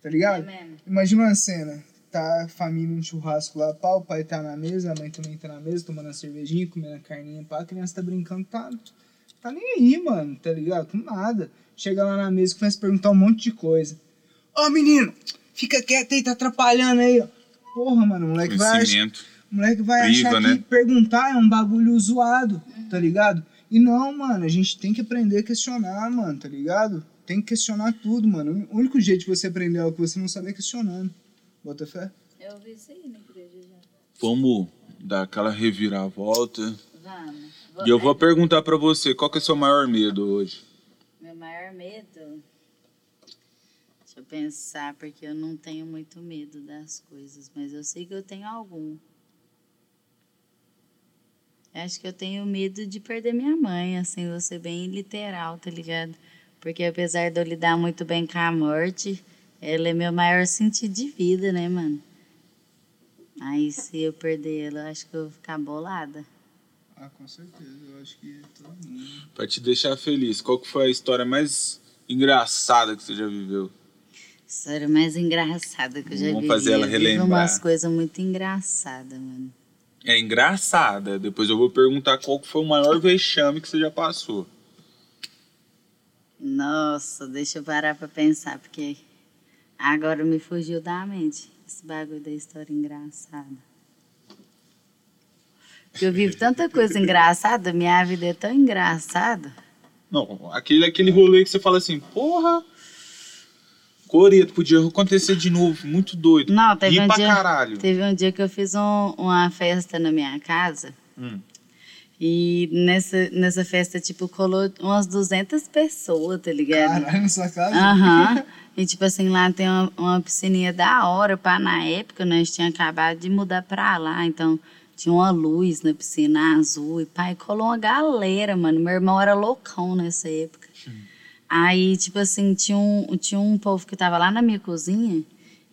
S1: Tá ligado?
S3: É.
S1: Imagina uma cena. Tá a família no churrasco lá, pá, o pai tá na mesa, a mãe também tá na mesa, tomando a cervejinha, comendo a carninha, pá, a criança tá brincando, tá, tá nem aí, mano, tá ligado? Com nada. Chega lá na mesa e começa a perguntar um monte de coisa. Ô menino, fica quieto aí, tá atrapalhando aí, ó. Porra, mano, o moleque vai, ach...
S2: Conhecimento.
S1: o moleque vai
S2: Priva,
S1: achar
S2: né?
S1: que perguntar é um bagulho zoado, tá ligado? E não, mano, a gente tem que aprender a questionar, mano, tá ligado? Tem que questionar tudo, mano. O único jeito de você aprender algo que você não sabe é questionando. Bota fé?
S3: Eu vi isso aí na igreja já.
S2: Vamos dar aquela reviravolta.
S3: Vamos.
S2: E eu vou perguntar pra você, qual que é o seu maior medo hoje?
S3: Meu maior medo. Deixa eu pensar, porque eu não tenho muito medo das coisas, mas eu sei que eu tenho algum. Acho que eu tenho medo de perder minha mãe, assim, vou ser bem literal, tá ligado? Porque apesar de eu lidar muito bem com a morte, ela é meu maior sentido de vida, né, mano? Aí se eu perder ela, eu acho que eu vou ficar bolada.
S1: Ah, com certeza. Eu acho que todo mundo.
S2: Pra te deixar feliz, qual que foi a história mais engraçada que você já viveu?
S3: História mais engraçada que eu já
S2: Vamos
S3: vivi.
S2: fazer ela relembrar.
S3: umas coisas muito engraçadas, mano.
S2: É engraçada. Depois eu vou perguntar qual que foi o maior vexame que você já passou.
S3: Nossa, deixa eu parar pra pensar, porque Agora me fugiu da mente esse bagulho da história engraçada. Porque eu vivo tanta coisa engraçada, minha vida é tão engraçada.
S2: Não, aquele, aquele rolê que você fala assim, porra. Coreto, podia acontecer de novo, muito doido.
S3: Não, teve um
S2: pra
S3: dia,
S2: caralho.
S3: teve um dia que eu fiz um- uma festa na minha casa.
S2: Hum.
S3: E nessa, nessa festa, tipo, colou umas 200 pessoas, tá ligado?
S1: Caralho, na sua casa?
S3: Aham. E tipo assim, lá tem uma, uma piscininha da hora, pá. Na época, nós tinha acabado de mudar pra lá, então tinha uma luz na piscina azul. E pai, colou uma galera, mano. Meu irmão era loucão nessa época. Aí, tipo assim, tinha um, tinha um povo que tava lá na minha cozinha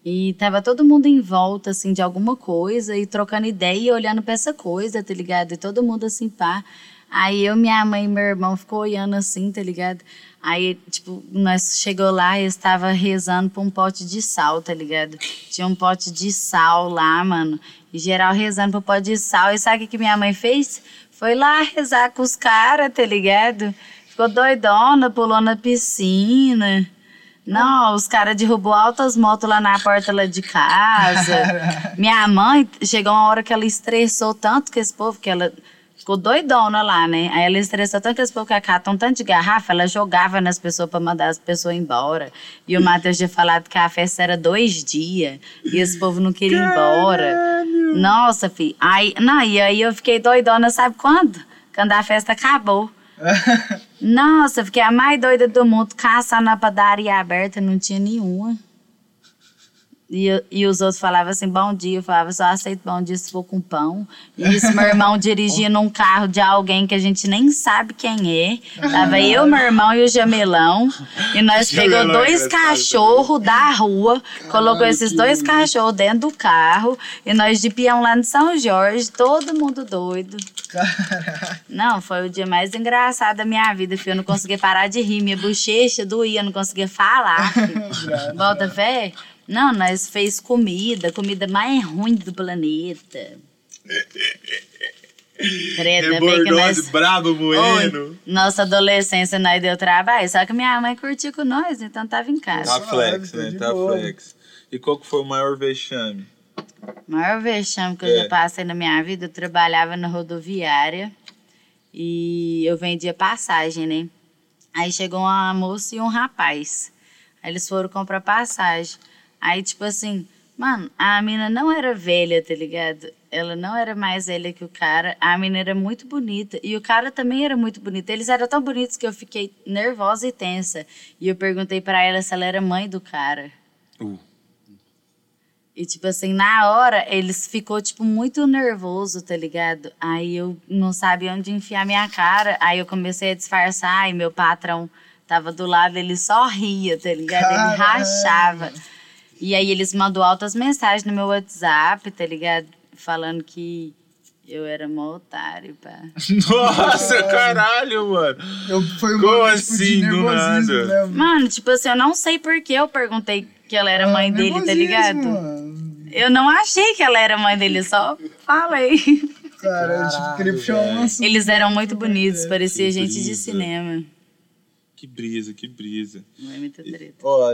S3: e tava todo mundo em volta, assim, de alguma coisa e trocando ideia e olhando pra essa coisa, tá ligado? E todo mundo assim, pá. Aí eu, minha mãe e meu irmão ficou olhando assim, tá ligado? Aí, tipo, nós chegou lá e estava rezando pra um pote de sal, tá ligado? Tinha um pote de sal lá, mano. E geral rezando pro pote de sal. E sabe o que minha mãe fez? Foi lá rezar com os caras, tá ligado? Ficou doidona, pulou na piscina. Não, os caras derrubou altas motos lá na porta lá de casa. Minha mãe, chegou uma hora que ela estressou tanto com esse povo, que ela ficou doidona lá, né? Aí ela estressou tanto com esse povo que catou um tanto de garrafa, ela jogava nas pessoas pra mandar as pessoas embora. E o Matheus tinha falado que a festa era dois dias e esse povo não queria ir embora. Nossa, filho. Aí, não, e aí eu fiquei doidona, sabe quando? Quando a festa acabou. Nossa, fiquei a mais doida do mundo, caçando na padaria aberta, não tinha nenhuma. E, e os outros falavam assim, bom dia. Eu falava, só aceito bom dia se for com pão. E isso, meu irmão dirigia num carro de alguém que a gente nem sabe quem é. Tava eu, meu irmão e o Jamelão. E nós pegou
S2: Jamelão é
S3: dois
S2: engraçado
S3: cachorros da rua, colocou esses dois cachorros dentro do carro. E nós de peão lá no São Jorge, todo mundo doido. Não, foi o dia mais engraçado da minha vida, filho. Eu não conseguia parar de rir. Minha bochecha doía, eu não conseguia falar. Bota fé? Não, nós fez comida, comida mais ruim do planeta. Credo, ainda bem que nós...
S2: brabo
S3: Oi, nossa adolescência nós deu trabalho, só que minha mãe curtiu com nós, então tava em casa.
S2: Tá flex, né? Tá
S1: boa.
S2: flex. E qual que foi o maior vexame?
S3: O maior vexame que eu
S2: É.
S3: já passei na minha vida, eu trabalhava na rodoviária e eu vendia passagem, né? Aí chegou uma moça e um rapaz. Aí eles foram comprar passagem. Aí, tipo assim, mano, a mina não era velha, tá ligado? Ela não era mais velha que o cara. A mina era muito bonita. E o cara também era muito bonito. Eles eram tão bonitos que eu fiquei nervosa e tensa. E eu perguntei pra ela se ela era mãe do cara.
S2: Uh.
S3: E, tipo assim, na hora, eles ficou, tipo, muito nervoso, tá ligado? Aí eu não sabia onde enfiar minha cara. Aí eu comecei a disfarçar e meu patrão tava do lado, ele só ria, tá ligado? Ele
S1: Caralho.
S3: rachava. E aí eles mandou altas mensagens no meu WhatsApp, tá ligado? Falando que eu era mó otário, pá.
S2: Nossa, caralho, mano.
S1: Eu, foi um
S2: Como
S1: momento, tipo,
S2: assim, do nada?
S1: né?
S3: Mano, tipo assim, eu não sei por que eu perguntei que ela era mãe dele, tá ligado?
S1: mano.
S3: Eu não achei que ela era mãe dele, só falei.
S1: Cara, tipo, queria puxar um assunto.
S3: Eles eram muito bonitos, parecia
S2: Que
S3: gente de
S2: brisa.
S3: cinema.
S2: Que brisa, que brisa.
S3: Não é muita treta.
S2: Ó,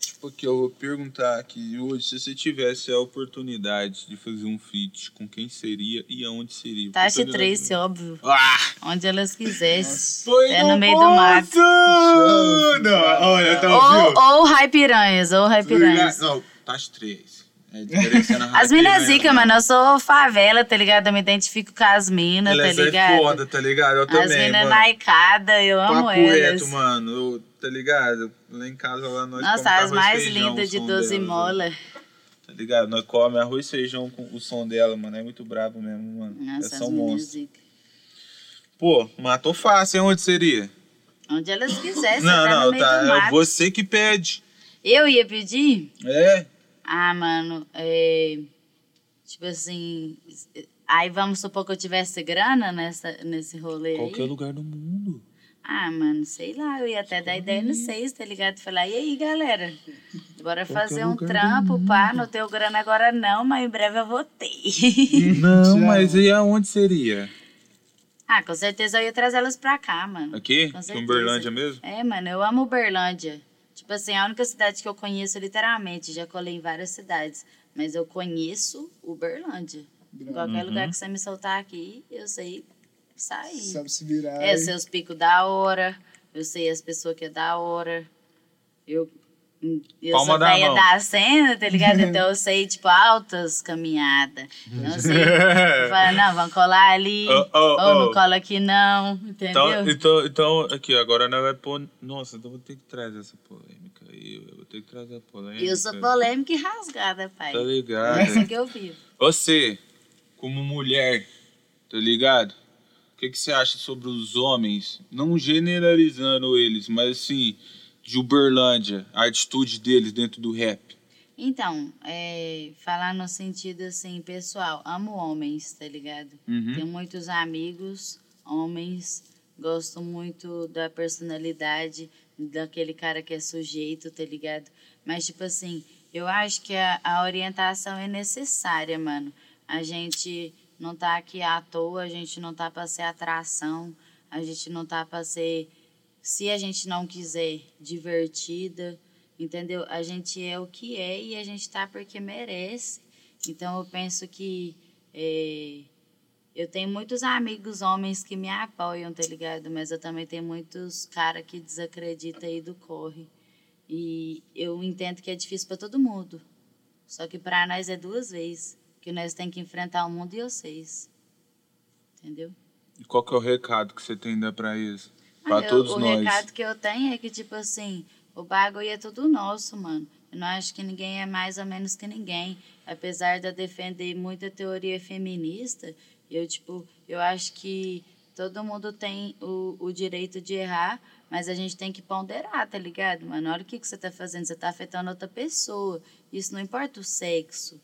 S2: tipo aqui, eu vou perguntar aqui hoje, se você tivesse a oportunidade de fazer um feat, com quem seria e aonde seria?
S3: Taxa
S2: Oportunidade-
S3: Trace, óbvio.
S2: Ah!
S3: Onde elas quisessem. É no meio do mato.
S2: Não, olha, tá ouvindo?
S3: Ou, ou Raipiranhas, ou Raipiranhas.
S2: Não, Taxa 3. É
S3: As minas
S2: Rapiranha,
S3: zica, mano. Eu sou favela, tá ligado? Eu me identifico com as minas, tá
S2: é
S3: ligado?
S2: foda, tá ligado? Eu
S3: as
S2: também,
S3: minas
S2: mano.
S3: naicada, eu amo
S2: Papo
S3: elas.
S2: reto, mano. Eu- tá ligado? Lá em casa, lá nós
S3: Nossa, as
S2: arroz
S3: mais lindas de
S2: som
S3: 12
S2: delas,
S3: mola.
S2: velho. Tá ligado? Nós comemos arroz e feijão com o som dela, mano. É muito brabo mesmo, mano.
S3: Nossa,
S2: é
S3: as
S2: só um
S3: minas
S2: monstro.
S3: zica.
S2: Pô, matou fácil. hein? Onde seria?
S3: Onde elas quisessem,
S2: não,
S3: tá
S2: não, tá. É você que pede.
S3: Eu ia pedir?
S2: É?
S3: Ah, mano, é. Tipo assim. Aí vamos supor que eu tivesse grana nessa, nesse rolê
S4: Qualquer
S3: aí.
S4: lugar do mundo.
S3: Ah, mano, sei lá, eu ia até dar ideia no seis, tá ligado? Falar, e aí, galera? Bora fazer um
S4: lugar do
S3: trampo, pá, não tenho grana agora não, mas em breve eu vou ter.
S2: Não, mas e aonde seria?
S3: ah, com certeza eu ia trazer elas pra cá, mano.
S2: Aqui?
S3: Com certeza.
S2: Uberlândia mesmo?
S3: É, mano, eu amo Uberlândia. Tipo assim, a única cidade que eu conheço, literalmente, já colei em várias cidades, mas eu conheço Uberlândia. Em qualquer lugar que você me soltar aqui, eu sei sair.
S1: Sabe se virar.
S3: É, eu sei os picos da hora, eu sei as pessoas que é da hora. Eu, eu
S2: Palma
S3: sou
S2: da
S3: velha
S2: mão.
S3: da cena, tá ligado? Então eu sei, tipo, altas caminhadas. Não sei. Falo, não, vamos colar ali.
S2: Oh, oh,
S3: ou não
S2: oh.
S3: cola aqui, não. Entendeu?
S2: Então, então, então, aqui, agora nós vai pôr. Nossa, então eu vou ter que trazer essa polêmica aí. Eu vou ter que trazer a polêmica.
S3: eu sou polêmica e rasgada, pai.
S2: Tá ligado?
S3: É assim que eu vivo.
S2: Você, como mulher, tá ligado? O que, que você acha sobre os homens, não generalizando eles, mas assim, de Uberlândia, a atitude deles dentro do rap?
S3: Então, é, falar no sentido assim, pessoal, amo homens, tá ligado?
S2: Uhum.
S3: Tenho muitos amigos, homens, gosto muito da personalidade daquele cara que é sujeito, tá ligado? Mas, tipo assim, eu acho que a, a orientação é necessária, mano. A gente não tá aqui à toa, a gente não tá pra ser atração, a gente não tá pra ser, se a gente não quiser, divertida, entendeu? A gente é o que é e a gente tá porque merece. Então eu penso que é, eu tenho muitos amigos homens que me apoiam, tá ligado? Mas eu também tenho muitos caras que desacreditam aí do corre. E eu entendo que é difícil para todo mundo. Só que para nós é duas vezes. Que nós temos que enfrentar o mundo e vocês. Entendeu?
S2: E qual que é o recado que você tem ainda pra isso? Pra
S3: eu-
S2: todos
S3: o
S2: nós.
S3: recado que eu tenho é que, tipo assim, o bagulho é tudo nosso, mano. Eu não acho que ninguém é mais ou menos que ninguém. Apesar de eu defender muita teoria feminista, eu, tipo, eu acho que todo mundo tem o, o direito de errar, mas a gente tem que ponderar, tá ligado, mano? Olha o que, que você tá fazendo, você tá afetando outra pessoa. Isso não importa o sexo.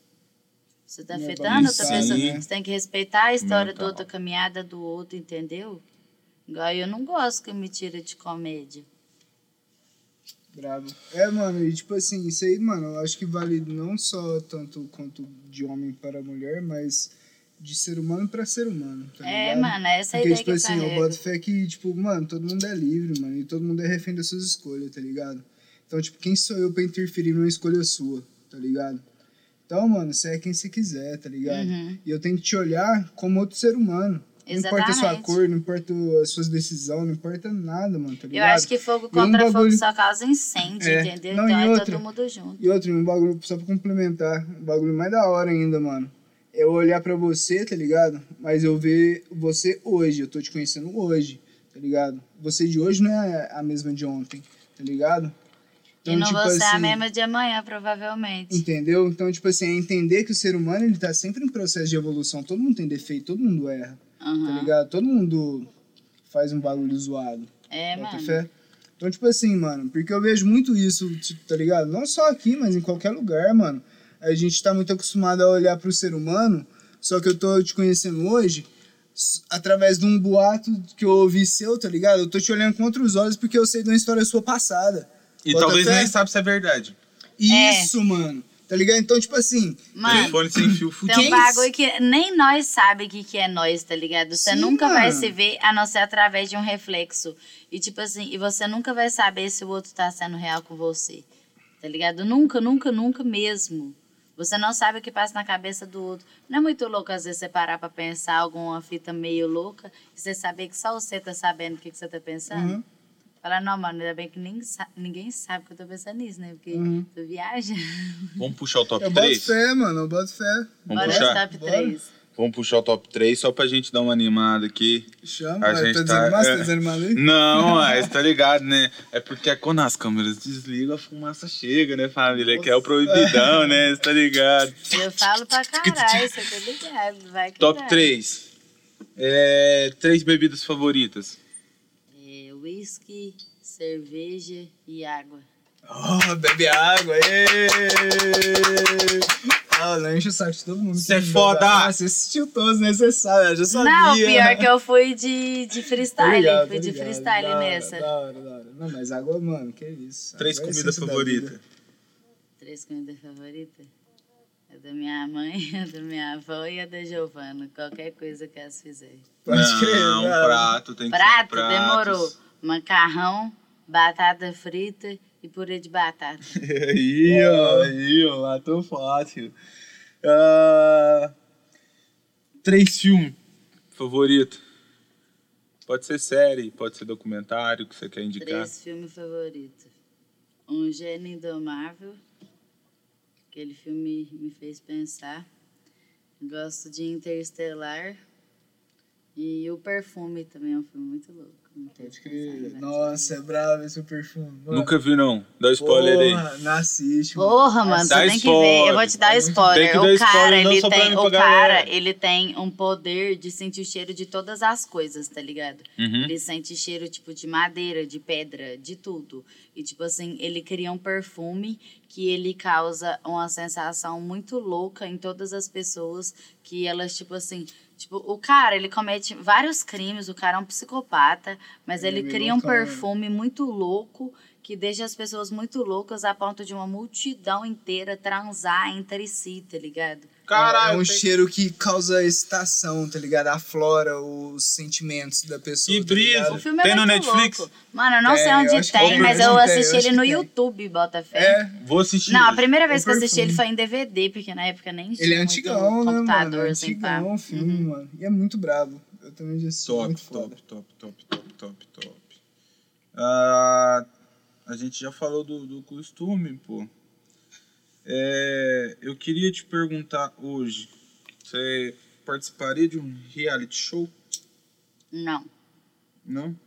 S3: Você tá afetando outra pessoa.
S1: né?
S3: Você tem que respeitar a história do
S2: Mental.
S3: outro, a caminhada do outro, entendeu? Igual eu não gosto que me tira de comédia.
S1: Bravo. É, mano, e tipo assim, isso aí, mano, eu acho que vale não só tanto quanto de homem para mulher, mas de ser humano para ser humano, tá
S3: É,
S1: ligado?
S3: mano, essa é a
S1: Porque,
S3: ideia
S1: tipo
S3: que eu
S1: assim, eu boto fé que, tipo, mano, todo mundo é livre, mano, e todo mundo é refém das suas escolhas, tá ligado? Então, tipo, quem sou eu pra interferir numa escolha sua, tá ligado? Então, mano, você é quem você quiser, tá ligado?
S3: Uhum.
S1: E eu tenho que te olhar como outro ser humano. Não importa a sua
S3: Exatamente.
S1: cor, não importa as suas decisões, não importa nada, mano, tá
S3: Eu
S1: ligado?
S3: acho que fogo
S1: E um
S3: contra fogo
S1: bagulho-
S3: só causa incêndio,
S1: É.
S3: entendeu?
S1: Não,
S3: então é todo mundo junto.
S1: E outro, um bagulho, só pra complementar, um bagulho mais da hora ainda, mano. É eu olhar pra você, tá ligado? Mas eu ver você hoje, eu tô te conhecendo hoje, tá ligado? Você de hoje não é a mesma de ontem, tá ligado?
S3: e não vou ser a
S1: assim,
S3: mesma de amanhã, provavelmente.
S1: Entendeu? Então, tipo assim, é entender que o ser humano, ele tá sempre em processo de evolução. Todo mundo tem defeito, todo mundo erra, tá
S3: Aham.
S1: ligado? Todo mundo faz um bagulho zoado.
S3: É, mano.
S1: fé. Então, tipo assim, mano, porque eu vejo muito isso, tipo, tá ligado? Não só aqui, mas em qualquer lugar, mano. A gente tá muito acostumado a olhar pro ser humano, só que eu tô te conhecendo hoje através de um boato que eu ouvi seu, tá ligado? Eu tô te olhando com outros olhos porque eu sei de uma história sua passada.
S2: E
S1: Bota
S2: talvez
S1: fé?
S2: nem sabe se é verdade.
S3: É.
S1: Isso, mano. Tá ligado? Então, tipo assim,
S3: Mano,
S2: Telefone sem fio fudido.
S3: tem um bagulho que nem nós sabe o que, que é nós, tá ligado? Você
S1: Sim,
S3: nunca vai
S1: mano.
S3: se ver a não ser através de um reflexo. E tipo assim, e você nunca vai saber se o outro tá sendo real com você. Tá ligado? Nunca, nunca, nunca mesmo. Você não sabe o que passa na cabeça do outro. Não é muito louco, às vezes, você parar pra pensar alguma fita meio louca e você saber que só você tá sabendo o que, que você tá pensando?
S1: Uhum.
S3: Falar, não, mano, ainda bem que nem sa- ninguém sabe que eu tô pensando nisso, né? Porque
S1: Uhum.
S3: tu viaja.
S2: Vamos puxar o top
S1: eu boto
S2: 3?
S1: fé, mano, eu boto fé.
S2: Vamos
S3: Olha
S2: puxar?
S3: os top
S1: Bora.
S3: 3.
S2: Vamos puxar o top 3 só pra gente dar uma animada aqui.
S1: Chama,
S2: A
S1: vai,
S2: gente
S1: tá
S2: tá-
S1: desanimado? Você
S2: é.
S1: tá desanimado aí?
S2: Não, mas tá ligado, né? É porque quando as câmeras desligam, a fumaça chega, né, família? Que é o proibidão, né? Você tá ligado?
S3: Eu falo pra caralho, você tá ligado? Vai que
S2: Top
S3: vai.
S2: 3. É, três bebidas favoritas.
S3: É, whisky, cerveja e água.
S1: Oh, bebe água, ê! Ah, não enche o saco de todo mundo.
S2: Cê é foda!
S1: água. Você assistiu todos? Você sabe, eu já sabia.
S3: Não, pior que eu fui de, de freestyle.
S1: ligado,
S3: fui de freestyle
S1: Da hora,
S3: nessa.
S1: Da hora, da hora. Não, mas água, mano, que isso.
S2: Três comidas favoritas.
S3: Três comidas favoritas? A da minha mãe, a da minha avó e a da Giovana. Qualquer coisa que elas fizerem.
S1: Pode
S2: não,
S1: crer,
S2: um
S1: da hora.
S2: prato tem que ser
S3: Prato, demorou. Macarrão, batata frita e purê de batata.
S2: Aí, ó, aí, ó, matou fácil. Ah, três filmes favorito. Pode ser série, pode ser documentário que você quer indicar.
S3: Três filmes favoritos. Um Gênio Indomável. Aquele filme me fez pensar. Gosto de Interestelar. E O Perfume também é um filme muito louco.
S1: Pode crer. Nossa, é bravo esse perfume. Mano,
S2: Nunca vi, não. Dá spoiler aí.
S1: porra, Não assiste, mano.
S3: Porra, mano,
S2: Dá
S3: você tem que
S2: spoiler.
S3: ver. Eu vou te dar spoiler.
S2: Tem que
S3: o
S2: dar
S3: cara,
S2: spoiler,
S3: ele tem, o cara,
S2: galera.
S3: ele tem um poder de sentir o cheiro de todas as coisas, tá ligado?
S2: Uhum.
S3: Ele sente cheiro tipo de madeira, de pedra, de tudo. E tipo assim, ele cria um perfume que ele causa uma sensação muito louca em todas as pessoas que elas tipo assim, Tipo, o cara, ele comete vários crimes, o cara é um psicopata, mas
S1: Ele
S3: ele cria um perfume muito louco que deixa as pessoas muito loucas a ponto de uma multidão inteira transar entre si, tá ligado?
S2: Caralho,
S1: é um
S2: tem-
S1: cheiro que causa excitação, tá ligado? Aflora os sentimentos da pessoa.
S2: Que
S1: tá
S2: brisa.
S1: ligado?
S3: O filme é
S2: Tem no
S3: muito
S2: Netflix?
S3: louco. Mano, eu não
S1: Tem,
S3: sei onde
S1: que
S3: tem,
S1: o
S3: mas eu
S1: tem,
S3: assisti
S1: acho
S3: ele no
S1: que tem.
S3: YouTube, Botafé.
S1: É,
S2: Vou assistir.
S3: Não, a
S2: hoje.
S3: primeira vez que eu assisti ele foi em DVD, porque na época nem tinha
S1: ele é
S3: muito
S1: antigão, né,
S3: computador,
S1: mano? É
S3: assim,
S1: antigão o filme, mano. E é muito brabo. Eu também já assisti,
S2: Top,
S1: muito
S2: top, top, top, top, top, top. Ah, a gente já falou do, do costume, pô. É, eu queria te perguntar hoje, você participaria de um reality show?
S3: Não,
S2: Não?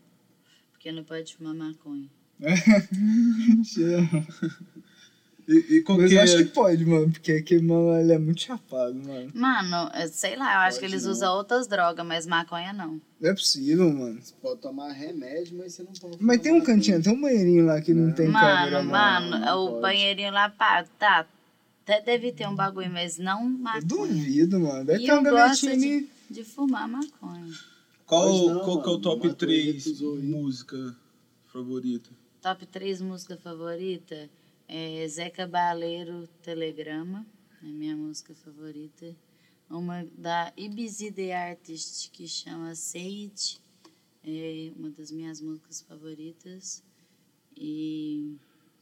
S3: porque não pode fumar maconha.
S2: E, e
S1: Mas
S2: que
S1: eu
S2: é?
S1: acho que pode, mano, porque aqui, mano, ele é muito chapado, mano.
S3: Mano, eu sei lá, eu acho que
S5: Pode
S3: eles
S5: não.
S3: usam outras drogas, mas maconha não.
S1: Não é possível, mano.
S5: Você pode tomar remédio, mas você não pode.
S1: Mas tem um cantinho, tem um banheirinho lá que não tem câmera,
S3: Mano,
S1: mano.
S3: mano,
S5: não
S3: o
S5: pode.
S3: banheirinho lá, pá, tá. Até deve ter um bagulho, mas não
S1: Eu
S3: maconha.
S1: duvido, mano. Deve
S3: E
S1: ter
S3: eu gosto
S1: gavetinha ali.
S3: De fumar maconha.
S2: Qual,
S5: Pode não,
S2: qual que é o
S5: mano.
S2: top
S5: Maconha
S2: 3
S5: recusou aí.
S2: música favorita?
S3: Top 3 música favorita é Zeca Baleiro Telegrama, é minha música favorita. Uma da Ibizi The Artist que chama Say It, é uma das minhas músicas favoritas. E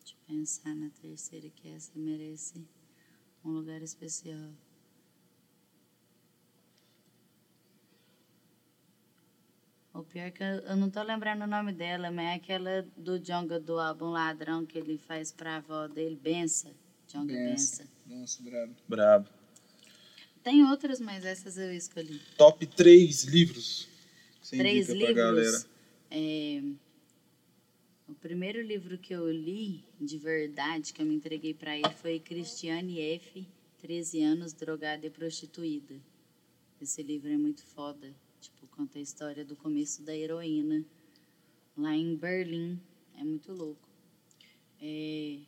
S3: eu pensar na terceira que essa merece um lugar especial. O pior é que eu, não tô lembrando o nome dela, mas é aquela do Jonga do álbum Ladrão que ele faz pra avó dele, Bença. Jonga
S1: Bença. Nossa, brabo.
S2: Brabo.
S3: Tem outras, mas essas eu escolhi.
S2: Top 3 livros.
S3: Três
S2: indica pra galera.
S3: livros. É, o primeiro livro que eu li, de verdade, que eu me entreguei pra ele, foi Cristiane F., 13 anos, drogada e prostituída. Esse livro é muito foda. Tipo, conta a história do começo da heroína lá em Berlim. É muito louco. É,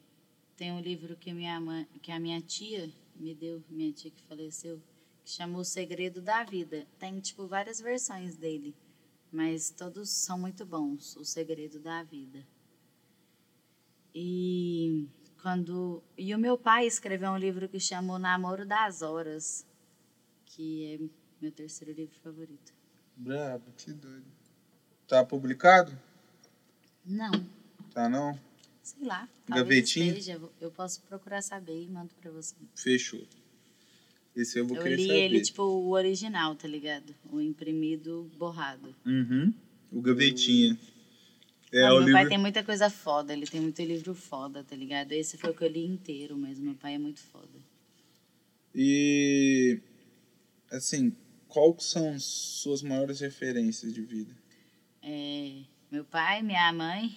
S3: tem um livro que minha mãe, que a minha tia me deu, minha tia que faleceu, que chamou O Segredo da Vida. Tem tipo várias versões dele, mas todos são muito bons. O Segredo da Vida. E quando e o meu pai escreveu um livro que chama O Namoro das Horas, que é meu terceiro livro favorito.
S2: Brabo.
S1: Que doido.
S2: Tá publicado?
S3: Não,
S2: Tá não?
S3: sei lá. Talvez
S2: Gavetinha?
S3: esteja. Eu posso procurar saber e mando pra você.
S2: Fechou. Esse eu vou
S3: Eu
S2: querer
S3: li
S2: saber.
S3: ele, tipo, o original, tá ligado? O imprimido borrado.
S2: Uhum. O Gavetinha. É,
S3: Mano,
S2: o
S3: meu
S2: livro...
S3: pai tem muita coisa foda, ele tem muito livro foda, tá ligado? Esse foi o que eu li inteiro mesmo, meu pai é muito foda.
S2: E... Assim, qual são suas maiores referências de vida?
S3: É, meu pai, minha mãe.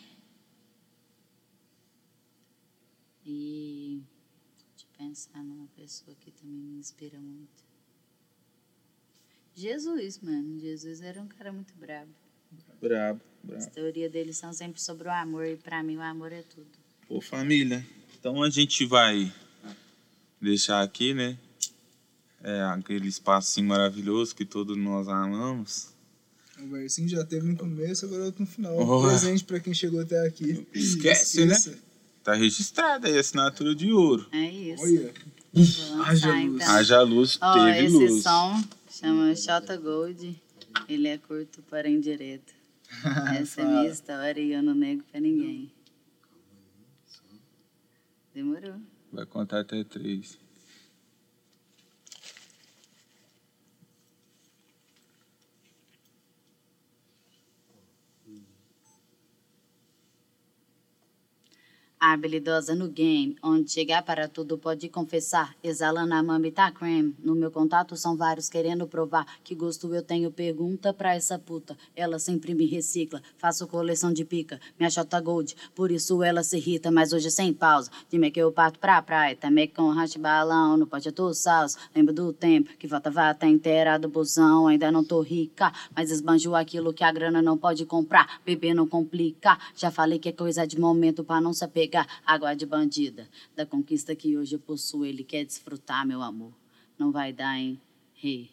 S3: E. Eu pensar numa pessoa que também me inspira muito. Jesus, mano. Jesus era um cara muito brabo.
S2: Brabo,
S3: As
S2: brabo.
S3: teorias dele são sempre sobre o amor, e pra mim o amor é tudo.
S2: Pô, família. Então a gente vai deixar aqui, né? É, aquele espacinho maravilhoso que todos nós amamos.
S1: O versinho já teve no começo, agora outro no final. Um
S2: Oh.
S1: presente pra quem chegou até aqui.
S2: Esquece, né? Tá registrada aí, assinatura de ouro.
S3: É isso.
S1: Olha. Haja luz.
S3: então.
S2: Haja luz,
S3: Ó,
S2: teve
S3: esse
S2: luz.
S3: som chama Shota Gold. Ele é curto, porém direto. Essa é a minha história e eu não nego pra ninguém. Demorou.
S2: Vai contar até três.
S3: Habilidosa no game, onde chegar para tudo pode confessar. Exalando a mami tá cream. No meu contato são vários querendo provar que gosto eu tenho. Pergunta pra essa puta. Ela sempre me recicla. Faço coleção de pica. Minha chota gold. Por isso ela se irrita, mas hoje sem pausa. Dime que eu parto pra praia. Também com racha balão. No pote tô salso. Lembro do tempo que faltava até inteira do busão. Ainda não tô rica, mas esbanjo aquilo que a grana não pode comprar. Beber não complica. Já falei que é coisa de momento pra não se apegar. Água de bandida. Da conquista que hoje eu possuo, ele quer desfrutar, meu amor. Não vai dar, hein? Hey.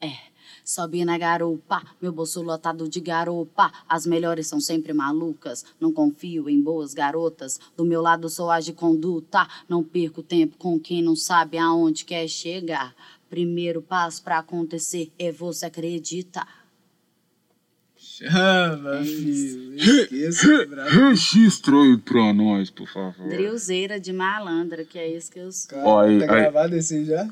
S3: É. Sobe na garupa, meu bolso lotado de garupa. As melhores são sempre malucas. Não confio em boas garotas. Do meu lado sou age conduta. Não perco tempo com quem não sabe aonde quer chegar. Primeiro passo pra acontecer é você acreditar.
S1: Chama, filho. Esqueça, bravo.
S2: Registra aí pra nós, por favor.
S3: Drillzeira de malandra, que é isso que eu sou.
S1: Cara,
S2: aí-
S1: tá
S2: aí-
S1: gravado esse já?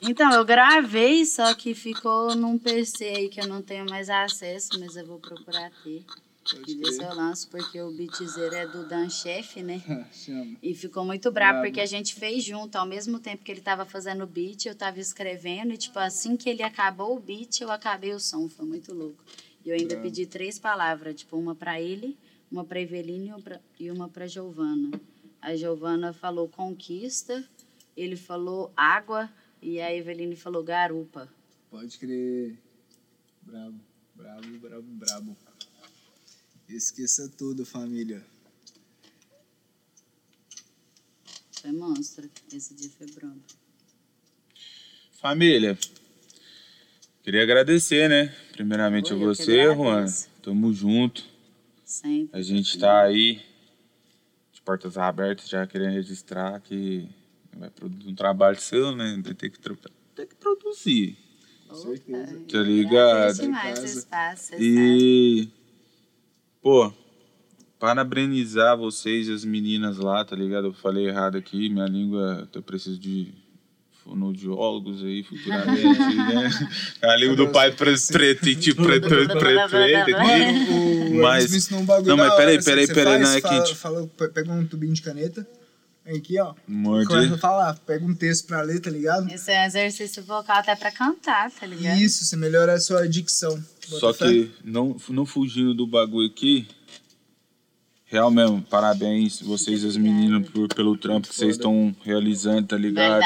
S3: Então, eu gravei, só que ficou num PC aí que eu não tenho mais acesso, mas eu vou procurar ter.
S1: Pode
S3: E ver se
S1: crer.
S3: eu lanço, porque o beatzeiro é do Dan Chef, né?
S1: Chama.
S3: E ficou muito bravo,
S1: Brabo.
S3: porque a gente fez junto. Ao mesmo tempo que ele tava fazendo o beat, eu tava escrevendo. E, tipo, assim que ele acabou o beat, eu acabei o som. Foi muito louco. E eu ainda
S1: Brabo.
S3: pedi três palavras. Tipo, uma pra ele, uma pra Eveline e uma pra Giovana. A Giovana falou conquista, ele falou água e a Eveline falou garupa.
S1: Pode crer. Brabo, brabo, brabo, brabo. Esqueça tudo, família.
S3: Foi monstro. Esse dia foi brabo.
S2: Família, queria agradecer, né? Primeiramente
S3: Oi,
S2: a você, Juan. Tamo junto.
S3: Sempre.
S2: A gente tá aí de portas abertas já querendo registrar que vai produzir um trabalho seu, né? Vai ter que, ter que produzir.
S1: Com certeza.
S2: Tá ligado?
S3: demais espaço.
S2: E, pô, parabenizar vocês e as meninas lá, tá ligado? Eu falei errado aqui, minha língua, eu preciso de fonoaudiólogos aí futuramente, né? A língua do pai pre- preto, tipo, preto, preto, preto Mas- Não, mas peraí, peraí, peraí, não é quente.
S1: fala- pe- pega um tubinho de caneta, vem aqui, ó.
S2: Morde.
S1: Começa a falar, pega um texto pra ler, tá ligado?
S3: Isso é um exercício vocal até pra cantar, tá ligado?
S1: Isso, você melhora a sua dicção. Bota
S2: Só que, não, não fugindo do bagulho aqui, real mesmo, parabéns vocês as meninas por, pelo trampo que vocês estão realizando, tá ligado?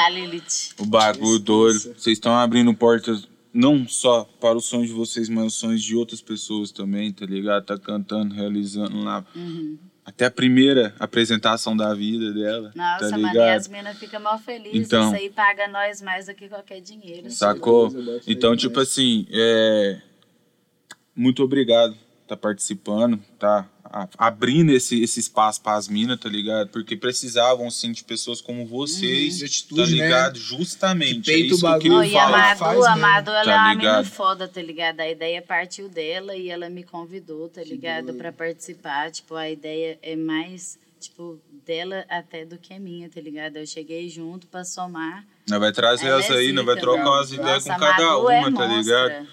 S2: O bagulho doido. Vocês estão abrindo portas não só para os sonhos de vocês, mas os sonhos de outras pessoas também, tá ligado? Tá cantando, realizando lá.
S3: Uhum.
S2: Até a primeira apresentação da vida dela,
S3: Nossa,
S2: tá
S3: mano, e
S2: ligado?
S3: as minas ficam mal felizes.
S2: Então.
S3: Isso aí paga nós mais do que qualquer dinheiro.
S2: Sacou?
S1: Fé
S2: Então, tipo assim, é... muito obrigado tá participando, tá abrindo esse, esse espaço para as minas, tá ligado? Porque precisavam, sim, de pessoas como vocês,
S1: De
S2: tá
S1: atitude, né?
S2: ligado? Justamente,
S1: Que
S2: é isso
S1: o
S2: que eu
S1: bagulho.
S3: Não,
S2: queria
S3: e a
S2: falar.
S3: Madu,
S1: Faz
S3: a. Madu, ela
S2: Tá
S3: é uma mina
S2: ligado?
S3: foda, tá ligado? A ideia partiu dela e ela me convidou, tá ligado? Pra participar. Tipo, a ideia é mais, tipo, dela até do que a minha, tá ligado? Eu cheguei junto pra somar.
S2: Nós vai trazer
S3: Ela
S2: as
S3: é
S2: aí, nós vai trocar umas ideias com cada
S3: Madu
S2: uma,
S3: é
S2: tá ligado?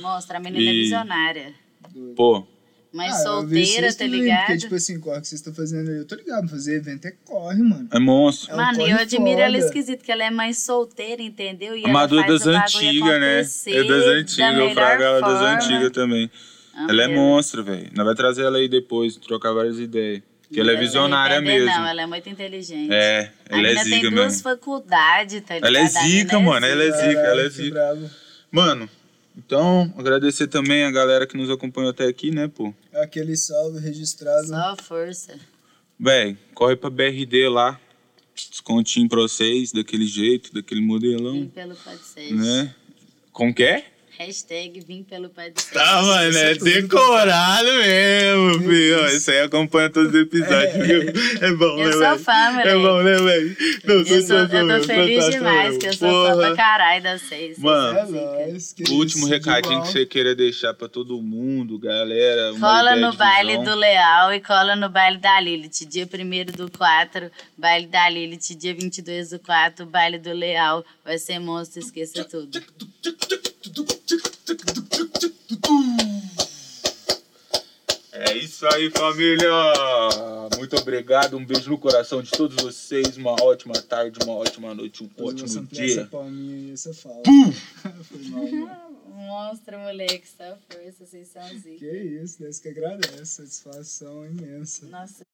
S3: Mostra, a menina é
S2: E-
S3: visionária.
S1: Doido.
S2: Pô,
S3: Mãe
S1: Ah, eu
S3: solteira, tá
S1: também,
S3: ligado?
S1: Porque, tipo assim, corre que vocês estão fazendo aí, eu tô ligado, fazer evento é corre, mano.
S2: é monstro.
S1: É um
S3: Mano, e eu admiro ela
S1: foda.
S3: esquisito, que ela é mãe solteira, entendeu? E
S2: A Madu é
S3: ela faz
S2: das antigas, né? É das
S3: da
S2: antigas, eu
S3: melhor
S2: frago ela das
S3: forma.
S2: antigas também.
S3: Amo
S2: Ela é
S3: ela.
S2: monstro, velho. Nós vai trazer ela aí depois, trocar várias ideias. Que ela é visionária mesmo.
S3: Não, ela é muito inteligente.
S2: É,
S3: a
S2: ela é zica
S3: tem duas
S2: mesmo.
S3: faculdades, tá ligado?
S2: Ela é zica, mano, ela é zica, ela é zica. Mano, então, agradecer também a galera que nos acompanhou até aqui, né, pô?
S1: Aquele salve registrado.
S3: Só força.
S2: Véi, corre pra BRD lá. Descontinho pra vocês, daquele jeito, daquele modelão,
S3: Vem pelo pode ser.
S2: né? Como que é?
S3: Hashtag vim pelo pai do céu.
S2: Tá, mano, é
S1: é
S2: decorado mesmo, filho. Isso aí acompanha todos os episódios,
S1: É.
S2: viu? É bom,
S3: Eu
S2: né,
S3: sou
S2: velho?
S3: fã, moleque.
S2: É bom, né, velho? Não,
S3: Eu, sou, eu tô feliz demais, que eu sou fã pra caralho da vocês.
S2: Mano,
S1: É nóis. que
S2: O último
S1: isso,
S2: recadinho que você queira deixar pra todo mundo, galera.
S3: Cola no baile
S2: visão.
S3: do Leal e cola no baile da Lilith. Dia 1 do 4, baile da Lilith. Dia 22 do 4, baile do Leal. Vai ser monstro, esqueça tudo.
S2: É isso aí, família! Muito obrigado, um beijo no coração de todos vocês. Uma ótima tarde, uma ótima noite, um
S1: você
S2: ótimo
S1: ampliar essa
S2: dia.
S1: palminha aí, você fala. Foi mal, né?
S3: Monstro, moleque, só força, vocês são zica.
S1: Que isso, Deus que agradece. Satisfação imensa.
S3: Nossa.